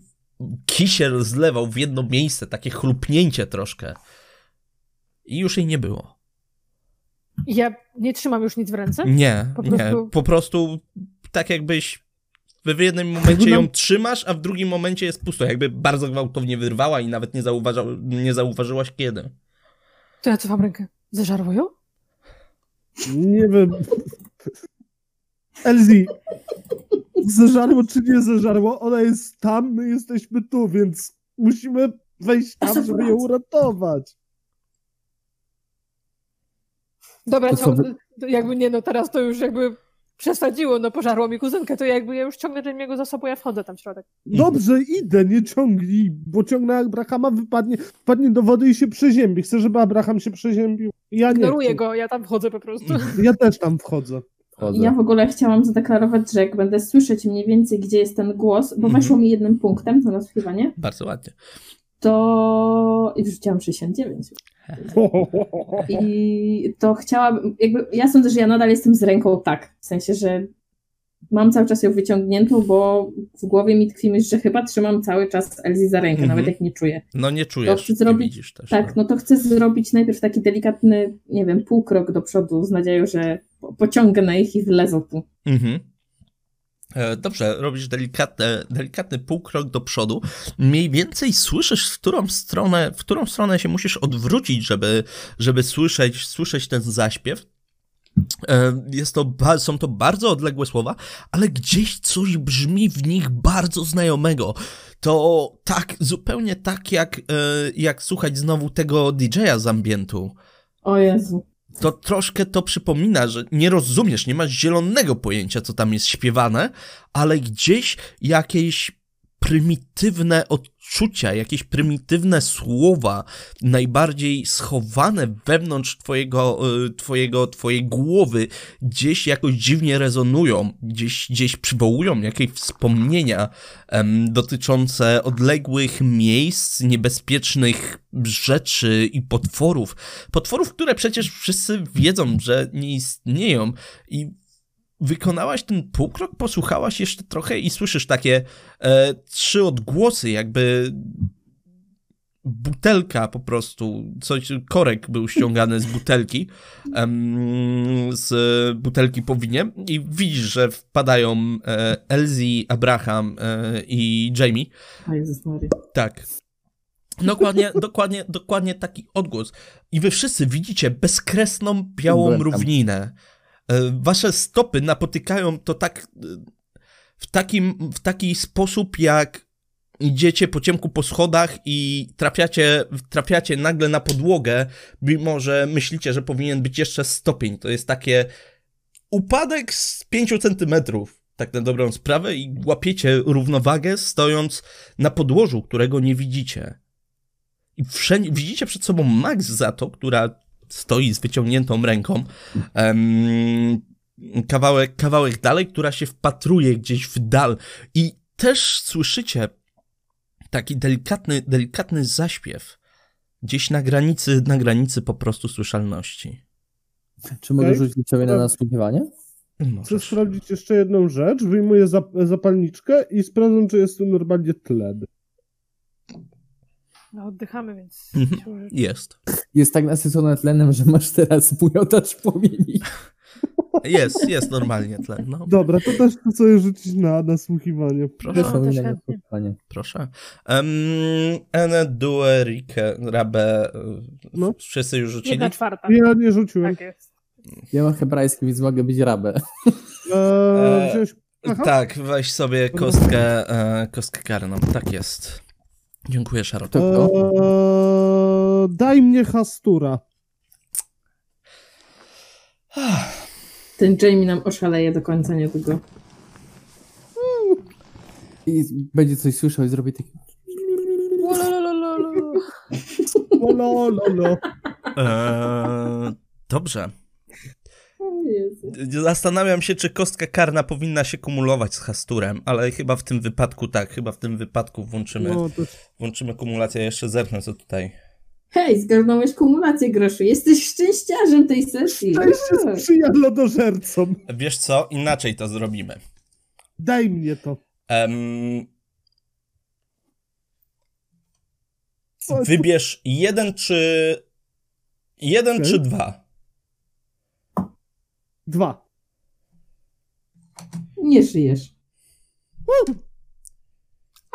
kisiel zlewał w jedno miejsce, takie chlupnięcie troszkę. I już jej nie było. I Ja nie trzymam już nic w ręce? Nie, Po nie. prostu- Po prostu tak jakbyś w jednym momencie ją trzymasz, a w drugim momencie jest pusto. Jakby bardzo gwałtownie wyrwała i nawet nie, zauważa, nie zauważyłaś kiedy. To ja cofam rękę. Zeżarło ją? Nie wiem. Elzi, zeżarło czy nie zeżarło, ona jest tam, my jesteśmy tu, więc musimy wejść tam, żeby ją uratować. Dobra, To to jakby nie, no teraz to już jakby przesadziło, no pożarło mi kuzynkę, to jakby ja już ciągnę Jamie'ego za sobą, ja wchodzę tam w środek. Dobrze, idę, nie ciągnij, bo ciągnę Abrahama, wypadnie, wpadnie do wody i się przeziębi. Chcę, żeby Abraham się przeziębił. Ja nie Ignoruję chcę. go, ja tam wchodzę po prostu. Ja też tam wchodzę. Wchodzę. Ja w ogóle chciałam zadeklarować, że jak będę słyszeć mniej więcej, gdzie jest ten głos, bo Mhm. weszło mi jednym punktem to nasłuchiwanie, Bardzo ładnie. to... i wrzuciłam 69. I to chciałabym, jakby, ja sądzę, że ja nadal jestem z ręką tak, w sensie, że mam cały czas ją wyciągniętą, bo w głowie mi tkwi myśl, że chyba trzymam cały czas Elzi za rękę, Mhm. nawet jak nie czuję. No nie czujesz, chcę nie zrobić- widzisz też. Tak, no to chcę zrobić najpierw taki delikatny, nie wiem, półkrok do przodu z nadzieją, że po- pociągnę ich i wlezą tu. Mhm. E, Dobrze, robisz delikatny, delikatny półkrok do przodu. Mniej więcej słyszysz, w którą stronę, w którą stronę się musisz odwrócić, żeby, żeby słyszeć, słyszeć ten zaśpiew. E, Jest to, są to bardzo odległe słowa, ale gdzieś coś brzmi w nich bardzo znajomego. To tak, zupełnie tak jak, e, jak słuchać znowu tego DJ-a z ambientu O Jezu. To troszkę to przypomina, że nie rozumiesz, nie masz zielonego pojęcia, co tam jest śpiewane, ale gdzieś jakieś prymitywne odczucia, jakieś prymitywne słowa, najbardziej schowane wewnątrz twojego, y, twojego, twojej głowy, gdzieś jakoś dziwnie rezonują, gdzieś, gdzieś przywołują jakieś wspomnienia em, dotyczące odległych miejsc, niebezpiecznych rzeczy i potworów. Potworów, które przecież wszyscy wiedzą, że nie istnieją i wykonałaś ten półkrok, posłuchałaś jeszcze trochę i słyszysz takie e, trzy odgłosy, jakby butelka po prostu, coś, korek był ściągany z butelki, em, z butelki po winie i widzisz, że wpadają e, Elsie, Abraham e, i Jamie. O Jezus Mary. Tak. Dokładnie, dokładnie, dokładnie taki odgłos. I wy wszyscy widzicie bezkresną, białą równinę. E, Wasze stopy napotykają to tak e, w, takim, w taki sposób, jak idziecie po ciemku po schodach i trafiacie, trafiacie nagle na podłogę, mimo że myślicie, że powinien być jeszcze stopień. To jest takie upadek z 5 centymetrów, tak na dobrą sprawę, i łapiecie równowagę stojąc na podłożu, którego nie widzicie. I wszędzie, widzicie przed sobą Max za to, która stoi z wyciągniętą ręką. Em, kawałek, kawałek dalej, która się wpatruje gdzieś w dal. I też słyszycie taki delikatny, delikatny zaśpiew. Gdzieś na granicy, na granicy po prostu słyszalności. Czy mogę Okej. rzucić sobie na nasłuchiwanie? Chcę Możesz. sprawdzić jeszcze jedną rzecz. Wyjmuję zap- zapalniczkę i sprawdzam, czy jest tu normalnie tlen. No oddychamy, więc... Mhm. Jest. Jest tak nasycone tlenem, że masz teraz miotacz płomieni. Jest, jest normalnie tlen. No, Dobra, to też chcę sobie rzucić na nasłuchiwanie. proszę. No, Proszę też na. Proszę. Um, Ene, Due, Rike, Rabe. No. Wszyscy już rzucili? Jedna czwarta. Ja nie rzuciłem. Tak jest. Ja mam hebrajski, więc mogę być rabę. Eee, Aha. Tak, weź sobie kostkę, e, kostkę karną. Tak jest. Dziękuję, kto? Eee, daj mnie Hastura. Ten Jamie nam oszaleje do końca niedługo. I będzie coś słyszał i zrobi taki... Lololololo. Lolo, lolo. E, dobrze. Jezu. Zastanawiam się, czy kostka karna powinna się kumulować z Hasturem, ale chyba w tym wypadku tak, chyba w tym wypadku włączymy, No, to włączymy kumulację. Jeszcze zerknę, co tutaj. Hej, zgarnąłeś kumulację groszy. Jesteś szczęściarzem tej sesji. szczęście sprzyja lodożercom. Wiesz co? Inaczej to zrobimy. Daj mnie to. Co- wybierz jeden czy... Jeden Okej. czy dwa. Dwa. Nie żyjesz.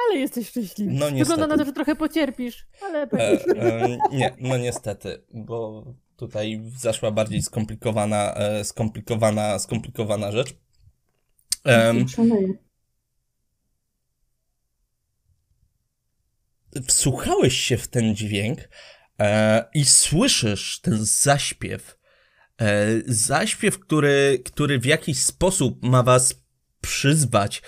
Ale jesteś szczęśliwy. No, Wygląda niestety. na to, że trochę pocierpisz, ale E, e, nie, no niestety, bo tutaj zaszła bardziej skomplikowana, e, skomplikowana, skomplikowana rzecz. Szaleję. wsłuchałeś się w ten dźwięk e, i słyszysz ten zaśpiew. E, zaśpiew, który, który w jakiś sposób ma was przyzwać.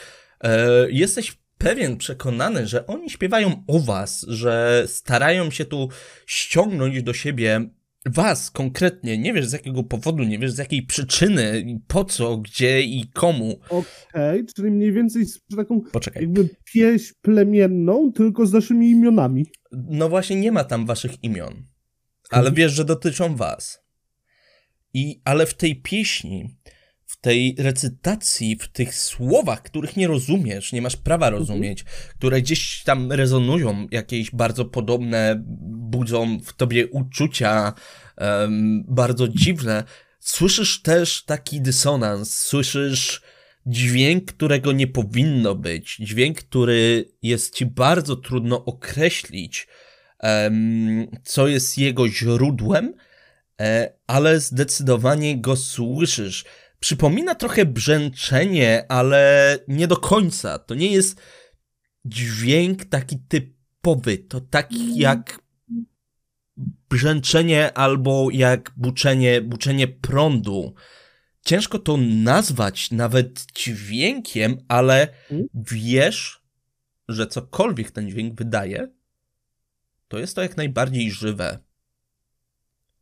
E, jesteś pewien, przekonany, że oni śpiewają o was, że starają się tu ściągnąć do siebie was konkretnie. Nie wiesz z jakiego powodu, nie wiesz z jakiej przyczyny, po co, gdzie i komu. Okej, czyli mniej więcej z taką Poczekaj. jakby pieśń plemienną, tylko z naszymi imionami. No właśnie nie ma tam waszych imion, ale wiesz, że dotyczą was. I, ale w tej pieśni, w tej recytacji, w tych słowach, których nie rozumiesz, nie masz prawa rozumieć, które gdzieś tam rezonują, jakieś bardzo podobne, budzą w tobie uczucia em, bardzo dziwne, słyszysz też taki dysonans, słyszysz dźwięk, którego nie powinno być, dźwięk, który jest ci bardzo trudno określić, em, co jest jego źródłem, ale zdecydowanie go słyszysz. Przypomina trochę brzęczenie, ale nie do końca. To nie jest dźwięk taki typowy. To taki jak brzęczenie albo jak buczenie, buczenie prądu. Ciężko to nazwać nawet dźwiękiem, ale wiesz, że cokolwiek ten dźwięk wydaje, to jest to jak najbardziej żywe.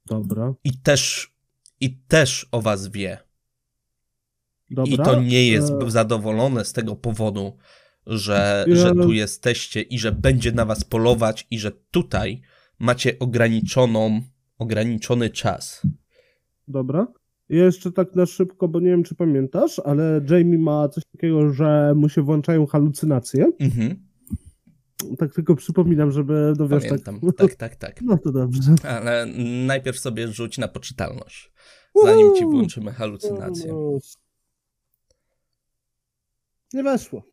Dobra, I też, i też o was wie. dobra. I to nie jest E, zadowolone z tego powodu, że, Ja- że tu jesteście i że będzie na was polować i że tutaj macie ograniczoną, ograniczony czas. Dobra. Jeszcze tak na szybko, bo nie wiem, czy pamiętasz, ale Jamie ma coś takiego, że mu się włączają halucynacje. Mhm, Tak tylko przypominam, żeby, no wiesz, pamiętam. tak... Tak, tak, tak. No to dobrze. Ale najpierw sobie rzuć na poczytalność, zanim ci włączymy halucynację. Nie weszło.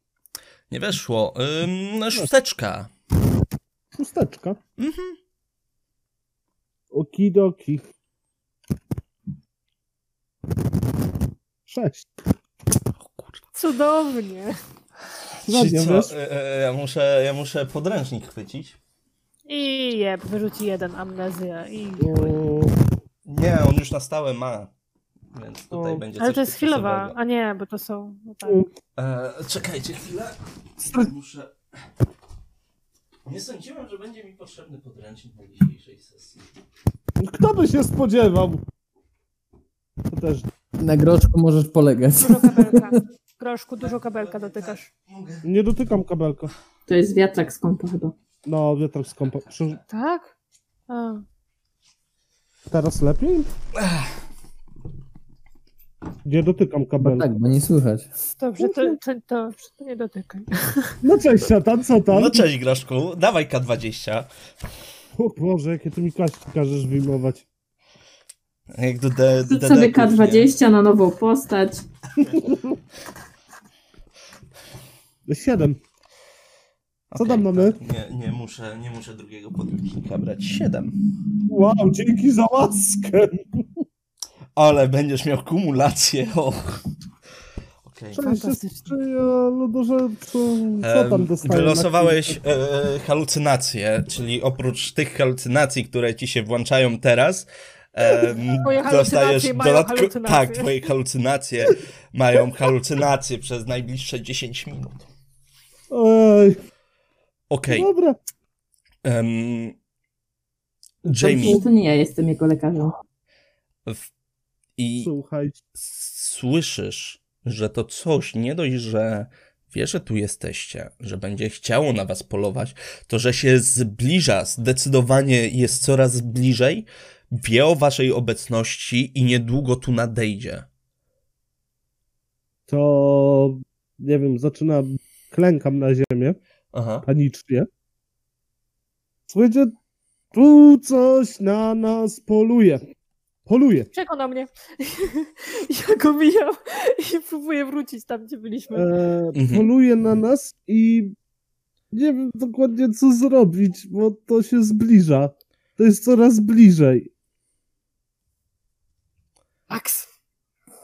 Nie weszło. Ym, szósteczka. Chusteczka. Mhm. Okidoki. Sześć. O kurde. Cudownie. Czyli co, wiesz? e, e, ja, muszę, ja muszę podręcznik chwycić. I jeb, wyrzuci jeden amnezja i... Nie, on już na stałe ma. Więc tutaj O. będzie Ale to jest chwilowa, a nie, bo to są... No tak. E, czekajcie chwilę. Muszę... Nie sądziłem, że będzie mi potrzebny podręcznik na dzisiejszej sesji. Kto by się spodziewał? To też. Na groczku możesz polegać. Dużo kabelka. Groszku, dużo kabelka dotykasz. Nie dotykam kabelka. To jest wiatrak z kąpa chyba. No, wiatrak z kąpa. Prze- Tak? A. Teraz lepiej? Nie dotykam Bo kabelka. tak, bo nie słychać. Dobrze, to, to, to, to nie dotykaj. No cześć, szatan, co tam? No cześć Groszku, dawaj K20. O Boże, jakie ty mi kaści każesz wyjmować. Jak do de, Rzuć de, sobie deków, nie? K20 na nową postać. Siedem. Co tam mamy? tak, Nie, nie, muszę, nie muszę drugiego podręcznika brać. 7. Wow, dzięki za łaskę. Ale będziesz miał kumulację. O. Cześć, no co, co tam? Wylosowałeś e, halucynacje, czyli oprócz tych halucynacji, które ci się włączają teraz, Twoje dostajesz halucynacje mają dodatko- halucynacje. Tak, twoje halucynacje mają halucynacje przez najbliższe 10 minut. Ej, Okej. dobra. em, Dobrze, Jamie, to nie ja jestem jego lekarzem. w, i Słuchaj, słyszysz, że to coś nie dość, że wie, że tu jesteście, że będzie chciało na was polować, to że się zbliża, zdecydowanie jest coraz bliżej, wie o waszej obecności i niedługo tu nadejdzie. to nie wiem, zaczynam, klękam na ziemię, Aha. panicznie. Słuchajcie, tu coś na nas poluje. Poluje. Przekona mnie. ja go mijam i próbuję wrócić tam, gdzie byliśmy. E, Mhm. poluje na nas i nie wiem dokładnie co zrobić, bo to się zbliża. To jest coraz bliżej. Max!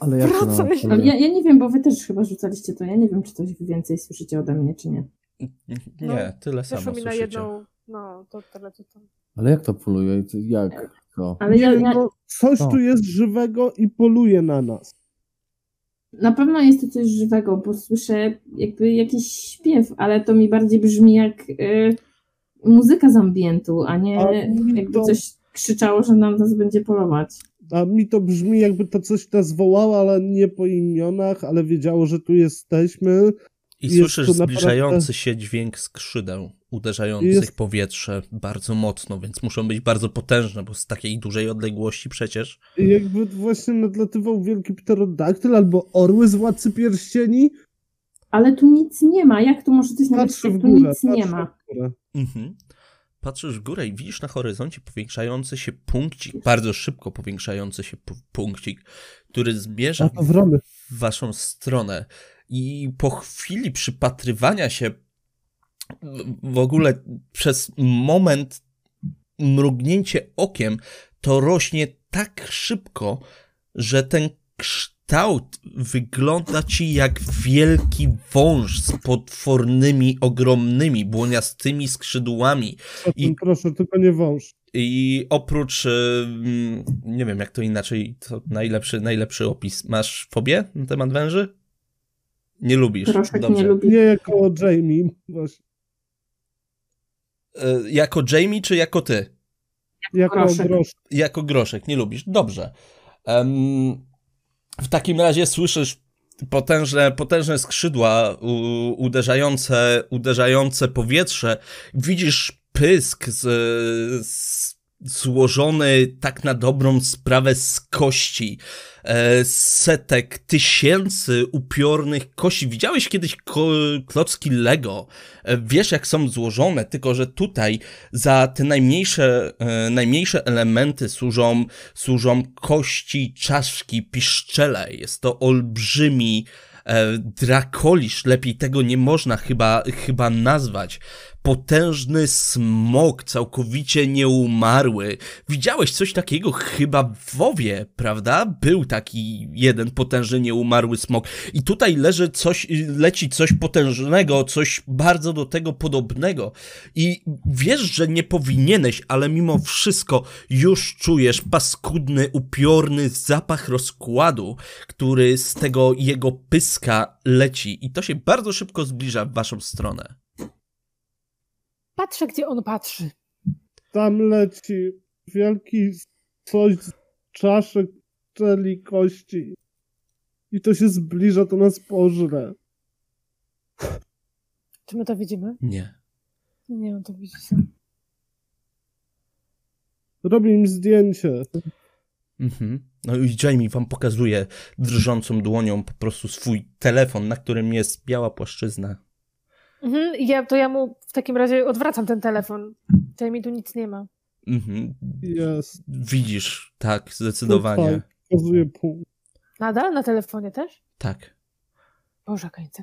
Ale jak Wracaj. ja, ja nie wiem, bo wy też chyba rzucaliście to. Ja nie wiem, czy coś wy więcej słyszycie ode mnie, czy nie. Nie, tyle Weszło samo mi na jedną... No, to tyle, to tam. Ale jak to poluje? Jak to? Ale nie, ja, ja, no, coś O. tu jest żywego i poluje na nas. na pewno jest to coś żywego, bo słyszę jakby jakiś śpiew, ale to mi bardziej brzmi jak y, muzyka z ambientu, a nie A jakby to- coś krzyczało, że nam nas będzie polować. A mi to brzmi jakby to coś nas wołało, ale nie po imionach, ale wiedziało, że tu jesteśmy. I Jest słyszysz to naprawdę- zbliżający się dźwięk skrzydeł uderzających Jest- powietrze bardzo mocno, więc muszą być bardzo potężne, bo z takiej dużej odległości przecież. I jakby właśnie nadlatywał wielki pterodaktyl albo orły z Władcy Pierścieni. Ale tu nic nie ma. Jak tu może coś w tu górę, nic nie ma? Mhm. Patrzysz w górę i widzisz na horyzoncie powiększający się punkcik, bardzo szybko powiększający się pu- punkcik, który zmierza wrony. w waszą stronę. I po chwili przypatrywania się w- w ogóle przez moment mrugnięcie okiem, to rośnie tak szybko, że ten kształt wygląda ci jak wielki wąż z potwornymi, ogromnymi, błoniastymi skrzydłami. I- proszę, tylko nie wąż. I oprócz, nie wiem jak to inaczej, to najlepszy, najlepszy opis. Masz fobię na temat węży? Nie lubisz. Proszek Dobrze. nie lubi. Nie jako Jamie. Właśnie. Y, Jako Jamie czy jako ty? Jako Groszek. grosz. Jako groszek, nie lubisz. Dobrze. Em, w takim razie słyszysz potężne, potężne skrzydła u, uderzające, uderzające powietrze. Widzisz pysk z, z, złożony tak na dobrą sprawę z kości. E, setek, tysięcy upiornych kości. Widziałeś kiedyś klocki Lego? E, wiesz, jak są złożone, tylko że tutaj za te najmniejsze, e, najmniejsze elementy służą, służą kości, czaszki, piszczele. Jest to olbrzymi drakolisz, lepiej tego nie można chyba, chyba nazwać. Potężny smok, całkowicie nieumarły. Widziałeś coś takiego chyba w WoWie, prawda? Był taki jeden potężny, nieumarły smok. I tutaj leży coś, leci coś potężnego, coś bardzo do tego podobnego. I wiesz, że nie powinieneś, ale mimo wszystko już czujesz paskudny, upiorny zapach rozkładu, który z tego jego pyska leci. I to się bardzo szybko zbliża w waszą stronę. Patrzę, gdzie on patrzy. Tam leci wielki coś z czaszek, czeli, kości. I to się zbliża, to nas pożre. Czy my to widzimy? Nie. Nie, on to widzi sam. Robię im zdjęcie. Mhm. No i Jamie wam pokazuje drżącą dłonią po prostu swój telefon, na którym jest biała płaszczyzna. Mhm, i ja, to ja mu w takim razie odwracam ten telefon. Jamie tu nic nie ma. Mhm. Jest. Widzisz, tak, zdecydowanie. Tutaj. Pół. Nadal na telefonie też? Tak. Boże, jaka.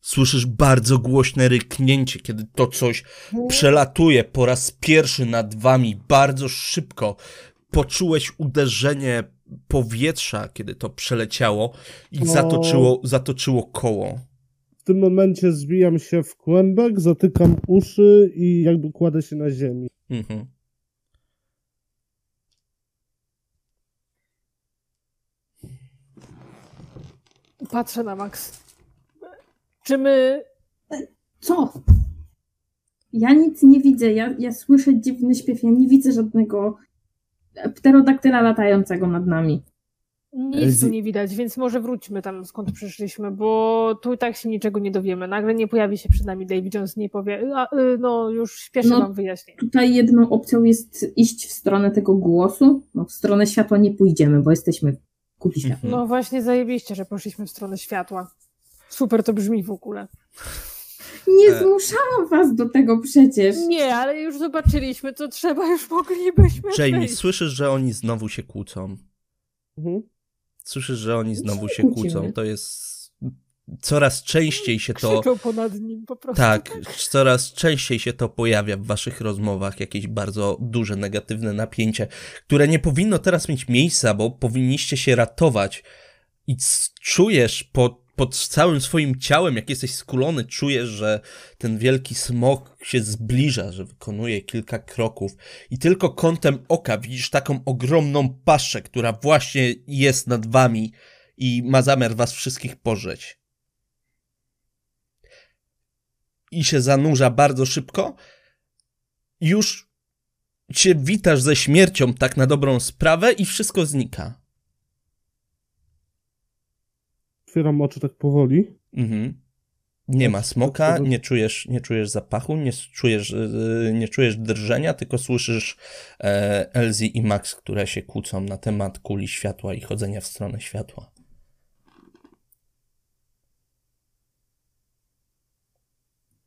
Słyszysz bardzo głośne ryknięcie, kiedy to coś przelatuje po raz pierwszy nad wami bardzo szybko. Poczułeś uderzenie powietrza, kiedy to przeleciało i zatoczyło, zatoczyło koło. W tym momencie zbijam się w kłębek, zatykam uszy i jakby kładę się na ziemi. Mhm. Patrzę na Max. Czy my... Co? Ja nic nie widzę. Ja, ja słyszę dziwny śpiew. Ja nie widzę żadnego pterodaktyla latającego nad nami. Nic tu nie widać, więc może wróćmy tam skąd przyszliśmy, bo tu i tak się niczego nie dowiemy. Nagle nie pojawi się przed nami Davy Jones, nie powie, a, y, no już śpieszę No. wam wyjaśnię. Tutaj jedną opcją jest iść w stronę tego głosu. No, w stronę światła nie pójdziemy, bo jesteśmy w kuli światła. Mhm. No właśnie zajebiście, że poszliśmy w stronę światła. Super to brzmi w ogóle. Nie E. zmuszałam was do tego przecież. Nie, ale już zobaczyliśmy, co trzeba, już moglibyśmy Jamie, wyjść. słyszysz, że oni znowu się kłócą. Mhm. Słyszysz, że oni znowu się kłócą. To jest. Coraz częściej się to. Ponad nim po prostu. Tak, coraz częściej się to pojawia w waszych rozmowach, jakieś bardzo duże negatywne napięcie, które nie powinno teraz mieć miejsca, bo powinniście się ratować. I czujesz pod, pod całym swoim ciałem, jak jesteś skulony, czujesz, że ten wielki smok się zbliża, że wykonuje kilka kroków i tylko kątem oka widzisz taką ogromną paszę, która właśnie jest nad wami i ma zamiar was wszystkich pożreć i się zanurza bardzo szybko, już się witasz ze śmiercią tak na dobrą sprawę i wszystko znika. Otwieram oczy tak powoli. Mhm. Nie ma smoka, nie czujesz, nie czujesz zapachu, nie czujesz, yy, nie czujesz drżenia, tylko słyszysz e, Elsie i Max, które się kłócą na temat kuli światła i chodzenia w stronę światła.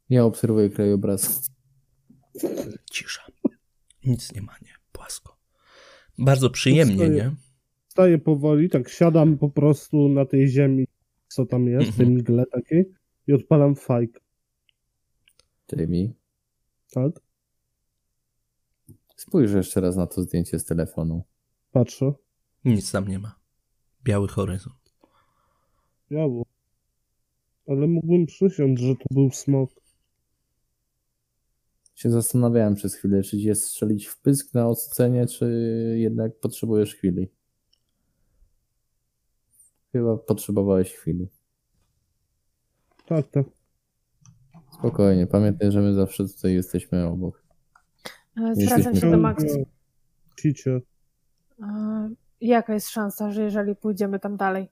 Ja obserwuję krajobraz. Cisza. Nic nie ma, nie. Płasko. Bardzo przyjemnie, Wstaję. nie? Wstaję powoli, tak siadam po prostu na tej ziemi, co tam jest, w tej Mhm. mgle takiej i odpalam fajk, Jamie, tak? spójrz jeszcze raz na to zdjęcie z telefonu. Patrzę. Nic tam nie ma. Biały horyzont. Biało. Ale mógłbym przysiąc, że to był smok. Się zastanawiałem przez chwilę, czy cię strzelić w pysk na ocenie, czy jednak potrzebujesz chwili. Chyba potrzebowałeś chwili. Tak, tak. Spokojnie, pamiętaj, że my zawsze tutaj jesteśmy obok. E, Zwracam się do. Max. Cicie. E, Jaka jest szansa, że jeżeli pójdziemy tam dalej,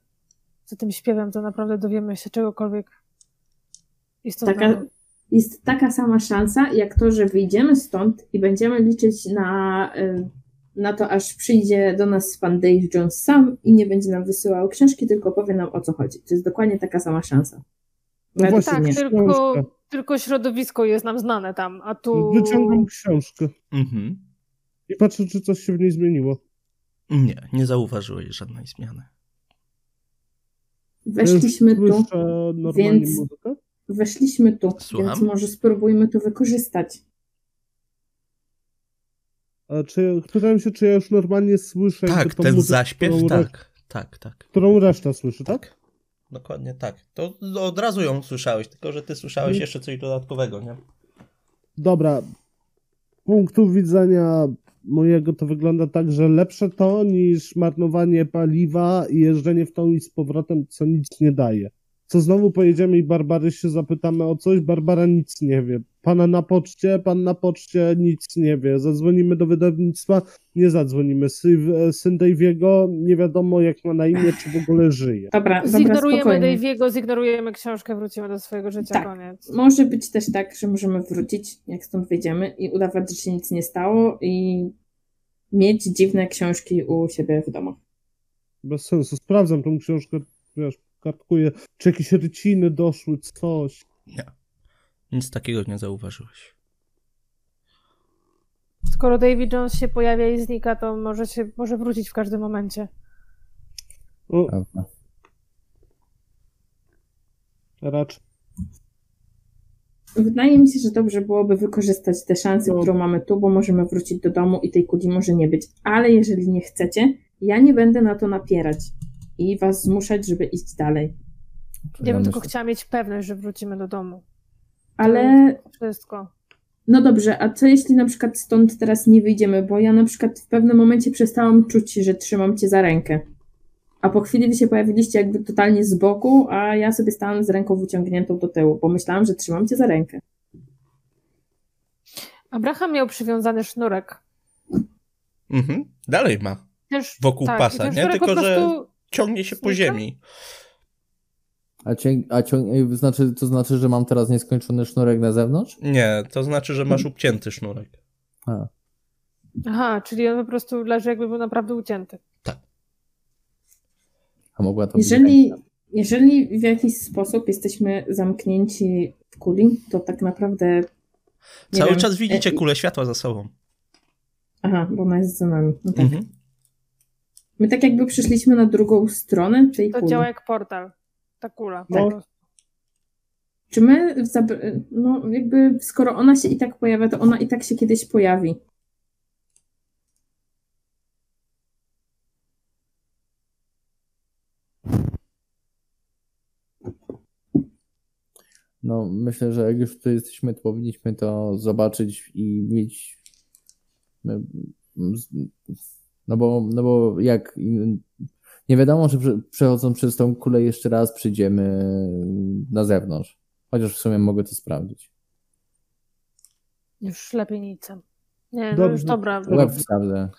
za tym śpiewem, to naprawdę dowiemy się czegokolwiek istotnego? Taka, jest taka sama szansa, jak to, że wyjdziemy stąd i będziemy liczyć na, y, na to, aż przyjdzie do nas pan Dave Jones sam i nie będzie nam wysyłał książki, tylko powie nam o co chodzi. To jest dokładnie taka sama szansa. No właśnie, Tak, mnie. tylko, książkę. tylko środowisko jest nam znane tam, a tu... Wyciągam książkę Mhm. i patrzę, czy coś się w niej zmieniło. Nie, nie zauważyłeś żadnej zmiany. Weszliśmy tu, więc- muzykę? weszliśmy tu, Słucham? więc może spróbujmy to wykorzystać. A czy, pytałem się, czy ja już normalnie słyszę Tak, ten muzykę, zaśpiew, tak, tak, tak. którą reszta słyszy, tak? Dokładnie tak. To od razu ją słyszałeś, tylko że ty słyszałeś Mhm. jeszcze coś dodatkowego, nie? Dobra. Punktu widzenia mojego to wygląda tak, że lepsze to niż marnowanie paliwa i jeżdżenie w tą i z powrotem, co nic nie daje. Co znowu pojedziemy i Barbary się zapytamy o coś, Barbara nic nie wie. Pana na poczcie, pan na poczcie nic nie wie. Zadzwonimy do wydawnictwa, nie zadzwonimy. Sy- Syn Daviego nie wiadomo jak ma na imię, czy w ogóle żyje. Dobra, dobra, Zignorujemy. Daviego, zignorujemy książkę, wrócimy do swojego życia, Tak. koniec. Może być też tak, że możemy wrócić, jak stąd wyjdziemy i udawać, że się nic nie stało i mieć dziwne książki u siebie w domu. Bez sensu. Sprawdzam tą książkę, wiesz, kartkuję, czy jakieś ryciny doszły, coś. Nic takiego nie zauważyłeś. Skoro Davy Jones się pojawia i znika, to może się może wrócić w każdym momencie. O, Prawda. raczej. Wydaje mi się, że dobrze byłoby wykorzystać te szanse, No. którą mamy tu, bo możemy wrócić do domu i tej kuli może nie być. Ale jeżeli nie chcecie, Ja nie będę na to napierać i was zmuszać, żeby iść dalej. Ja bym tylko chciała mieć pewność, że wrócimy do domu. Ale To Wszystko. No dobrze, a co jeśli na przykład stąd teraz nie wyjdziemy? Bo ja na przykład w pewnym momencie przestałam czuć, że trzymam cię za rękę. A po chwili wy się pojawiliście jakby totalnie z boku, a ja sobie stałam z ręką wyciągniętą do tyłu, bo myślałam, że trzymam cię za rękę. Abraham miał przywiązany sznurek. Mhm. Dalej ma. Też, Wokół tak, pasa, nie? Tylko, że- Ciągnie się po ziemi. A, cię, a cią, y, znaczy, to znaczy, że mam teraz nieskończony sznurek na zewnątrz? Nie, to znaczy, że masz obcięty sznurek. A, Aha, czyli on po prostu leży jakby był naprawdę ucięty. a mogła to być Jeżeli, jeżeli w jakiś sposób jesteśmy zamknięci w kuli, to tak naprawdę. Cały wiem, czas widzicie e, kulę światła za sobą. Aha, bo ona jest za nami. No tak. Mhm. My tak jakby przyszliśmy na drugą stronę tej To kuli. działa jak portal. Ta kula. Tak. Czy my, no jakby skoro ona się i tak pojawia, to ona i tak się kiedyś pojawi. No, myślę, że jak już tu jesteśmy, to powinniśmy to zobaczyć i mieć. no, No bo, no bo jak. Nie wiadomo, czy prze- przechodząc przez tą kulę jeszcze raz przyjdziemy na zewnątrz. Chociaż w sumie mogę to sprawdzić. Już lepiej nic. Nie, no Dobrze. już dobra. Łeb wsadzę.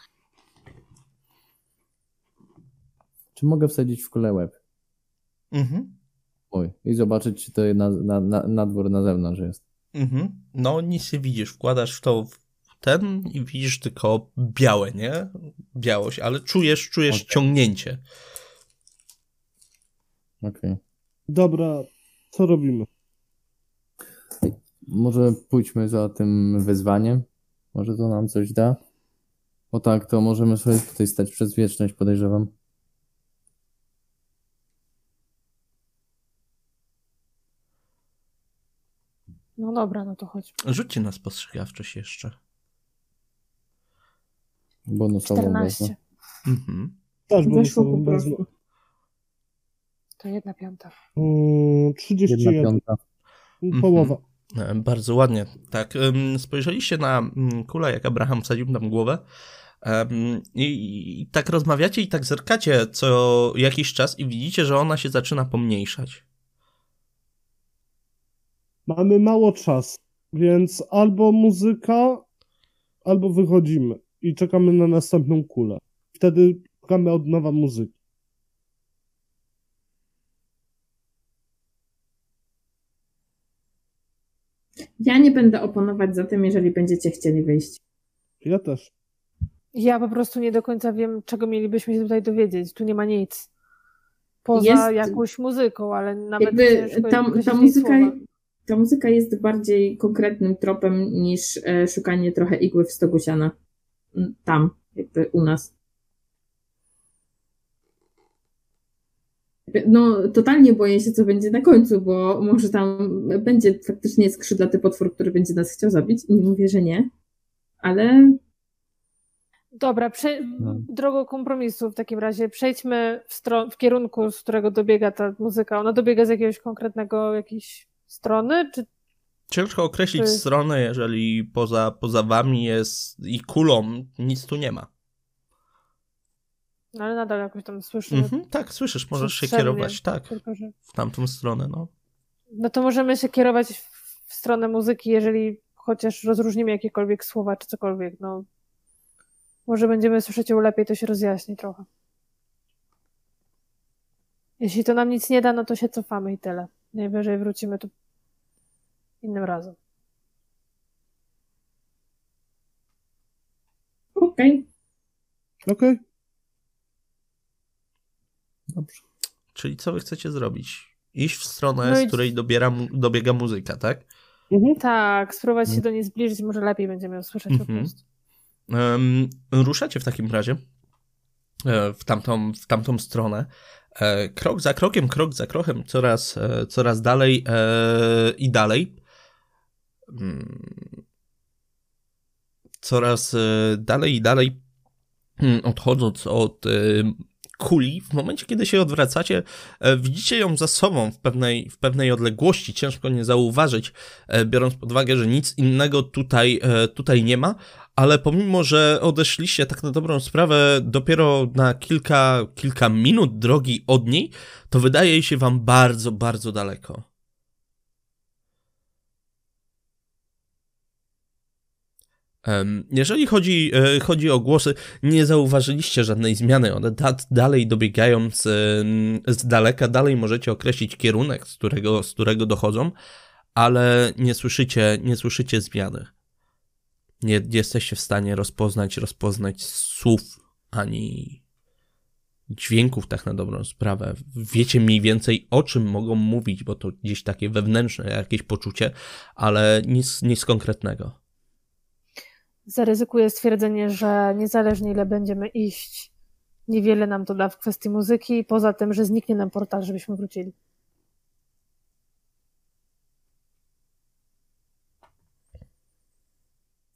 Czy mogę wsadzić w kulę łeb? Mhm. Oj, i zobaczyć, czy to na, na, na, na dwór na zewnątrz jest. Mhm. No, nic nie widzisz. Wkładasz to w ten i widzisz tylko białe, nie? Białość, ale czujesz, czujesz Okej. ciągnięcie. Okej. Dobra, co robimy? Może pójdźmy za tym wyzwaniem. Może to nam coś da. Bo tak, to możemy sobie tutaj stać przez wieczność, podejrzewam. No dobra, no to chodź. Rzućcie na spostrzegawczość jeszcze. Bonusową 14. wezmę. Mhm. Też bym Weszło po wezmę. prostu. To jedna piąta. Mm, Jedna 31. piąta. Połowa. E, Bardzo ładnie. Tak, spojrzeliście na mm, kulę, jak Abraham wsadził tam głowę i, i tak rozmawiacie i tak zerkacie co jakiś czas i widzicie, że ona się zaczyna pomniejszać. Mamy mało czasu, więc albo muzyka, albo wychodzimy i czekamy na następną kulę. Wtedy szukamy od nowa muzyki. Ja nie będę oponować za tym, jeżeli będziecie chcieli wyjść. Ja też. Ja po prostu nie do końca wiem, czego mielibyśmy się tutaj dowiedzieć. Tu nie ma nic. Poza Jest- jakąś muzyką, ale nawet Jakby ta, ta, muzyka, ta muzyka jest bardziej konkretnym tropem niż e, szukanie trochę igły w stogu siana. Mm, Tam, jakby u nas. No, totalnie boję się, co będzie na końcu, bo może tam będzie faktycznie skrzydlaty potwór, który będzie nas chciał zabić. Nie mówię, że nie, ale Dobra, prze... No. drogą kompromisu w takim razie przejdźmy w, stron... w kierunku, z którego dobiega ta muzyka. Ona dobiega z jakiegoś konkretnego jakiejś strony, czy Ciężko określić stronę, jeżeli poza, poza wami jest i kulą nic tu nie ma. no, ale nadal jakoś tam słyszymy. Mhm, tak, słyszysz, możesz się kierować, tak, Tylko, że... w tamtą stronę, no. No to możemy się kierować w, w stronę muzyki, jeżeli chociaż rozróżnimy jakiekolwiek słowa czy cokolwiek. No, może będziemy słyszeć ją lepiej, to się rozjaśni trochę. Jeśli to nam nic nie da, no to się cofamy i tyle. Najwyżej wrócimy tu innym razem. okej. Okej. Dobrze. Czyli co wy chcecie zrobić? Iść w stronę, No z i- której dobiera, dobiega muzyka, tak? Mhm. Tak, spróbować się do niej zbliżyć, może lepiej będziemy ją słyszeć po Mhm. prostu. Em, ruszacie w takim razie e, w tamtą, w tamtą stronę. E, krok za krokiem, krok za krokiem, coraz, e, coraz dalej i dalej. Mm. Coraz e, dalej i dalej mm, odchodząc od y, kuli, w momencie, kiedy się odwracacie, e, widzicie ją za sobą w pewnej, w pewnej odległości. Ciężko nie zauważyć, e, biorąc pod uwagę, że nic innego tutaj, e, tutaj nie ma, ale pomimo, że odeszliście tak na dobrą sprawę dopiero na kilka, kilka minut drogi od niej, to wydaje się wam bardzo, bardzo daleko. Jeżeli chodzi, e, chodzi o głosy, nie zauważyliście żadnej zmiany. One dalej dobiegają z, z daleka, dalej możecie określić kierunek, z którego, z którego dochodzą, ale nie słyszycie, nie słyszycie zmiany. Nie, nie jesteście w stanie rozpoznać, rozpoznać słów ani dźwięków, tak na dobrą sprawę. Wiecie mniej więcej o czym mogą mówić, bo to gdzieś takie wewnętrzne jakieś poczucie, ale nic, nic konkretnego zaryzykuję stwierdzenie, że niezależnie ile będziemy iść, niewiele nam to da w kwestii muzyki, poza tym, że zniknie nam portal, żebyśmy wrócili.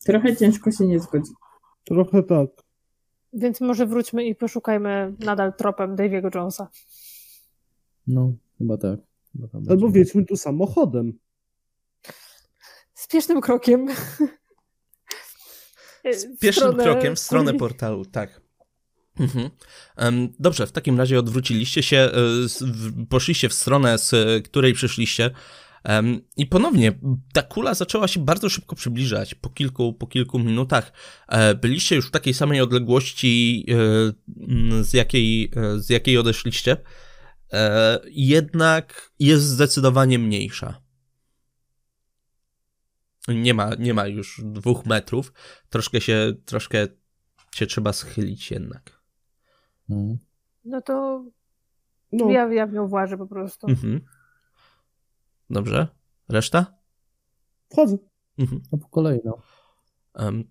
Trochę ciężko się nie zgodzić. Trochę tak. Więc może wróćmy i poszukajmy nadal tropem Daviego Jonesa. No, chyba tak. Chyba tak Albo wiedźmy tu samochodem. Spiesznym krokiem. Pierwszym krokiem w stronę portalu, tak. Mhm. Dobrze, w takim razie odwróciliście się, e, poszliście w stronę, z której przyszliście. I ponownie ta kula zaczęła się bardzo szybko przybliżać. Po kilku, po kilku minutach e, byliście już w takiej samej odległości, e, z jakiej, z jakiej odeszliście. Jednak jest zdecydowanie mniejsza nie ma, nie ma już dwóch metrów. Troszkę się, troszkę się trzeba schylić jednak. Mhm. No to no. Ja, ja w nią włażę po prostu. Mhm. Dobrze. Reszta? Wchodzę. Mhm. No po kolei, no. Um,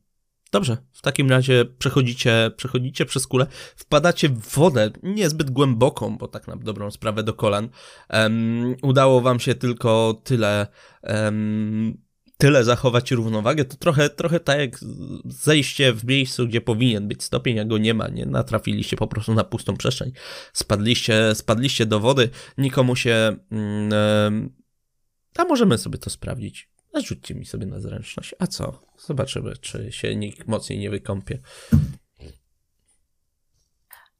dobrze, w takim razie przechodzicie, przechodzicie przez kulę, wpadacie w wodę niezbyt głęboką, bo tak na dobrą sprawę do kolan. Um, udało wam się tylko tyle um, tyle zachować równowagę, to trochę, trochę tak jak zejście w miejscu, gdzie powinien być stopień, a go nie ma, nie natrafiliście po prostu na pustą przestrzeń, spadliście, spadliście do wody, nikomu się... Mm, a możemy sobie to sprawdzić. Rzućcie mi sobie na zręczność. A co? Zobaczymy, czy się nikt mocniej nie wykąpie.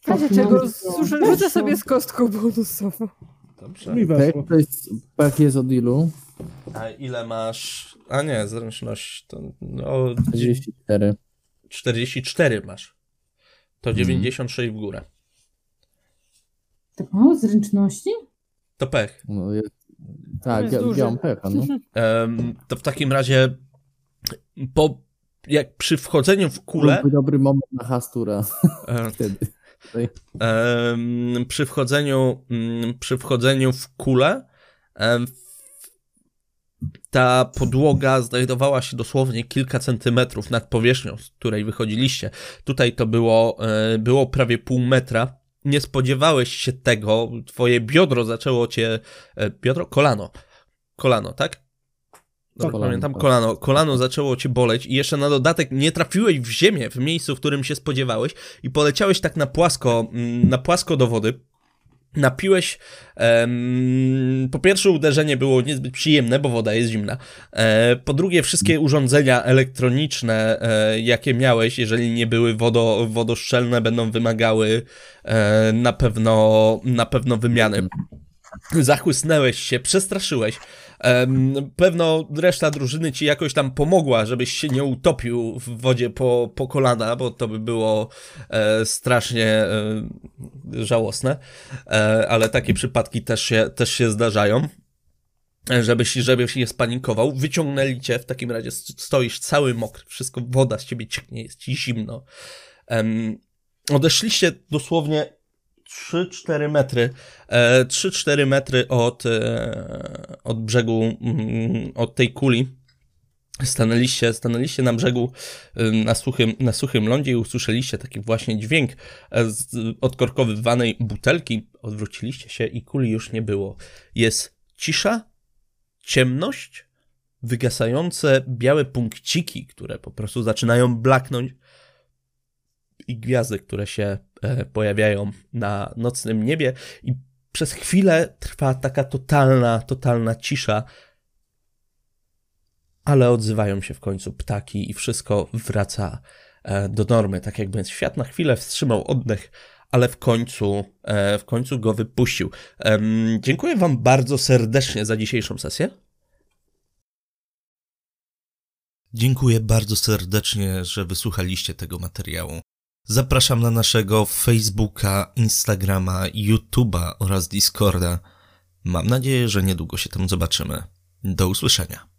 W razie czego rzucę sobie z kostką bonusową. Dobrze. To jest, pech jest od ilu? A ile masz? A nie, zręczność to no, 44. 44 masz. To 96 mhm. w górę. Tak mało zręczności? To pech. No, jest, tak, ja, ja mam pecha. No. Um, to w takim razie po, jak przy wchodzeniu w kulę... Byłby dobry moment na hastura. Wtedy. Przy wchodzeniu um, przy wchodzeniu w kulę ta podłoga znajdowała się dosłownie kilka centymetrów nad powierzchnią, z której wychodziliście. Tutaj to było, e, było prawie pół metra. Nie spodziewałeś się tego, twoje biodro zaczęło cię, e, biodro, kolano, kolano, tak? Dobrze kolano, pamiętam, tak. kolano. Kolano zaczęło cię boleć i jeszcze na dodatek nie trafiłeś w ziemię w miejscu, w którym się spodziewałeś i poleciałeś tak na płasko, mm, na płasko do wody napiłeś. Po pierwsze, uderzenie było niezbyt przyjemne, bo woda jest zimna. E, po drugie, wszystkie urządzenia elektroniczne, e, jakie miałeś, jeżeli nie były wodo, wodoszczelne, będą wymagały e, na pewno na pewno wymiany. Zachłysnęłeś się, przestraszyłeś. Pewno reszta drużyny ci jakoś tam pomogła, żebyś się nie utopił w wodzie po, po kolana, bo to by było e, strasznie e, żałosne. E, ale takie przypadki też się, też się zdarzają. Żebyś, żebyś nie spanikował, wyciągnęli cię, w takim razie stoisz cały mokry, wszystko, woda z ciebie cieknie, jest ci zimno. odeszliście dosłownie 3-4 metry, 3-4 e, metry od, e, od brzegu, mm, od tej kuli. Stanęliście, stanęliście na brzegu na suchym, na suchym lądzie i usłyszeliście taki właśnie dźwięk e, z odkorkowywanej butelki. Odwróciliście się i kuli już nie było. Jest cisza, ciemność, wygasające białe punkciki, które po prostu zaczynają blaknąć i gwiazdy, które się e, pojawiają na nocnym niebie i przez chwilę trwa taka totalna, totalna cisza, ale odzywają się w końcu ptaki i wszystko wraca e, do normy, tak jakby świat na chwilę wstrzymał oddech, ale w końcu, e, w końcu go wypuścił. Dziękuję Wam bardzo serdecznie za dzisiejszą sesję. Dziękuję bardzo serdecznie, że wysłuchaliście tego materiału. Zapraszam na naszego Facebooka, Instagrama, YouTube'a oraz Discorda. Mam nadzieję, że niedługo się tam zobaczymy. Do usłyszenia.